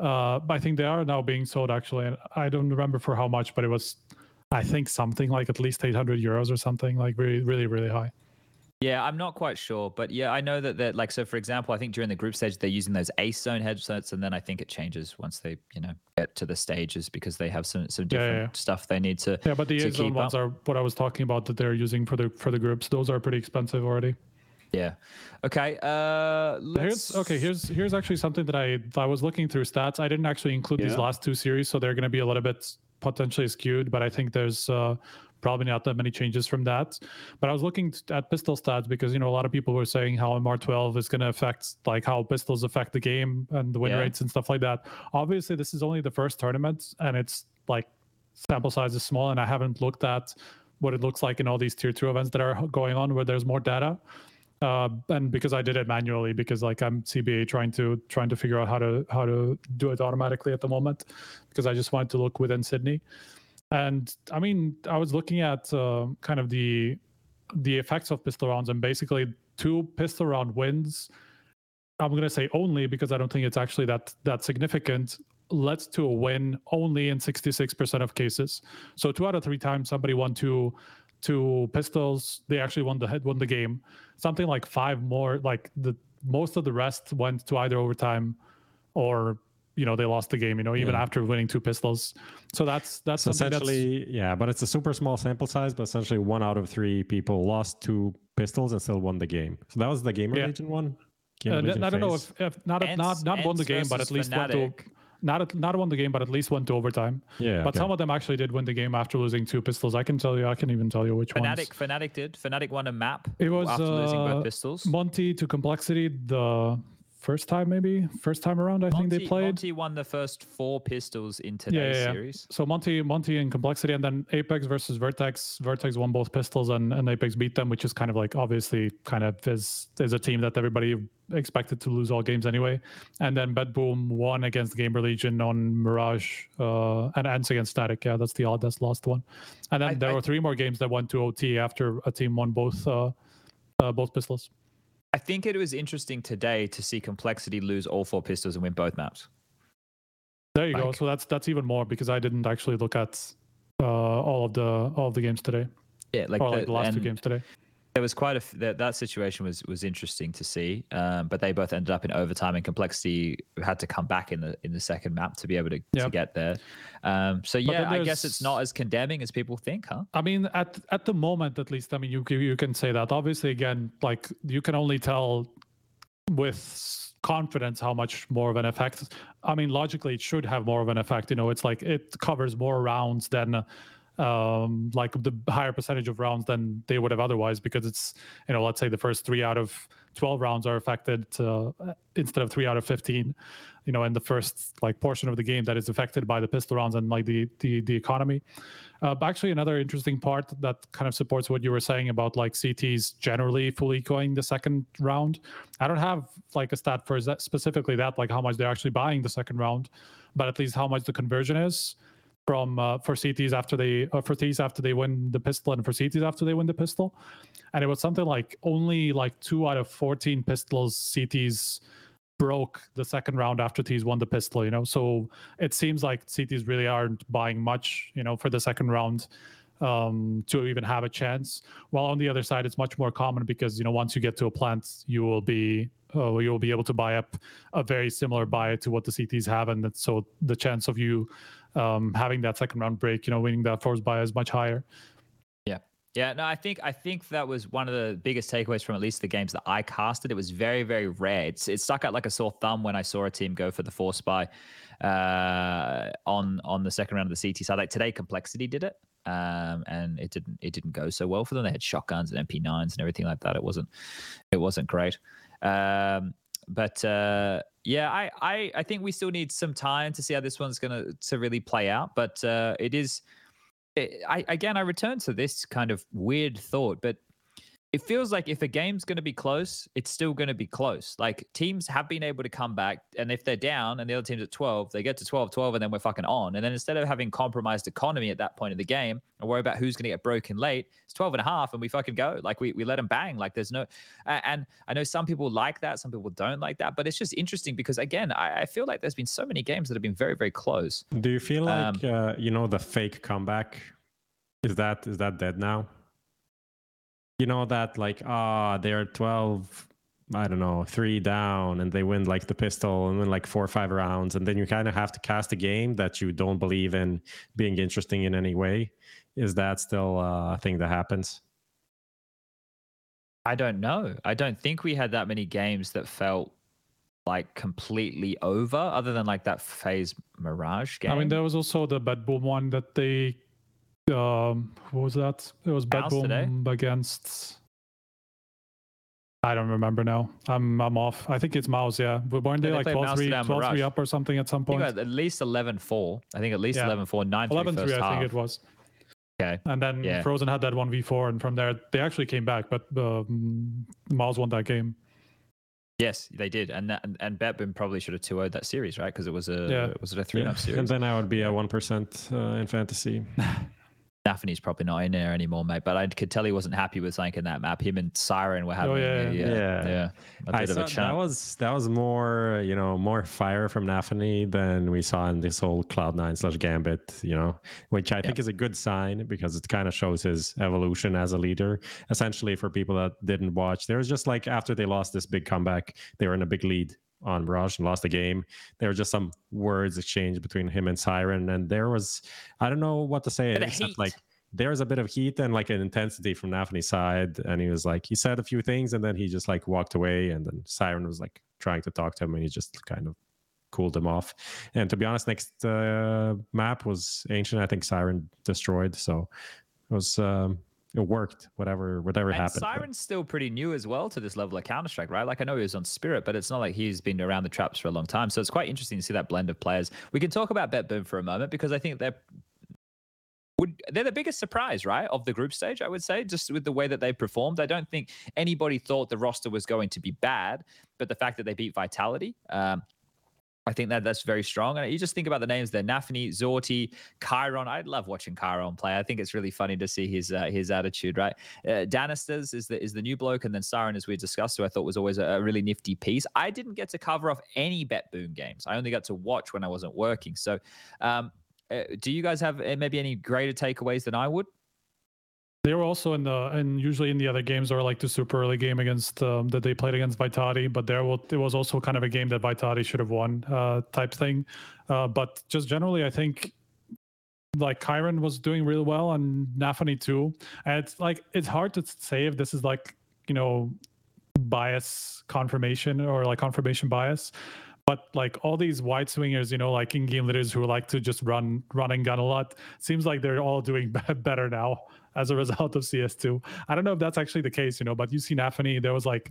uh I think they are now being sold actually and I don't remember for how much, but it was I think something like at least 800 euros or something like really really really high. Yeah, I'm not quite sure, but yeah, I know that that like so. For example, I think during the group stage they're using those AceZone headsets, and then I think it changes once they you know get to the stages because they have some some Yeah, yeah, different yeah. stuff they need to. Yeah, but the to A zone ones up. are what I was talking about that they're using for the for the groups. Those are pretty expensive already. Yeah. Okay. Uh, let's, Here's okay. Here's here's actually something that I I was looking through stats. I didn't actually include these last two series, so they're going to be a little bit potentially skewed. But I think there's uh, probably not that many changes from that. But I was looking at pistol stats because you know a lot of people were saying how MR12 is going to affect like how pistols affect the game and the win Yeah. rates and stuff like that. Obviously, this is only the first tournament, and it's like sample size is small, and I haven't looked at what it looks like in all these tier two events that are going on where there's more data uh, and because I did it manually, because like I'm CBA trying to trying to figure out how to how to do it automatically at the moment, because I just wanted to look within Sydney, and I mean I was looking at uh, kind of the the effects of pistol rounds, and basically two pistol round wins. I'm gonna say only because I don't think it's actually that that significant. Led to a win only in 66% of cases. So two out of three times somebody won two two pistols, they actually won the head won the game. Something like five more, like the most of the rest went to either overtime or you know they lost the game. You know even Yeah. after winning two pistols. So that's that's So something that's- essentially, yeah, but it's a super small sample size, but essentially one out of three people lost two pistols and still won the game. So that was the Gamer Yeah. Legion one. Uh, Legion I don't know FaZe. if, if not ENCE- not not won the game, but at least went to not not won the game, but at least went to overtime. Yeah, But okay. some of them actually did win the game after losing two pistols. I can tell you, I can even tell you which ones. Fnatic. Fnatic did. Fnatic won a map. It was after losing uh, both pistols. Monte to complexity the first time, maybe first time around. I think they played. Monte won the first four pistols in today's yeah, yeah. series. So Monte, Monte in complexity, and then Apeks versus Vertex. Vertex won both pistols, and, and Apeks beat them, which is kind of like obviously kind of is is a team that everybody expected to lose all games anyway. And then BetBoom won against GamerLegion on Mirage, uh, and ENCE against Static. Yeah, that's the odd that's lost one. And then I- there I- were three more games that went to OT after a team won both uh, uh, both pistols. I think it was interesting today to see Complexity lose all four pistols and win both maps. There you go. So that's that's even more because I didn't actually look at uh, all of the all of the games today, Yeah, like, or like the last two games today. There was quite a f- that, that situation was was interesting to see, um, but they both ended up in overtime, and Complexity had to come back in the in the second map to be able to, to get there. Um, so yeah, I guess it's not as condemning as people think, huh? I mean, at at the moment, at least, I mean, you you can say that. Obviously, again, like you can only tell with confidence how much more of an effect. I mean, logically, it should have more of an effect. You know, it's like it covers more rounds than um like the higher percentage of rounds than they would have otherwise because it's you know let's say the first three out of 12 rounds are affected uh, instead of three out of 15 you know in the first like portion of the game that is affected by the pistol rounds and like the the, the economy. Uh, but actually another interesting part that kind of supports what you were saying about like cts generally fully going the second round. I don't have like a stat for that specifically that like how much they're actually buying the second round but at least how much the conversion is from uh, for CTs after they uh, for Ts after they win the pistol and for CTs after they win the pistol, and it was something like only like two out of fourteen pistols CTs broke the second round after Ts won the pistol. You know, so it seems like CTs really aren't buying much. You know, for the second round um, to even have a chance. While on the other side, it's much more common because you know once you get to a plant, you will be uh, you will be able to buy up a very similar buy to what the CTs have, and so the chance of you um, having that second round break, you know, winning that force buy is much higher. Yeah, no, I think I think that was one of the biggest takeaways from at least the games that I casted. It was very, very rare. It's, it stuck out like a sore thumb when I saw a team go for the force buy uh, on on the second round of the CT side. Like today, Complexity did it, um, and it didn't it didn't go so well for them. They had shotguns and MP9s and everything like that. It wasn't it wasn't great. Um, but uh, yeah, I, I I think we still need some time to see how this one's gonna to really play out. But uh, it is I again I return to this kind of weird thought, but it feels like if a game's going to be close, it's still going to be close. Like teams have been able to come back, and if they're down and the other team's at 12, they get to 12 12, and then we're fucking on. And then instead of having compromised economy at that point of the game and worry about who's going to get broken late, it's 12 and a half, and we fucking go. Like we, we let them bang. Like there's no, and I know some people like that, some people don't like that, but it's just interesting because again, I, I feel like there's been so many games that have been very, very close. Do you feel Um, like uh, you know the fake comeback? Is that is that dead now? You know that like ah they're 12 i don't know three down and they win like the pistol and win like four or five rounds and then you kind of have to cast a game that you don't believe in being interesting in any way is that still uh, a thing that happens I don't know. I don't think we had that many games that felt like completely over, other than like that FaZe Mirage game. I mean, there was also the BetBoom one that they. Um, what was that? It was Bad Mouse Boom today? against. I don't remember now. I'm I'm off. I think it's MOUZ, yeah. But weren't Yeah, they, they like played 12 MOUZ 3, today on 12 3 up or something at some point? at least 11-4. I think at least Yeah. 11-4, 9 3 11 first 3, I half. think it was. Okay. And then Yeah. Frozen had that 1v4, and from there, they actually came back, but um, MOUZ won that game. Yes, they did, and that, and, and Betbin probably should have 2 0 that series, right? Because it was a Yeah. was it a three 0 and series? [LAUGHS] And then i would be a 1% uh, in fantasy [LAUGHS] Daphne's probably not in there anymore, mate. But I could tell he wasn't happy with something in that map. Him and s1ren were having, Oh, yeah, yeah. yeah, Yeah. yeah, a I bit of a chat. that was that was more you know more fire from Nafany than we saw in this whole Cloud Nine slash Gambit, you know, which I think is a good sign because it kind of shows his evolution as a leader. Essentially, for people that didn't watch, there was just like after they lost this big comeback, they were in a big lead on Mirage and lost the game. There were just some words exchanged between him and s1ren, and there was I don't know what to say except heat. like there was a bit of heat and like an intensity from Nafany's side. And he was like, he said a few things and then he just like walked away. And then s1ren was like trying to talk to him and he just kind of cooled him off. And to be honest, next uh, map was Ancient. I think s1ren destroyed. So it was, um, it worked, whatever, whatever And happened. s1ren's still pretty new as well to this level of Counter Strike, right? Like I know he was on Spirit, but it's not like he's been around the traps for a long time. So it's quite interesting to see that blend of players. We can talk about BetBoom for a moment because I think they're would they're the biggest surprise, right, of the group stage. I would say, just with the way that they performed. I don't think anybody thought the roster was going to be bad, but the fact that they beat Vitality. Um, I think that that's very strong. And you just think about the names there: Nafany, zorte, KaiR0N. I love watching KaiR0N play. I think it's really funny to see his uh, his attitude. Right, uh, danistzz is the is the new bloke, and then s1ren, as we discussed, who I thought was always a, a really nifty piece. I didn't get to cover off any BetBoom games. I only got to watch when I wasn't working. So, um, uh, do you guys have uh, maybe any greater takeaways than I would? They were also in the and usually in the other games or like the super early game against um, that they played against Vitality, but there was it was also kind of a game that Vitality should have won uh, type thing. Uh, but just generally, I think like KaiR0N was doing really well and Nafany too. And it's like it's hard to say if this is like you know bias confirmation or like confirmation bias. But like all these wide swingers, you know, like in game leaders who like to just run, run and gun a lot, seems like they're all doing [LAUGHS] better now as a [LAUGHS] result of CS2. I don't know if that's actually the case, you know, but you see Nafany, there was like,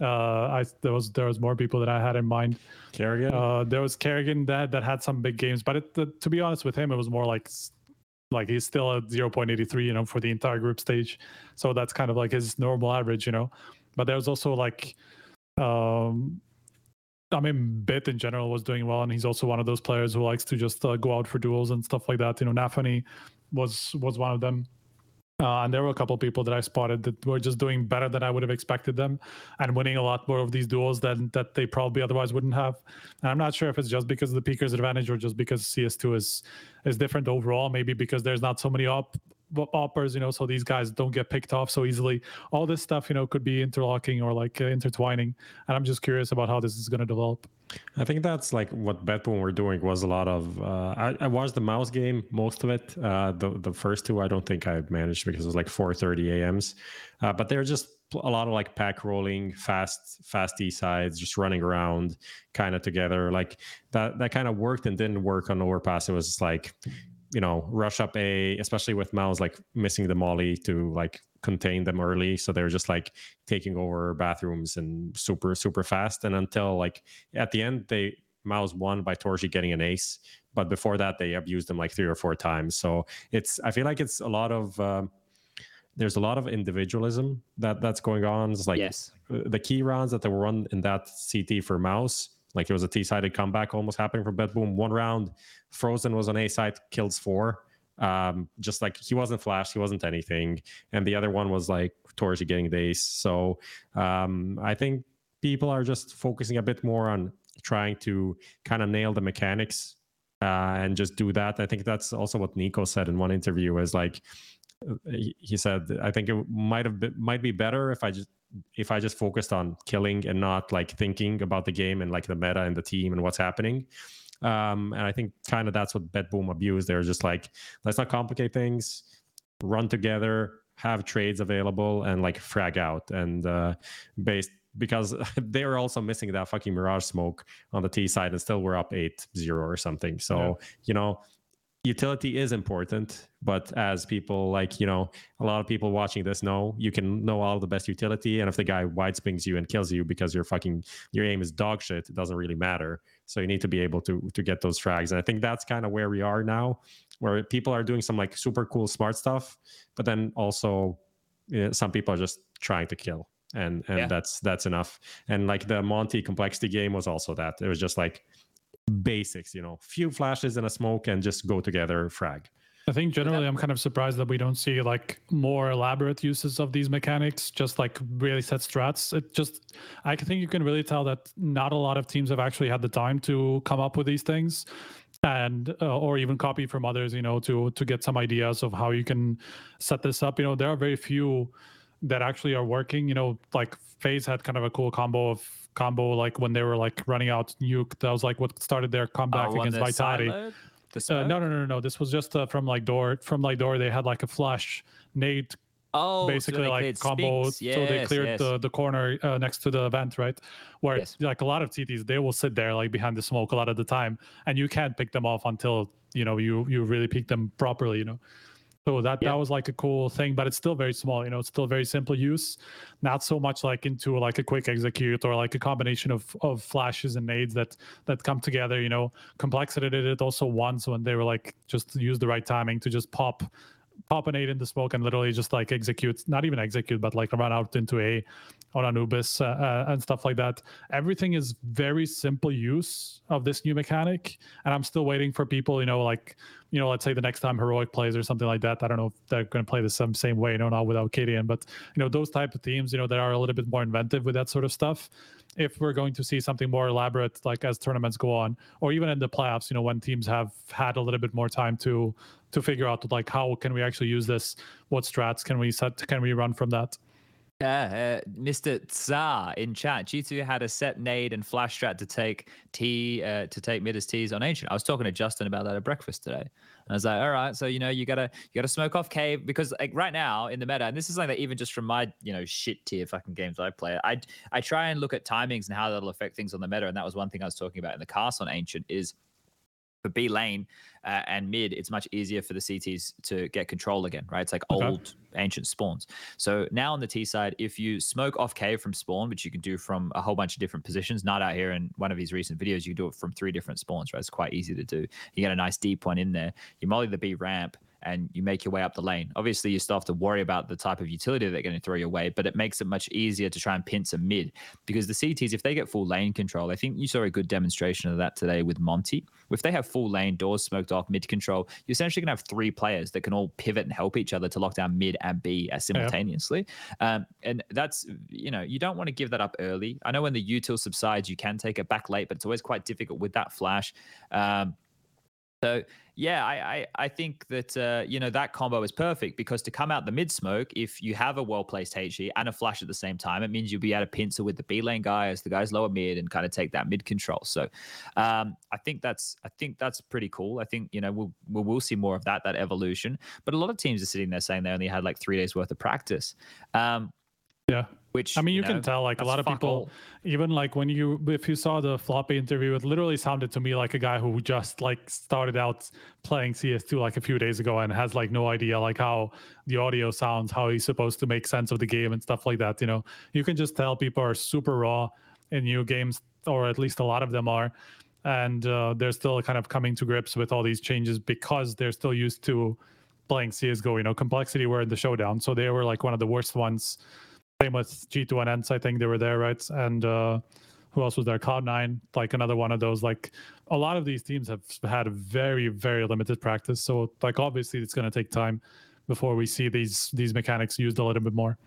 uh, I there was there was more people that I had in mind. karrigan? Uh, there was karrigan that that had some big games, but it, the, to be honest with him, it was more like like he's still at 0.83, you know, for the entire group stage. So that's kind of like his normal average, you know. But there was also like, um, I mean, b1t in general was doing well, and he's also one of those players who likes to just uh, go out for duels and stuff like that. You know, Nafany was was one of them. Uh, and there were a couple people that I spotted that were just doing better than I would have expected them, and winning a lot more of these duels than that they probably otherwise wouldn't have. And I'm not sure if it's just because of the peakers advantage or just because CS2 is is different overall. Maybe because there's not so many op oppers, you know, so these guys don't get picked off so easily. All this stuff, you know, could be interlocking or like uh, intertwining. And I'm just curious about how this is going to develop. I think that's like what BetBoom were doing was a lot of. Uh, I, I watched the MOUZ game, most of it. Uh, the the first two, I don't think I managed because it was like 4:30 a.m.s. Uh, but they're just a lot of like pack rolling, fast, fast E sides, just running around, kind of together. Like that that kind of worked and didn't work on overpass. It was just like, you know, rush up A, especially with MOUZ like missing the molly to like contain them early. So they're just like taking over bathrooms and super super fast. And until like at the end, they MOUZ won by torzsi getting an ace. But before that, they abused them like three or four times. So it's I feel like it's a lot of. Um, there's a lot of individualism that that's going on. It's like yes. the key rounds that they were run in that CT for MOUZ, like it was a T-sided comeback almost happening for BetBoom. One round, Frozen was on A side, kills four. Um, just like he wasn't flash, he wasn't anything, and the other one was like torzsi getting ace. So um, I think people are just focusing a bit more on trying to kind of nail the mechanics uh, and just do that. I think that's also what NiKo said in one interview is like he said, I think it might have been, might be better if I just if I just focused on killing and not like thinking about the game and like the meta and the team and what's happening. Um, and I think kind of that's what BetBoom abused. They're just like, let's not complicate things, run together, have trades available, and like frag out. And uh, based because [LAUGHS] they were also missing that fucking Mirage smoke on the T side and still we're up 8 0 or something. So, yeah. you know, utility is important but as people like you know a lot of people watching this know you can know all the best utility and if the guy wide swings you and kills you because your fucking your aim is dog shit it doesn't really matter. So you need to be able to to get those frags. And i think that's kind of where we are now where people are doing some like super cool smart stuff but then also you know, some people are just trying to kill and and yeah. that's that's enough. And like the Monte complexity game was also that. It was just like basics, you know, few flashes and a smoke and just go together frag. I think generally I'm kind of surprised that we don't see like more elaborate uses of these mechanics, just like really set strats. It just, I think you can really tell that not a lot of teams have actually had the time to come up with these things and uh, or even copy from others you know to to get some ideas of how you can set this up you know there are very few that actually are working you know like FaZe had kind of a cool combo of combo like when they were like running out nuke. That was like what started their comeback oh, against Vitality. Uh, no, no, no, no. This was just uh, from like door from like door. They had like a flash nade. Oh, basically so like combo. Yes, so they cleared yes. the the corner uh, next to the vent, right? Where yes. like a lot of TTs, they will sit there like behind the smoke a lot of the time, and you can't pick them off until you know you you really pick them properly. You know. So that yeah. that was like a cool thing, but it's still very small. You know, it's still very simple use, not so much like into like a quick execute or like a combination of of flashes and nades that that come together. You know, complexity did it also once when they were like just use the right timing to just pop pop an in the smoke and literally just like execute, not even execute, but like run out into a on Anubis uh, uh, and stuff like that. Everything is very simple use of this new mechanic, and I'm still waiting for people, you know, like you know, let's say the next time heroic plays or something like that. I don't know if they're going to play the same same way, you know, not without cadiaN, but you know, those type of teams, you know, that are a little bit more inventive with that sort of stuff. If we're going to see something more elaborate, like as tournaments go on, or even in the playoffs, you know, when teams have had a little bit more time to to figure out like how can we actually use this, what strats can we set, can we run from that. Yeah, uh, Mr. Tsar in chat. G2 had a set nade and flash strat to take T uh, to take mid as T's on ancient. I was talking to Justin about that at breakfast today. And I was like, all right, so you know, you gotta you gotta smoke off cave because like right now in the meta, and this is like that even just from my, you know, shit tier fucking games I play, I I try and look at timings and how that'll affect things on the meta. And that was one thing I was talking about in the cast on ancient is for B lane uh, and mid, it's much easier for the CTs to get control again, right? It's like okay. old ancient spawns. So now on the T side, if you smoke off cave from spawn, which you can do from a whole bunch of different positions, not out here in one of his recent videos, you do it from three different spawns, right? It's quite easy to do. You get a nice deep one in there. You molly the B ramp, and you make your way up the lane. Obviously, you still have to worry about the type of utility they're going to throw your way, but it makes it much easier to try and pinch a mid because the CTs, if they get full lane control, I think you saw a good demonstration of that today with Monte. If they have full lane, doors smoked off, mid control, you're essentially going to have three players that can all pivot and help each other to lock down mid and B simultaneously. Yeah. Um, and that's, you know, you don't want to give that up early. I know when the util subsides, you can take it back late, but it's always quite difficult with that flash. Um, so yeah, I I, I think that uh, you know that combo is perfect because to come out the mid smoke, if you have a well placed HE and a flash at the same time, it means you'll be able to pincer with the B lane guy as the guys lower mid and kind of take that mid control. So um, I think that's I think that's pretty cool. I think you know we'll, we'll we'll see more of that that evolution. But a lot of teams are sitting there saying they only had like three days worth of practice. Um, yeah. Which I mean, you, know, can tell like a lot of people, even like when you if you saw the floppy interview, it literally sounded to me like a guy who just like started out playing CS2 like a few days ago and has like no idea like how the audio sounds, how he's supposed to make sense of the game and stuff like that. You know, you can just tell people are super raw in new games, or at least a lot of them are, and uh, they're still kind of coming to grips with all these changes because they're still used to playing CS:GO. You know, complexity were in the showdown, so they were like one of the worst ones same with G2 and ENCE, I think they were there, right? And uh, who else was there? Cloud9, like another one of those. Like a lot of these teams have had very, very limited practice. So like obviously it's going to take time before we see these these mechanics used a little bit more.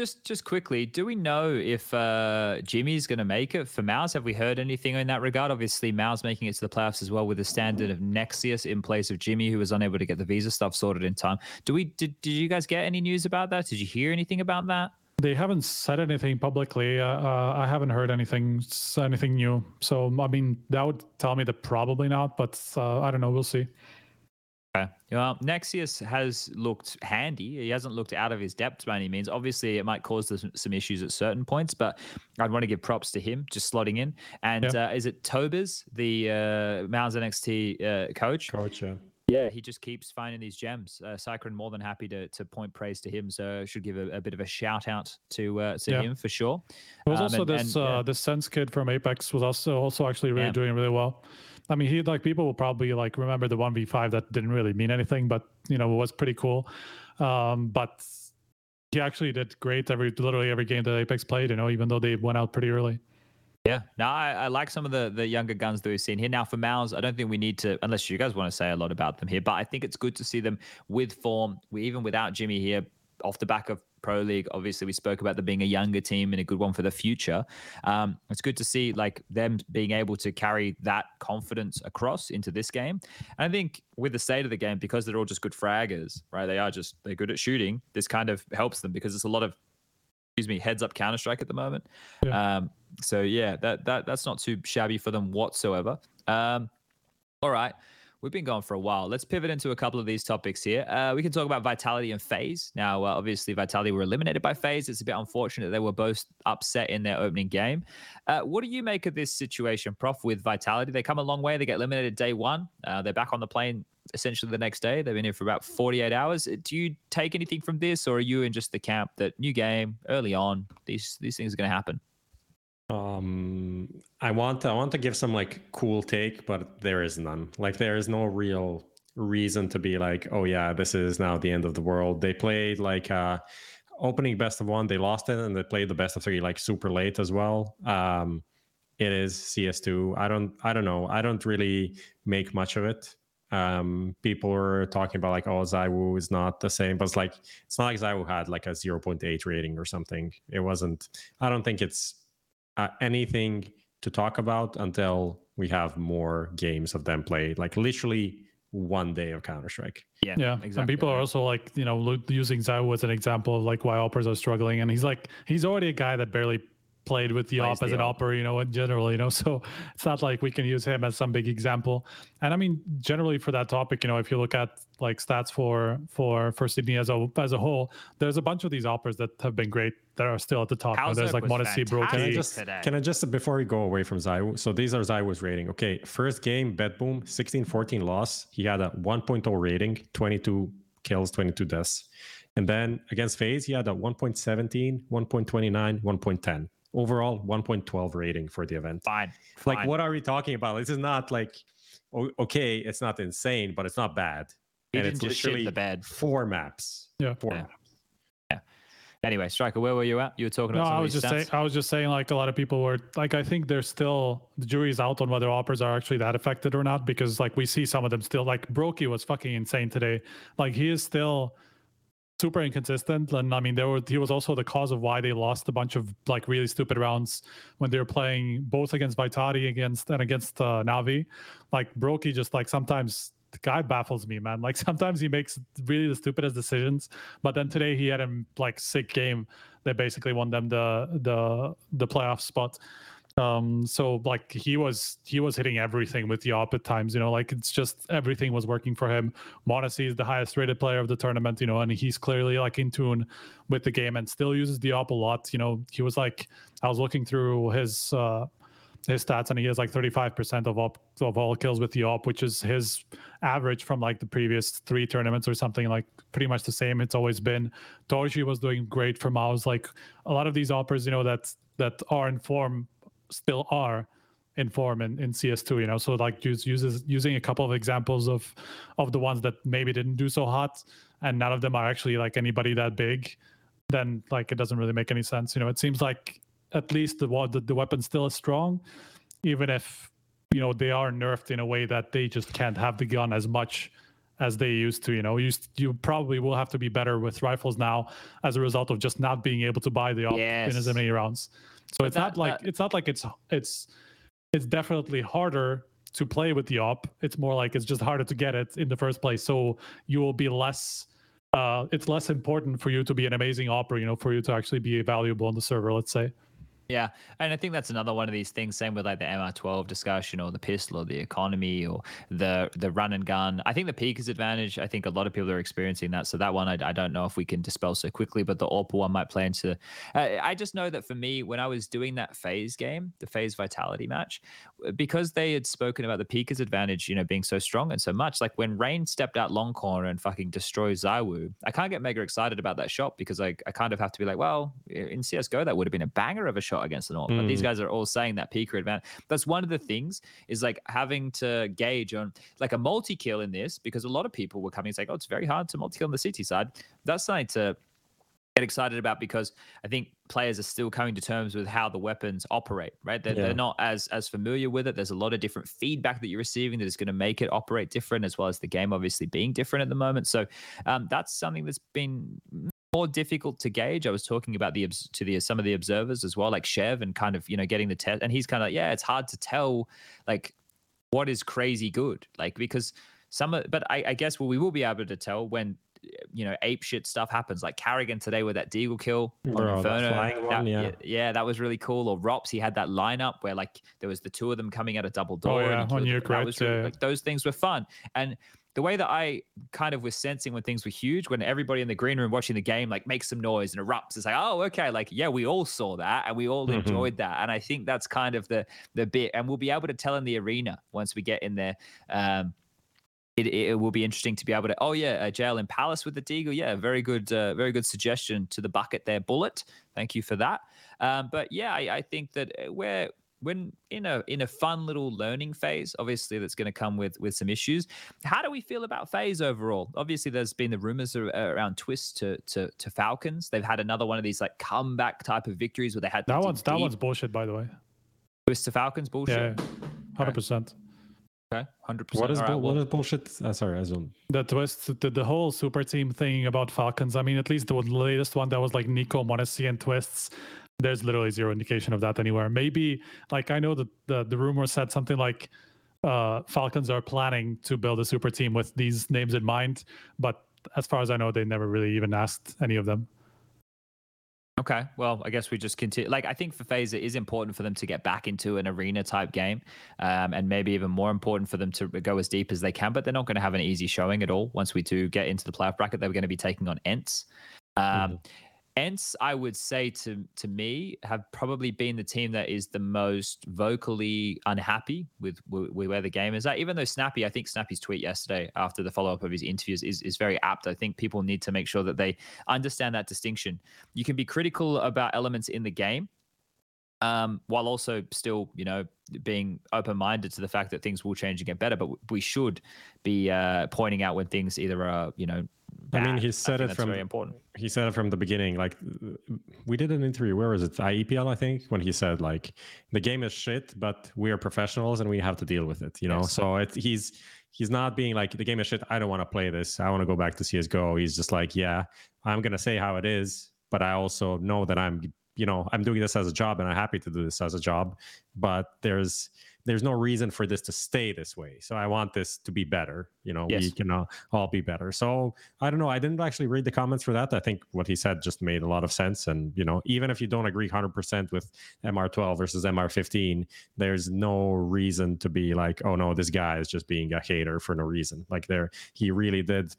Just just quickly, do we know if uh, Jimmy's going to make it for MOUZ? Have we heard anything in that regard? Obviously, MOUZ making it to the playoffs as well with the standard of Nexius in place of Jimmy, who was unable to get the visa stuff sorted in time. Do we? Did, did you guys get any news about that? Did you hear anything about that? They haven't said anything publicly. Uh, uh, I haven't heard anything anything new. So I mean, that would tell me that probably not. But uh, I don't know. We'll see. Okay. Well, Nexius has looked handy. He hasn't looked out of his depth by any means. Obviously, it might cause some, some issues at certain points, but I'd want to give props to him just slotting in. And Yeah. uh, is it Tobers, the uh, MOUZ NXT uh, coach? Coach, yeah. Yeah, he just keeps finding these gems. Uh, sycrone more than happy to to point praise to him. So should give a, a bit of a shout out to uh, to Yeah. him for sure. There was Um, also and- this and, uh, yeah. this Sense kid from Apeks was also also actually really Yeah. doing really well. I mean, he like people will probably like remember the one v five that didn't really mean anything, but you know was pretty cool. Um, but he actually did great every literally every game that Apeks played. You know, even though they went out pretty early. Yeah, no, I, I like some of the the younger guns that we've seen here. Now for MOUZ, I don't think we need to, unless you guys want to say a lot about them here. But I think it's good to see them with form, we, even without Jimmy here, off the back of Pro League. Obviously, we spoke about them being a younger team and a good one for the future. Um, it's good to see like them being able to carry that confidence across into this game. And I think with the state of the game, because they're all just good fraggers, right? They are just they're good at shooting. This kind of helps them because it's a lot of excuse me, heads up Counter Strike at the moment. Um, so yeah, that that that's not too shabby for them whatsoever. Um, all right. We've been going for a while. Let's pivot into a couple of these topics here. Uh, we can talk about Vitality and FaZe. Now, uh, obviously, Vitality were eliminated by FaZe. It's a bit unfortunate they were both upset in their opening game. Uh, what do you make of this situation, Prof, with Vitality? They come a long way. They get eliminated day one. Uh, they're back on the plane essentially the next day. They've been here for about 48 hours. Do you take anything from this, or are you in just the camp that new game, early on, these, these things are going to happen? Um, I want I want to give some like cool take, but there is none. Like there is no real reason to be like, oh yeah, this is now the end of the world. They played like uh opening best of one, they lost it, and they played the best of three like super late as well. Um, it is CS2. I don't I don't know. I don't really make much of it. Um, people were talking about like, oh, ZywOo is not the same, but it's like it's not like ZywOo had like a 0.8 rating or something. It wasn't. I don't think it's uh, anything to talk about until we have more games of them played. Like literally one day of Counter Strike. Yeah, Yeah, and people are also like, you know, using ZywOo as an example of like why operas are struggling, and he's like, he's already a guy that barely played with the Plays op as the an op. opera, you know, in general, you know, [LAUGHS] so it's not like we can use him as some big example. And I mean, generally for that topic, you know, if you look at like stats for for for Sydney as a as a whole, there's a bunch of these operas that have been great that are still at the top. You there's like was Modesty, Can I fantastic. broky. just today. can I just before we go away from ZywOo? So these are ZywOo's rating. Okay, first game, BetBoom, 16-14 loss. He had a 1.0 rating, 22 kills, 22 deaths. And then against FaZe, he had a 1.17, 1.29, 1.10. Overall, 1.12 rating for the event. fine. Like, fine. what are we talking about? This is not like, okay, it's not insane, but it's not bad. He and it's just literally the bed. four maps. Yeah. Four Yeah. maps. Anyway, Striker, where were you at? You were talking No, about some I was these just saying. I was just saying, like a lot of people were like, I think there's still the jury's out on whether operas are actually that affected or not because like we see some of them still. Like broky was fucking insane today. Like he is still super inconsistent, and I mean, there were he was also the cause of why they lost a bunch of like really stupid rounds when they were playing both against Vitati against and against uh, Navi. Like broky just like sometimes. The guy baffles me, man. Like [LAUGHS] sometimes he makes really the stupidest decisions, but then today he had a like sick game that basically won them the the the playoff spot. Um, so like he was he was hitting everything with the op at times, you know, like it's just everything was working for him. m0NESY is the highest rated player of the tournament, you know, and he's clearly like in tune with the game and still uses the op a lot. You know, he was like I was looking through his uh his stats and he has like 35% of op of all kills with the op, which is his average from like the previous three tournaments or something like pretty much the same. It's always been. torzsi was doing great for MOUZ. Like a lot of these operas, you know, that that are in form still are in form in, in CS2, you know. So like use, uses using a couple of examples of of the ones that maybe didn't do so hot and none of them are actually like anybody that big, then like it doesn't really make any sense. You know, it seems like at least the the, the weapon still is strong, even if you know they are nerfed in a way that they just can't have the gun as much as they used to. You know, you you probably will have to be better with rifles now as a result of just not being able to buy the op in Yes. as many rounds. So it's that- not like that- it's not like it's it's it's definitely harder to play with the op. It's more like it's just harder to get it in the first place. So you will be less. Uh, it's less important for you to be an amazing opera, you know, for you to actually be valuable on the server. Let's say. Yeah, and I think that's another one of these things. Same with like the MR12 discussion, or the pistol, or the economy, or the the run and gun. I think the peak is advantage. I think a lot of people are experiencing that. So that one, I, I don't know if we can dispel so quickly, but the AWP one might play into. Uh, I just know that for me, when I was doing that FaZe game, the FaZe vitality match, because they had spoken about the peak is advantage, you know, being so strong and so much. Like when Rain stepped out long corner and fucking destroyed Zywoo, I can't get mega excited about that shot because like I kind of have to be like, well, in CS:GO that would have been a banger of a shot against an AWP. But these Mm. guys are all saying that peaker advantage. That's one of the things is like having to gauge on like a multi kill in this because a lot of people were coming and saying, oh, it's very hard to multi kill on the city side. That's something to get excited about because I think players are still coming to terms with how the weapons operate, right? They're, Yeah. they're not as as familiar with it. There's a lot of different feedback that you're receiving that is going to make it operate different, as well as the game obviously being different at the moment. So um, that's something that's been more difficult to gauge. I was talking about the to the some of the observers as well, like Chev, and kind of you know getting the test, and he's kind of like, yeah, it's hard to tell like what is crazy good, like because some, but I, I guess well we will be able to tell when you know ape shit stuff happens, like karrigan today with that Deagle kill on oh, that Inferno. flying one, That- yeah. yeah, that was really cool. Or ropz, he had that lineup where like there was the two of them coming at a double oh, door. Oh, yeah, on them. That was really- like, those things were fun. And the way that I kind of was sensing when things were huge, when everybody in the green room watching the game like makes some noise and erupts, it's like, oh, okay, like yeah, we all saw that and we all Mhm. enjoyed that. And I think that's kind of the the bit, and we'll be able to tell in the arena once we get in there. Um, it, it will be interesting to be able to. Oh yeah, a jail in Palace with the Deagle. Yeah, very good, uh, very good suggestion to the bucket there, Bullet. Thank you for that. Um, but yeah, I, I think that uh, we're when in a in a fun little learning FaZe. Obviously, that's going to come with with some issues. How do we feel about phase overall? Obviously, there's been the rumors around Twistzz to to to Falcons. They've had another one of these like comeback type of victories where they had That dig one's that deep. one's bullshit, by the way. Twistzz to Falcons bullshit. Yeah, hundred percent. Okay, hundred percent. What is bull- what is bullshit? Uh, sorry, I don't. The twist, the, the whole super team thing about Falcons. I mean, at least the latest one that was like NiKo, m0NESY, and Twistzz. There's literally zero indication of that anywhere. Maybe like I know that the the rumor said something like uh, Falcons are planning to build a super team with these names in mind, but as far as I know, they never really even asked any of them. Okay, well, I guess we just continue. Like, I think for FaZe, it is important for them to get back into an arena type game, um, and maybe even more important for them to go as deep as they can. But they're not going to have an easy showing at all. Once we do get into the playoff bracket, they're going to be taking on ENCE. Um, ENCE, I would say to to me, have probably been the team that is the most vocally unhappy with, with, with where the game is at. Even though Snappi, I think Snappi's tweet yesterday after the follow up of his interviews is, is very apt. I think people need to make sure that they understand that distinction. You can be critical about elements in the game, um, while also still, you know, being open minded to the fact that things will change and get better. But we should be uh, pointing out when things either are, you know, I mean, he said it that's from very important. he said it from the beginning. Like we did an interview. Where was it? IEPL, I think, when he said like the game is shit, but we are professionals and we have to deal with it. You know, Yes. so it, he's he's not being like the game is shit. I don't want to play this. I want to go back to CS:GO. He's just like, yeah, I'm gonna say how it is, but I also know that I'm you know i'm doing this as a job and i'm happy to do this as a job but there's there's no reason for this to stay this way. So i want this to be better you know we can all, all be better. So i don't know i didn't actually read the comments for that. I think what he said just made a lot of sense. And you know even if you don't agree 100% with mr12 versus mr15 there's no reason to be like oh no this guy is just being a hater for no reason. Like there he really did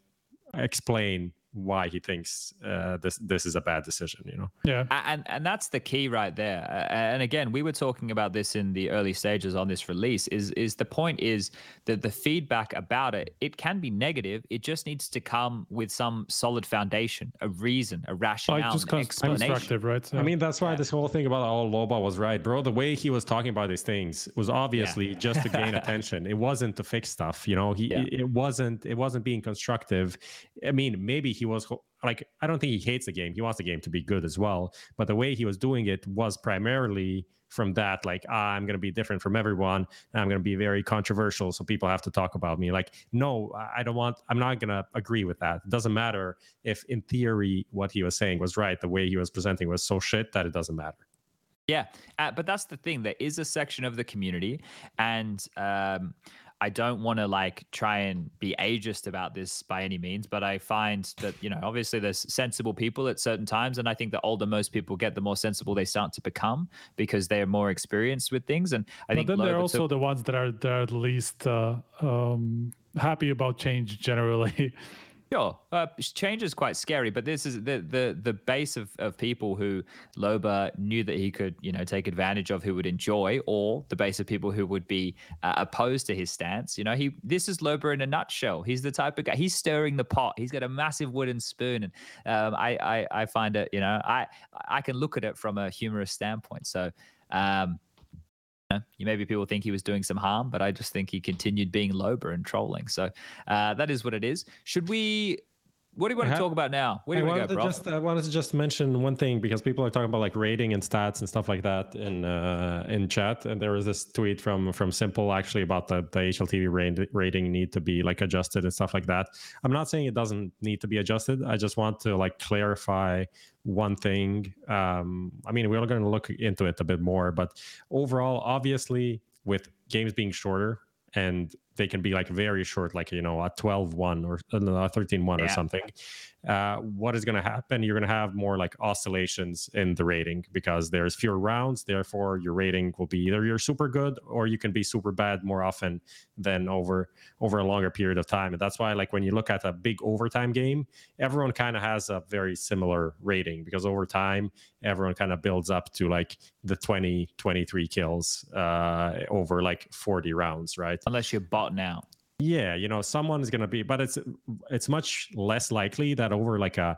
explain why he thinks uh, this this is a bad decision you know Yeah. And and that's the key right there Uh, and again we were talking about this in the early stages on this release is is the point is that the feedback about it it can be negative it just needs to come with some solid foundation a reason a rationale Like just an explanation constructive, right? I mean, that's why Yeah. this whole thing about oh Loba was right, bro. The way he was talking about these things was obviously just to gain [LAUGHS] attention. It wasn't to fix stuff, you know. He Yeah. it, it wasn't it wasn't being constructive. I mean, maybe he was like I don't think he hates the game. He wants the game to be good as well. But the way he was doing it was primarily from that, like ah, I'm going to be different from everyone, I'm going to be very controversial, so people have to talk about me. Like, no, I don't want. I'm not going to agree with that. It doesn't matter if, in theory, what he was saying was right. The way he was presenting was so shit that it doesn't matter. Yeah, uh, but that's the thing. There is a section of the community, and um, I don't want to like try and be ageist about this by any means, but I find that you know obviously there's sensible people at certain times, and I think the older most people get, the more sensible they start to become because they are more experienced with things. And I but think then they're also took- the ones that are that are the least uh, um, happy about change generally. [LAUGHS] Sure, uh, change is quite scary, but this is the the the base of, of people who Loba knew that he could you know take advantage of, who would enjoy, or the base of people who would be uh, opposed to his stance. You know, he this is Loba in a nutshell. He's the type of guy. He's stirring the pot. He's got a massive wooden spoon, and um, I, I I find it. You know, I I can look at it from a humorous standpoint. So. Um, you maybe people think he was doing some harm, but I just think he continued being Loba and trolling. So uh, that is what it is. Should we? What do you want to I ha- talk about now? Where I do you want wanted to go, bro? just I wanted to just mention one thing because people are talking about like rating and stats and stuff like that in uh, in chat. And there was this tweet from from s1mple actually about the the HLTV rating rating need to be like adjusted and stuff like that. I'm not saying it doesn't need to be adjusted. I just want to like clarify one thing. Um, I mean, we're going to look into it a bit more, but overall, obviously, with games being shorter and they can be like very short, like you know a 12-1 or uh, a 13-1 or something. Uh, what is going to happen? You're going to have more like oscillations in the rating because there's fewer rounds. Therefore, your rating will be either you're super good or you can be super bad more often than over over a longer period of time. And that's why, like when you look at a big overtime game, everyone kind of has a very similar rating because over time, everyone kind of builds up to like the 20, 23 kills uh, over like 40 rounds, right? Unless you're botting out. Yeah, you know, someone is going to be, but it's it's much less likely that over like a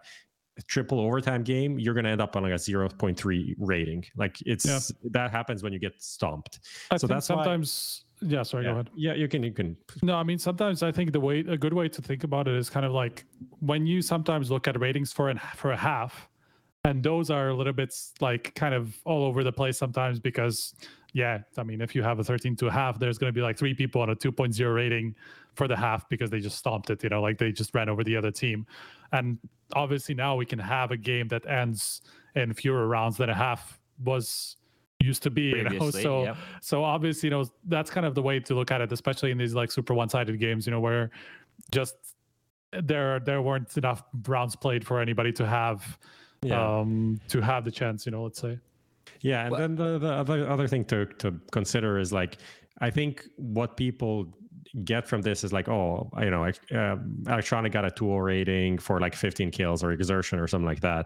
triple overtime game, you're going to end up on like a 0.3 rating. Like it's Yeah. that happens when you get stomped. I So think that's why- sometimes. yeah, sorry. Go ahead. yeah, you can you can No, I mean sometimes I think the way a good way to think about it is kind of like when you sometimes look at ratings for an for a half, and those are a little bit like kind of all over the place sometimes because yeah, I mean if you have a 13 to a half, there's going to be like three people on a 2.0 rating for the half because they just stomped it, you know, like they just ran over the other team. And obviously now we can have a game that ends in fewer rounds than a half was used to be, you know. So yep. so obviously, you know, that's kind of the way to look at it, especially in these like super one-sided games, you know, where just there there weren't enough rounds played for anybody to have yeah. um to have the chance, you know, let's say. Yeah, and Well- then the, the other other thing to to consider is like I think what people get from this is like, oh, you know, uh, electroNic got a 2 rating for like 15 kills or exertion or something like that.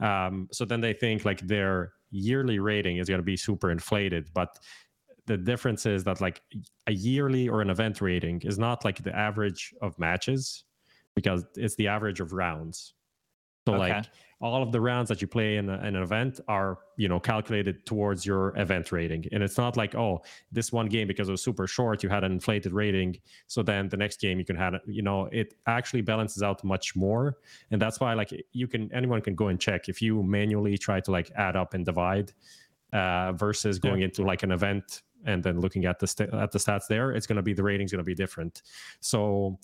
Um, so then they think like their yearly rating is going to be super inflated, but the difference is that like a yearly or an event rating is not like the average of matches because it's the average of rounds. So Okay. like all of the rounds that you play in, a, in an event are you know calculated towards your event rating. And it's not like oh this one game because it was super short you had an inflated rating. So then the next game you can have you know it actually balances out much more. And that's why like you can anyone can go and check if you manually try to like add up and divide uh versus Yeah. going into like an event and then looking at the sta- at the stats there it's going to be the rating's going to be different. So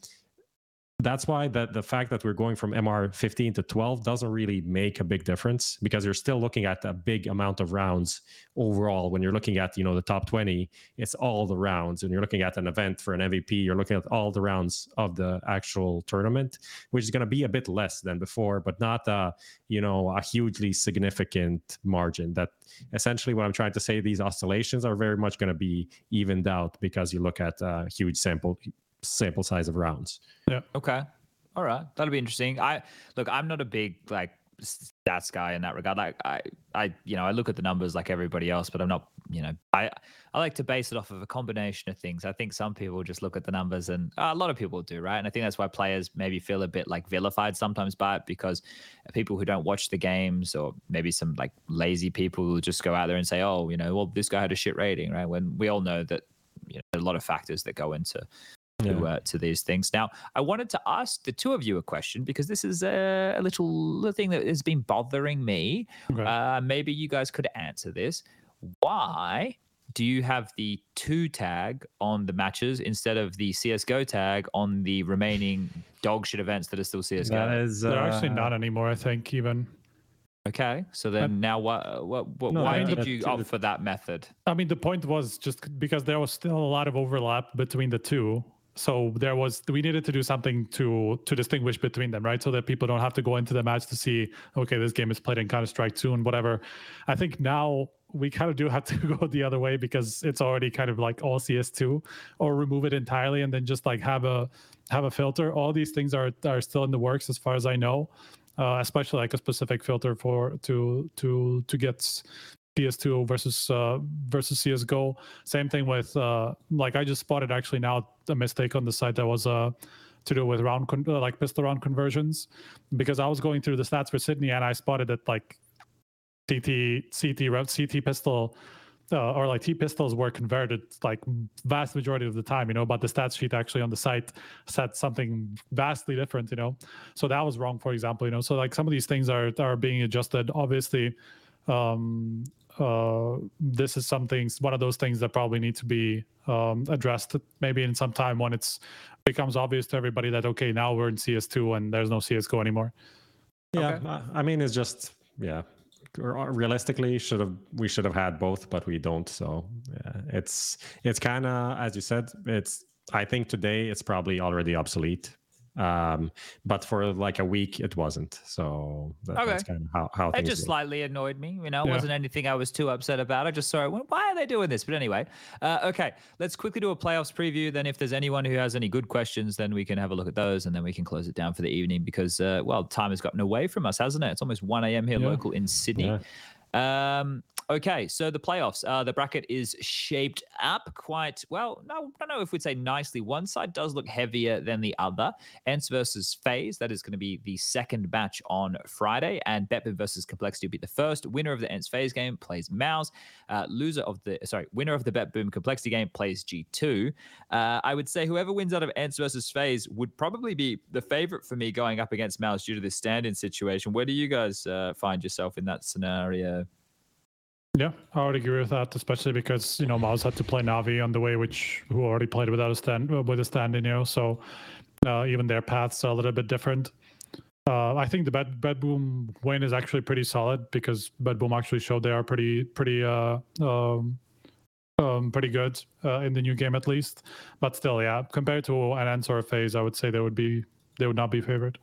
that's why the, the fact that we're going from MR 15 to 12 doesn't really make a big difference because you're still looking at a big amount of rounds overall. When you're looking at, you know, the top 20, it's all the rounds. And you're looking at an event for an MVP, you're looking at all the rounds of the actual tournament, which is going to be a bit less than before, but not a, you know, a hugely significant margin. That essentially what I'm trying to say, these oscillations are very much going to be evened out because you look at a huge sample sample size of rounds. Yeah. Okay. All right. That'll be interesting. I look, I'm not a big like stats guy in that regard. Like I, I, you know, I look at the numbers like everybody else, but I'm not, you know, I, I like to base it off of a combination of things. I think some people just look at the numbers and uh, a lot of people do, right? And I think that's why players maybe feel a bit like vilified sometimes by it because people who don't watch the games or maybe some like lazy people who just go out there and say, oh, you know, well, this guy had a shit rating, right? When we all know that, you know, there are a lot of factors that go into to, Yeah. uh, to these things. Now, I wanted to ask the two of you a question because this is a, a little, little thing that has been bothering me. Okay. Uh, maybe you guys could answer this. Why do you have the two tag on the matches instead of the CSGO tag on the remaining dog shit events that are still CSGO? That is They're actually uh, not anymore. I think even. Okay, so then now what? What? what No, why I- did that- you opt for that method? I mean, the point was just because there was still a lot of overlap between the two. So there was we needed to do something to to distinguish between them, right? So that people don't have to go into the match to see, okay, this game is played in Counter Strike 2 and whatever. I think now we kind of do have [LAUGHS] to go the other way because it's already kind of like all CS2, or remove it entirely and then just like have a have a filter. All these things are are still in the works as far as I know. Uh, especially like a specific filter for to to to get CS2 versus uh, versus CS:GO. Same thing with uh, like I just spotted actually now a mistake on the site that was uh, to do with round con- uh, like pistol round conversions because I was going through the stats for Sydney and I spotted that like CT CT CT pistol. Uh, or like T pistols were converted like vast majority of the time, you know, but the stats sheet actually on the site said something vastly different, you know. So that was wrong, for example, you know. So like some of these things are are being adjusted. Obviously, um, uh, this is something one of those things that probably need to be um, addressed maybe in some time when it's becomes obvious to everybody that okay now we're in cs2 and there's no csgo anymore Yeah, I- I mean, it's just yeah. Realistically, should have we should have had both, but we don't. So yeah, it's it's kind of as you said. It's I think today it's probably already obsolete. Um, but for like a week it wasn't. So that, that's kind of how how It just work. slightly annoyed me. You know, it Yeah. wasn't anything I was too upset about. I just saw it. Why are they doing this? But anyway, uh, okay. Let's quickly do a playoffs preview. Then, if there's anyone who has any good questions, then we can have a look at those, and then we can close it down for the evening because, uh, well, time has gotten away from us, hasn't it? It's almost 1 a.m. here Yeah. local in Sydney. Um, okay, so the playoffs. Uh, the bracket is shaped up quite well. No, I don't know if we'd say nicely. One side does look heavier than the other. ENCE versus FaZe. That is going to be the second match on Friday, and BetBoom versus Complexity will be the first. Winner of the ENCE FaZe game plays MOUZ. Uh, loser of the sorry, winner of the BetBoom Complexity game plays G2. Uh, I would say whoever wins out of ENCE versus FaZe would probably be the favorite for me going up against MOUZ due to this stand-in situation. Where do you guys uh, find yourself in that scenario? Yeah i would agree with that especially because you know MOUZ had to play navi on the way which who already played without a stand with a stand in you know so uh, even their paths are a little bit different uh, I think the BetBoom win is actually pretty solid because BetBoom actually showed they are pretty pretty uh, um, um, pretty good uh, in the new game at least. But still, yeah, compared to an answer FaZe, I would say they would be they would not be favored.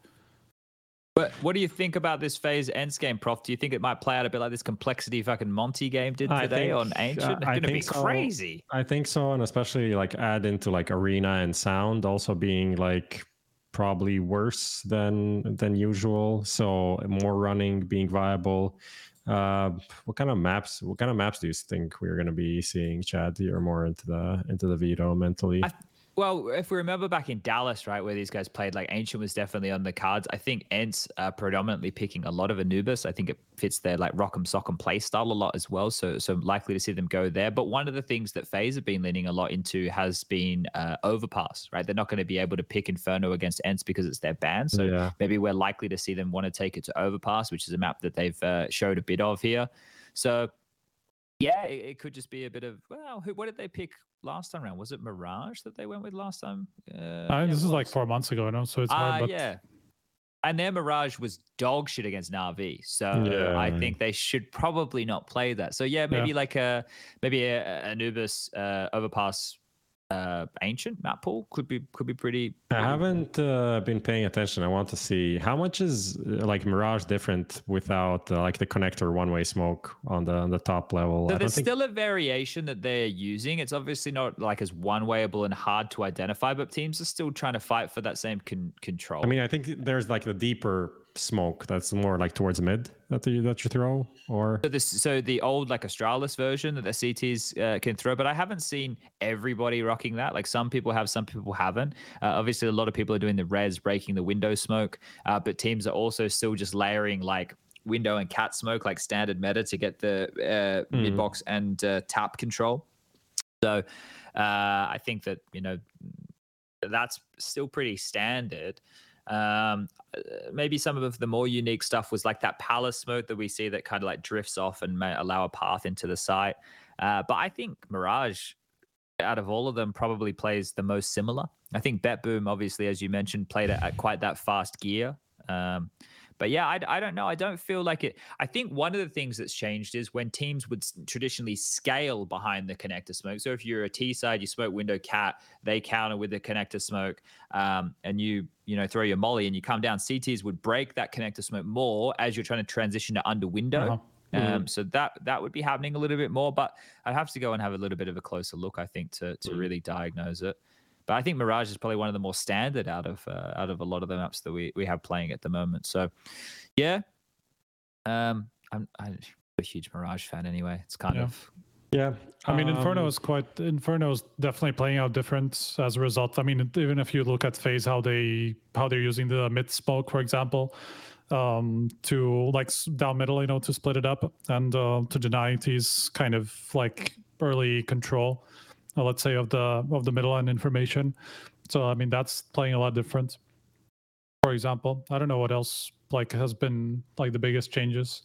But what do you think about this FaZe ENCE game, Prof? Do you think it might play out a bit like this complexity fucking Monte game did today think- on Ancient? It's to be so. crazy. I think so, and especially like add into like arena and sound also being like probably worse than than usual. So more running being viable. Uh, what kind of maps? What kind of maps do you think we're going to be seeing, Chad? You're more into the into the veto mentally. I- Well, if we remember back in Dallas, right, where these guys played, like Ancient was definitely on the cards. I think ENCE are predominantly picking a lot of Anubis. I think it fits their like rock'em sock'em play style a lot as well. So, so likely to see them go there. But one of the things that FaZe have been leaning a lot into has been uh, overpass, right? They're not going to be able to pick Inferno against ENCE because it's their ban. So yeah, maybe we're likely to see them want to take it to overpass, which is a map that they've uh, showed a bit of here. So yeah, it, it could just be a bit of well, who, what did they pick last time around? Was it Mirage that they went with last time? Uh, I yeah, mean, it this is like four months ago, no? So it's Uh, hard. but yeah. And their Mirage was dog shit against Navi, so I think they should probably not play that. So yeah, maybe like a maybe a, a Anubis uh, overpass uh, ancient map pool could be could be pretty. I haven't uh, been paying attention. I want to see how much is uh, like Mirage different without uh, like the connector one way smoke on the on the top level. So there's think still a variation that they're using. It's obviously not like as one wayable and hard to identify, but teams are still trying to fight for that same con- control. I mean, I think there's like the deeper smoke that's more like towards mid that you that you throw, or So this, so the old like Astralis version that the CTs uh, can throw, but I haven't seen everybody rocking that. Like some people have, some people haven't. Uh, obviously, a lot of people are doing the res, breaking the window smoke, uh, but teams are also still just layering like window and cat smoke, like standard meta, to get the uh, Mhm. mid box and uh, tap control. So uh, I think that you know that's still pretty standard. Um, maybe some of the more unique stuff was like that palace mode that we see that kind of like drifts off and may allow a path into the site. Uh, but I think Mirage, out of all of them, probably plays the most similar. I think BetBoom, obviously, as you mentioned, played it at quite that fast gear. Um, but yeah, I, I don't know. I don't feel like it. I think one of the things that's changed is when teams would traditionally scale behind the connector smoke. So if you're a T side, you smoke window cat, they counter with the connector smoke, um, and you you know throw your molly and you come down. CTs would break that connector smoke more as you're trying to transition to under window. Uh-huh. Um, so that that would be happening a little bit more, but I'd have to go and have a little bit of a closer look, I think, to to really diagnose it. But I think Mirage is probably one of the more standard out of uh, out of a lot of the maps that we, we have playing at the moment. So, yeah, um, I'm, I'm a huge Mirage fan anyway. It's kind Yeah. of Yeah. I mean, Inferno um, is quite Inferno is definitely playing out different as a result. I mean, even if you look at FaZe, how they how they're using the mid smoke, for example, um, to like down middle, you know, to split it up and uh, to deny these kind of like early control, let's say of the of the middle and information. So I mean, that's playing a lot different. For example, I don't know what else like has been like the biggest changes.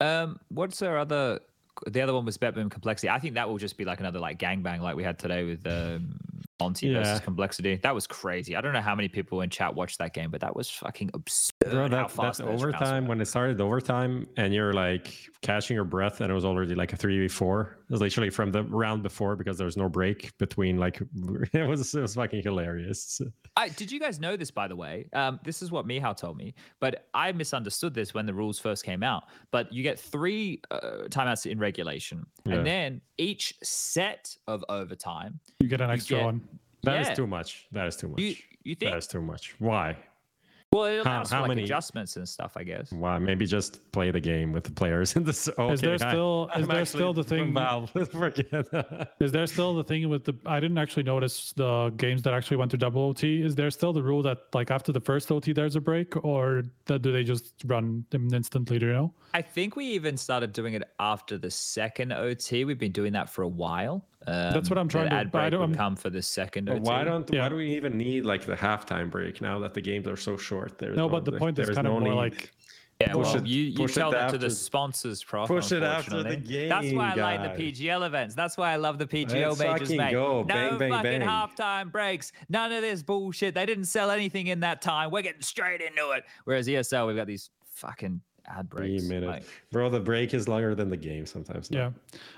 Um, what's our other? The other one was Boom Complexity. I think that will just be like another like gangbang like we had today with um, Monte versus Complexity. That was crazy. I don't know how many people in chat watched that game, but that was fucking absurd. Bro, how that, fast that's those rounds overtime when it started overtime and you're like catching your breath and it was already like a 3v4 it was literally from the round before because there was no break between like [LAUGHS] it was it was fucking hilarious I, did you guys know this, by the way? Um, this is what Mihao told me, but I misunderstood this when the rules first came out. But you get three uh, timeouts in regulation, Yeah. and then each set of overtime. You get an extra get- one. That is Yeah. too much that is too much You you think? that is too much why well, it how- allows how for like many- adjustments and stuff, I guess. why maybe just play the game with the players in this okay, Is there I- still- is I'm there still the thing- Valve. [LAUGHS] Forget. Is there still the thing with the? I didn't actually notice the games that actually went to double OT. Is there still the rule that like after the first OT there's a break, or that do they just run them instantly? Do you know? I think we even started doing it after the second OT. We've been doing that for a while. Um, That's what I'm trying to- Ad but I break don't- would come for the second But OT. why don't Yeah. why do we even need like the halftime break now that the games are so short? There's No, but the point is there's kind of no more need. like Yeah, Push well, it- you, you tell that to the sponsors, Prof. Push it after the unfortunately. That's why I game, like the. PGL events. That's why I love the PGL Let's majors, mate. go. No Bang, bang, fucking bang. halftime breaks. None of this bullshit. They didn't sell anything in that time. We're getting straight into it. Whereas ESL, we've got these fucking ad Three breaks. minutes, like- bro. The break is longer than the game sometimes. no. yeah.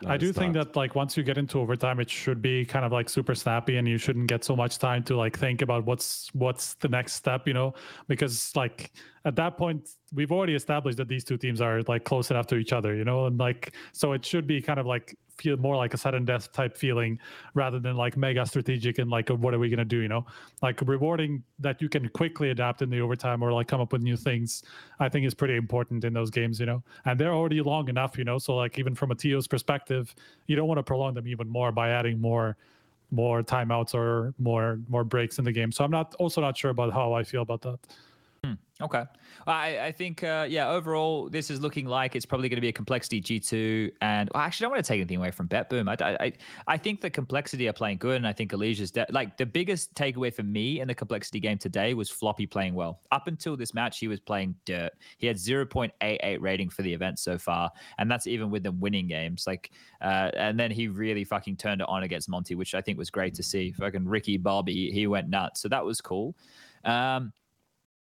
No, I do it's think not. that like once you get into overtime, it should be kind of like super snappy, and you shouldn't get so much time to like think about what's what's the next step, you know, because like at that point we've already established that these two teams are like close enough to each other, you know, and like so it should be kind of like feel more like a sudden death type feeling rather than like mega strategic and like what are we gonna do, you know, like rewarding that you can quickly adapt in the overtime or like come up with new things. I think is pretty important in those games, you know, and they're already long enough, you know, so like even from a TO's perspective, you don't want to prolong them even more by adding more more timeouts or more more breaks in the game. So I'm not also not sure about how I feel about that. Okay. I, I think, uh, yeah, overall, this is looking like it's probably going to be a complexity G2. And well, actually, I don't want to take anything away from BetBoom. I, I, I think the complexity are playing good. And I think Alicia's de- like the biggest takeaway for me in the complexity game today was Floppy playing well. Up until this match, he was playing dirt. He had 0.88 rating for the event so far. And that's even with them winning games. Like, uh, and then he really fucking turned it on against Monte, which I think was great to see. Fucking Ricky Bobby, he went nuts. So that was cool. Um,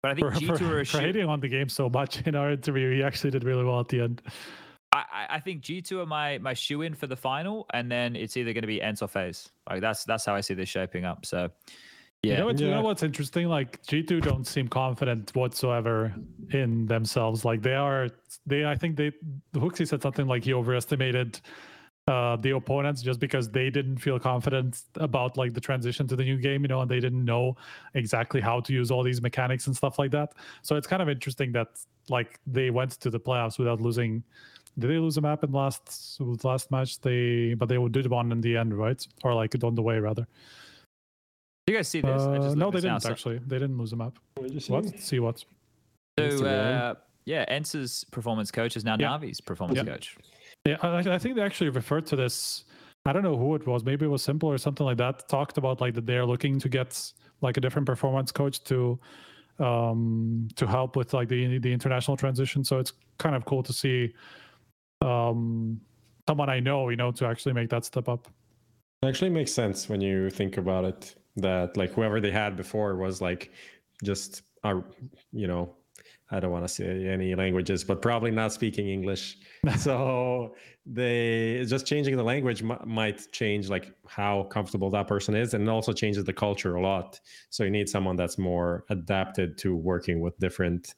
but I think [LAUGHS] For, G2 for, are a for hating on the game so much in our interview, he actually did really well at the end. I, I- I think G two are my my shoe in for the final, and then it's either going to be ENCE or FaZe. Like that's that's how I see this shaping up. So, yeah, You know, what, you know what's interesting? Like G2 don't seem confident whatsoever in themselves. Like they are they I think they HooXi said something like he overestimated uh the opponents just because they didn't feel confident about like the transition to the new game, you know, and they didn't know exactly how to use all these mechanics and stuff like that. So it's kind of interesting that like they went to the playoffs without losing did they lose a map in last last match? They but they did one in the end, right? Or like on the way rather. Do you guys see this? I Uh, just no, they this didn't So- actually. They didn't lose a map. What? See what? So, uh, yeah, ENCE' performance coach is now Yeah. Navi's performance Yeah. coach. Yeah, I, I think they actually referred to this I don't know who it was. Maybe it was s1mple or something like that. Talked about like that they're looking to get like a different performance coach to um to help with like the the international transition. So it's kind of cool to see um someone I know, you know, to actually make that step up. It actually makes sense when you think about it that like whoever they had before was like just uh, you know I don't want to say any languages, but probably not speaking English. [LAUGHS] so they just changing the language m- might change like how comfortable that person is, and also changes the culture a lot. So you need someone that's more adapted to working with different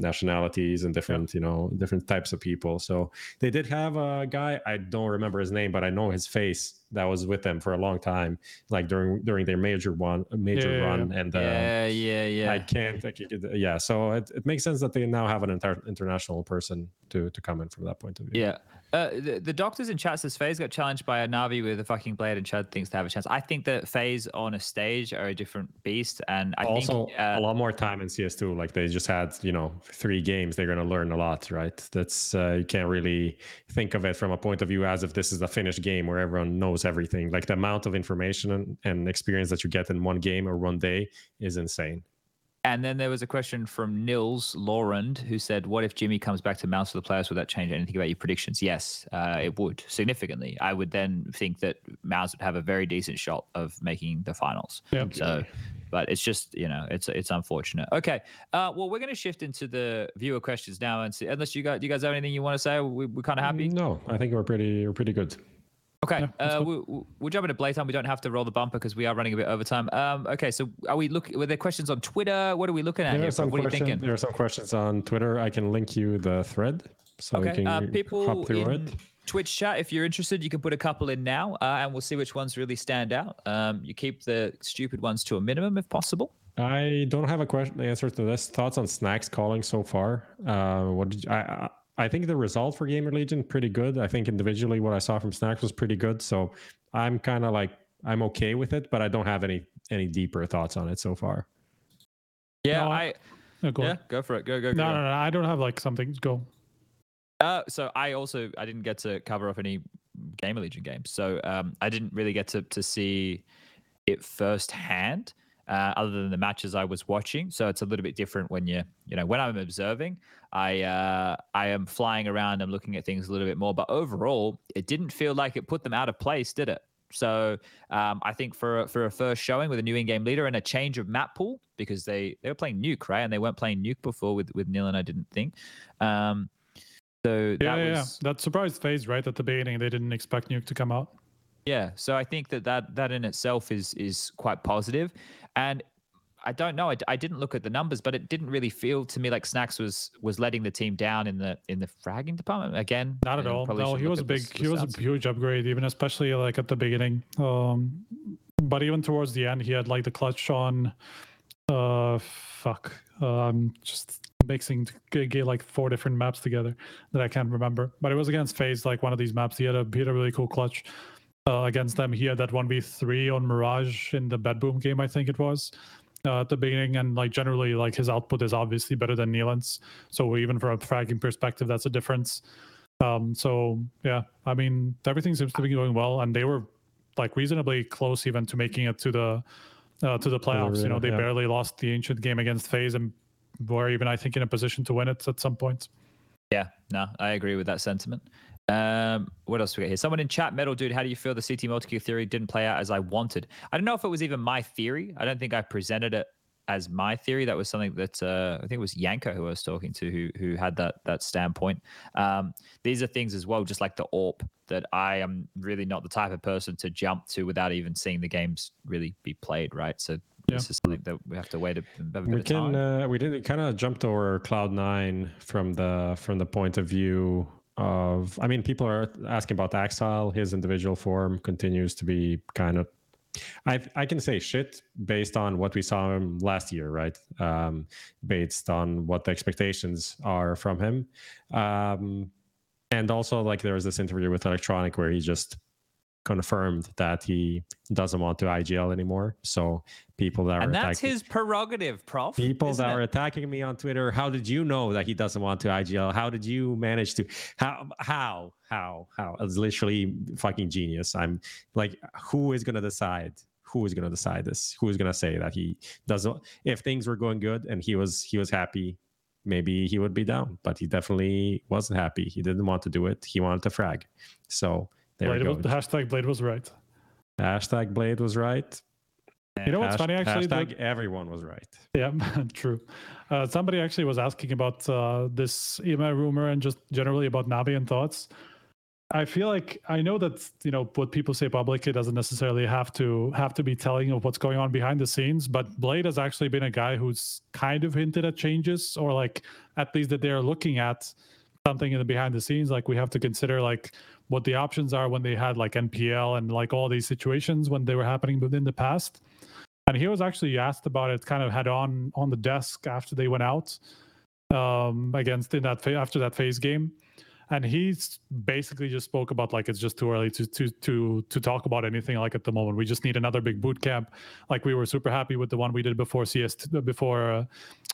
nationalities and different you know different types of people so they did have a guy i don't remember his name but i know his face that was with them for a long time like during during their major one major Yeah, yeah, run and uh, yeah, yeah, yeah. I can't. I can't- yeah, so it, it makes sense that they now have an entire international person to to come in from that point of view. Yeah. Uh, the, the doctors in chat says FaZe got challenged by a Navi with a fucking B1ad3 and Chad thinks to have a chance. I think that FaZe on a stage are a different beast. And I also, think. Uh, a lot more time in CS2. Like they just had, you know, three games. They're going to learn a lot, right? That's uh, you can't really think of it from a point of view as if this is a finished game where everyone knows everything. Like the amount of information and, and experience that you get in one game or one day is insane. And then there was a question from Nils Laurent who said, "What if Jimmy comes back to MOUZ for the players? Would that change anything about your predictions?" Yes, uh, it would significantly. I would then think that MOUZ would have a very decent shot of making the finals. Yep. So, but it's just you know it's it's unfortunate. Okay, uh, well we're going to shift into the viewer questions now, and see, unless you guys do you guys have anything you want to say? We, we're kind of happy. No, I think we're pretty we're pretty good. Okay, Yeah, uh, good. we, we- we'll jump into play time. We don't have to roll the bumper because we are running a bit over time. Um, okay, so are we looking? Were there questions on Twitter? What are we looking at There here? are some What are you questions. thinking? There are some questions on Twitter. I can link you the thread so you Okay, can uh, hop people through in it. Twitch chat, if you're interested, you can put a couple in now, uh, and we'll see which ones really stand out. Um, you keep the stupid ones to a minimum if possible. I don't have a question answer to this. Thoughts on Snax calling so far? Uh, what did you, I, I I think the result for GamerLegion pretty good. I think individually what I saw from Snax was pretty good. So I'm kind of like I'm okay with it, but I don't have any any deeper thoughts on it so far. Yeah, No, I Yeah, go on. go for it. Go go go. No, no, no, I don't have like something. Go. Uh, so I also I didn't get to cover off any GamerLegion games, so um, I didn't really get to to see it firsthand. Uh, other than the matches I was watching, so it's a little bit different when you you know when I'm observing. I uh, I am flying around. I'm looking at things a little bit more, but overall, it didn't feel like it put them out of place, did it? So um, I think for a- for a first showing with a new in-game leader and a change of map pool because they they were playing Nuke right and they weren't playing Nuke before with with Neil and I didn't think. Um, so Yeah, that yeah, was yeah. That surprised FaZe right at the beginning. They didn't expect Nuke to come out. yeah. So I think that that that in itself is is quite positive, and I don't know. I, I didn't look at the numbers, but it didn't really feel to me like Snax was was letting the team down in the in the fragging department again. Not at all. No, he was a big. He was a huge upgrade, even especially like at the beginning. Um, but even towards the end, he had like the clutch on. Uh, fuck. Um, just mixing like four different maps together that I can't remember. But it was against FaZe, like one of these maps. He had a he had a really cool clutch. Uh, against them, he had that one v three on Mirage in the BetBoom game, I think it was. Uh, at the beginning, and like generally, like his output is obviously better than Nealon's. So even from a fragging perspective, that's a difference. Um, so yeah, I mean everything seems to be going well, and they were like reasonably close even to making it to the uh, to the playoffs. You know, they yeah. barely lost the ancient game against FaZe and were even I think in a position to win it at some points. Yeah, no, I agree with that sentiment. Um, what else we got here? Someone in chat, Metal Dude, how do you feel the CT multi theory didn't play out as I wanted? I don't know if it was even my theory. I don't think I presented it as my theory. That was something that uh, I think it was Yanko who I was talking to who who had that that standpoint. Um, these are things as well, just like the AWP, that I am really not the type of person to jump to without even seeing the games really be played, right? So Yeah. this is something that we have to wait a, a bit We of time. can uh, we did kind of jumped over Cloud9 from the from the point of view of I mean people are asking about Ax1Le. His individual form continues to be kind of I I can say shit based on what we saw him last year, right? Um, based on what the expectations are from him, um, and also like there was this interview with electroNic where he just confirmed that he doesn't want to IGL anymore. So people that and are that's attacking, his prerogative, Prof. people that it? are attacking me on Twitter, how did you know that he doesn't want to IGL? How did you manage to how how how how? It's literally fucking genius. I'm like, who is gonna decide? Who is gonna decide this? Who is gonna say that he doesn't? If things were going good and he was he was happy, maybe he would be down. But he definitely wasn't happy. He didn't want to do it. He wanted to frag. So there B1ad3 we was, go. the hashtag B1ad3 was right. Hashtag B1ad3 was right. You know what's Hash- funny actually? Hashtag B1ad3- everyone was right. Yeah, [LAUGHS] true. Uh, somebody actually was asking about uh, this email rumor and just generally about Navi and thoughts. I feel like I know that you know what people say publicly doesn't necessarily have to have to be telling of what's going on behind the scenes. But B1ad3 has actually been a guy who's kind of hinted at changes, or like at least that they're looking at something in the behind the scenes. Like we have to consider like what the options are when they had like NPL and like all these situations when they were happening within the past. And he was actually asked about it kind of head on on the desk after they went out um against in that after that FaZe game. And he's basically just spoke about like it's just too early to to to to talk about anything like at the moment. We just need another big boot camp. Like we were super happy with the one we did before cs before uh,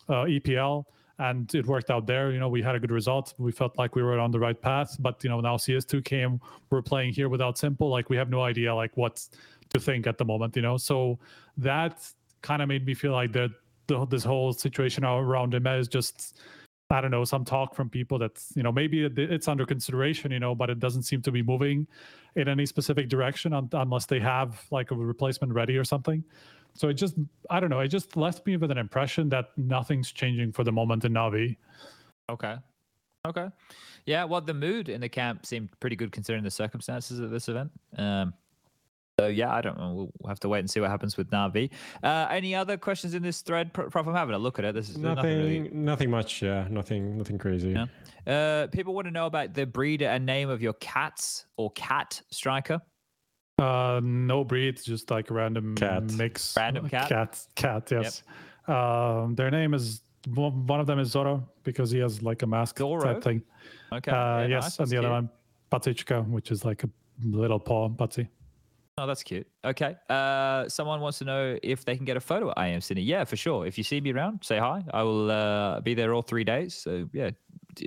uh, epl and it worked out there. You know we had a good result. We felt like we were on the right path but you know now cs2 came we're playing here without s1mple. Like we have no idea like what to think at the moment you know? So that kind of made me feel like that the, this whole situation around him is just i don't know some talk from people that you know maybe it- it's under consideration you know but it doesn't seem to be moving in any specific direction un- unless they have like a replacement ready or something so it just i don't know it just left me with an impression that nothing's changing for the moment in navi Okay. Okay. Yeah, well, the mood in the camp seemed pretty good considering the circumstances of this event. Um, so yeah, I don't know. We'll have to wait and see what happens with Navi. Uh, any other questions in this thread? Pro- Prof, I'm having a look at it. This is there's Nothing, really- nothing much. Yeah, nothing, nothing crazy. Yeah. Uh, people want to know about the breed and name of your cats or cat striker. Uh, no breed, just like random Cat. mix. Random cat? Cat, cat. Yes. Um, their name is one one of them is Zorro because he has like a mask Zorro? type thing. Okay. Uh, yeah, yes, nice, and that's the other one, Patichka, which is like a little paw Patsy. Oh, that's cute. Okay. Uh, someone wants to know if they can get a photo at AM City. Yeah, for sure. If you see me around, say hi. I will uh, be there all three days. So yeah,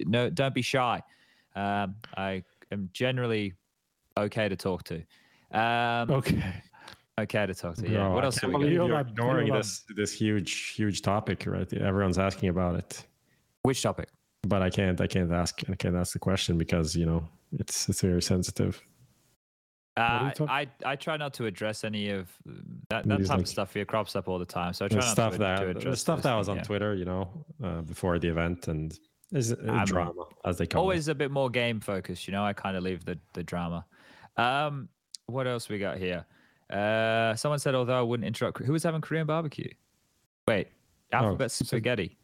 no, don't be shy. Um, I am generally okay to talk to. Um, Okay. okay to talk to. Yeah. Bro, what I else do can't we got? You're you're ignoring you're this this huge huge topic, right? Everyone's asking about it, Which topic? but I can't. I can't ask. I can't ask the question because you know it's it's very sensitive. Uh, I I try not to address any of that, that type like, of stuff here crops up all the time. So I try The not stuff to, that to the address stuff those that was on yeah. Twitter, you know, uh, before the event, and is a I'm drama as they call always a bit more game focused you know i kind of leave the the drama um what else we got here uh someone said although i wouldn't interrupt who was having korean barbecue wait alphabet spaghetti.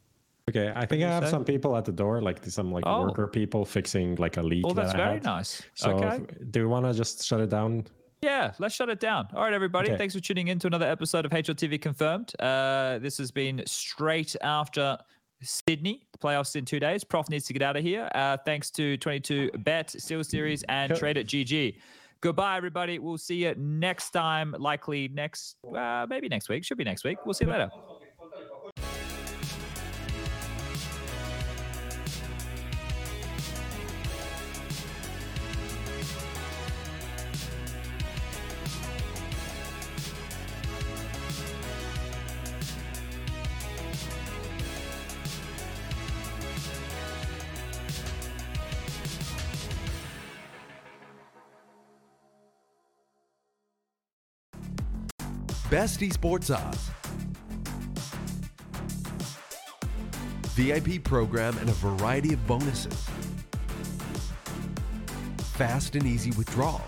Okay, I think I have say? some people at the door, like some like Oh. worker people fixing like a leak. oh that's that very had. nice So, okay if- do we want to just shut it down? yeah let's shut it down all right everybody Okay. thanks for tuning in to another episode of hltv confirmed uh this has been straight after Sydney, the playoffs in two days. Prof needs to get out of here. Uh, thanks to 22 Bet, SteelSeries, and. Tradeit.gg. Goodbye, everybody. We'll see you next time. Likely next, uh, maybe next week. Should be next week. We'll see you later. Best esports odds. VIP program and a variety of bonuses. Fast and easy withdrawals.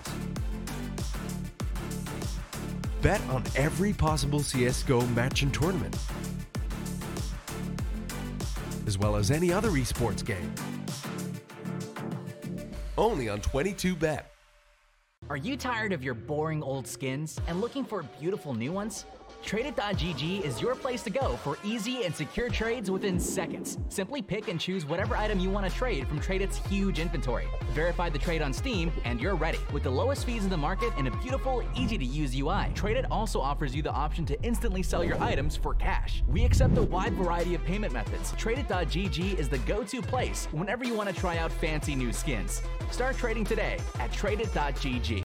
Bet on every possible CSGO match and tournament. As well as any other esports game. Only on 22bet. Are you tired of your boring old skins and looking for beautiful new ones? Tradeit.gg is your place to go for easy and secure trades within seconds. Simply pick and choose whatever item you want to trade from Tradeit's huge inventory. Verify the trade on Steam, and you're ready. With the lowest fees in the market and a beautiful, easy to use UI, Tradeit also offers you the option to instantly sell your items for cash. We accept a wide variety of payment methods. Tradeit.gg is the go to place whenever you want to try out fancy new skins. Start trading today at Tradeit.gg.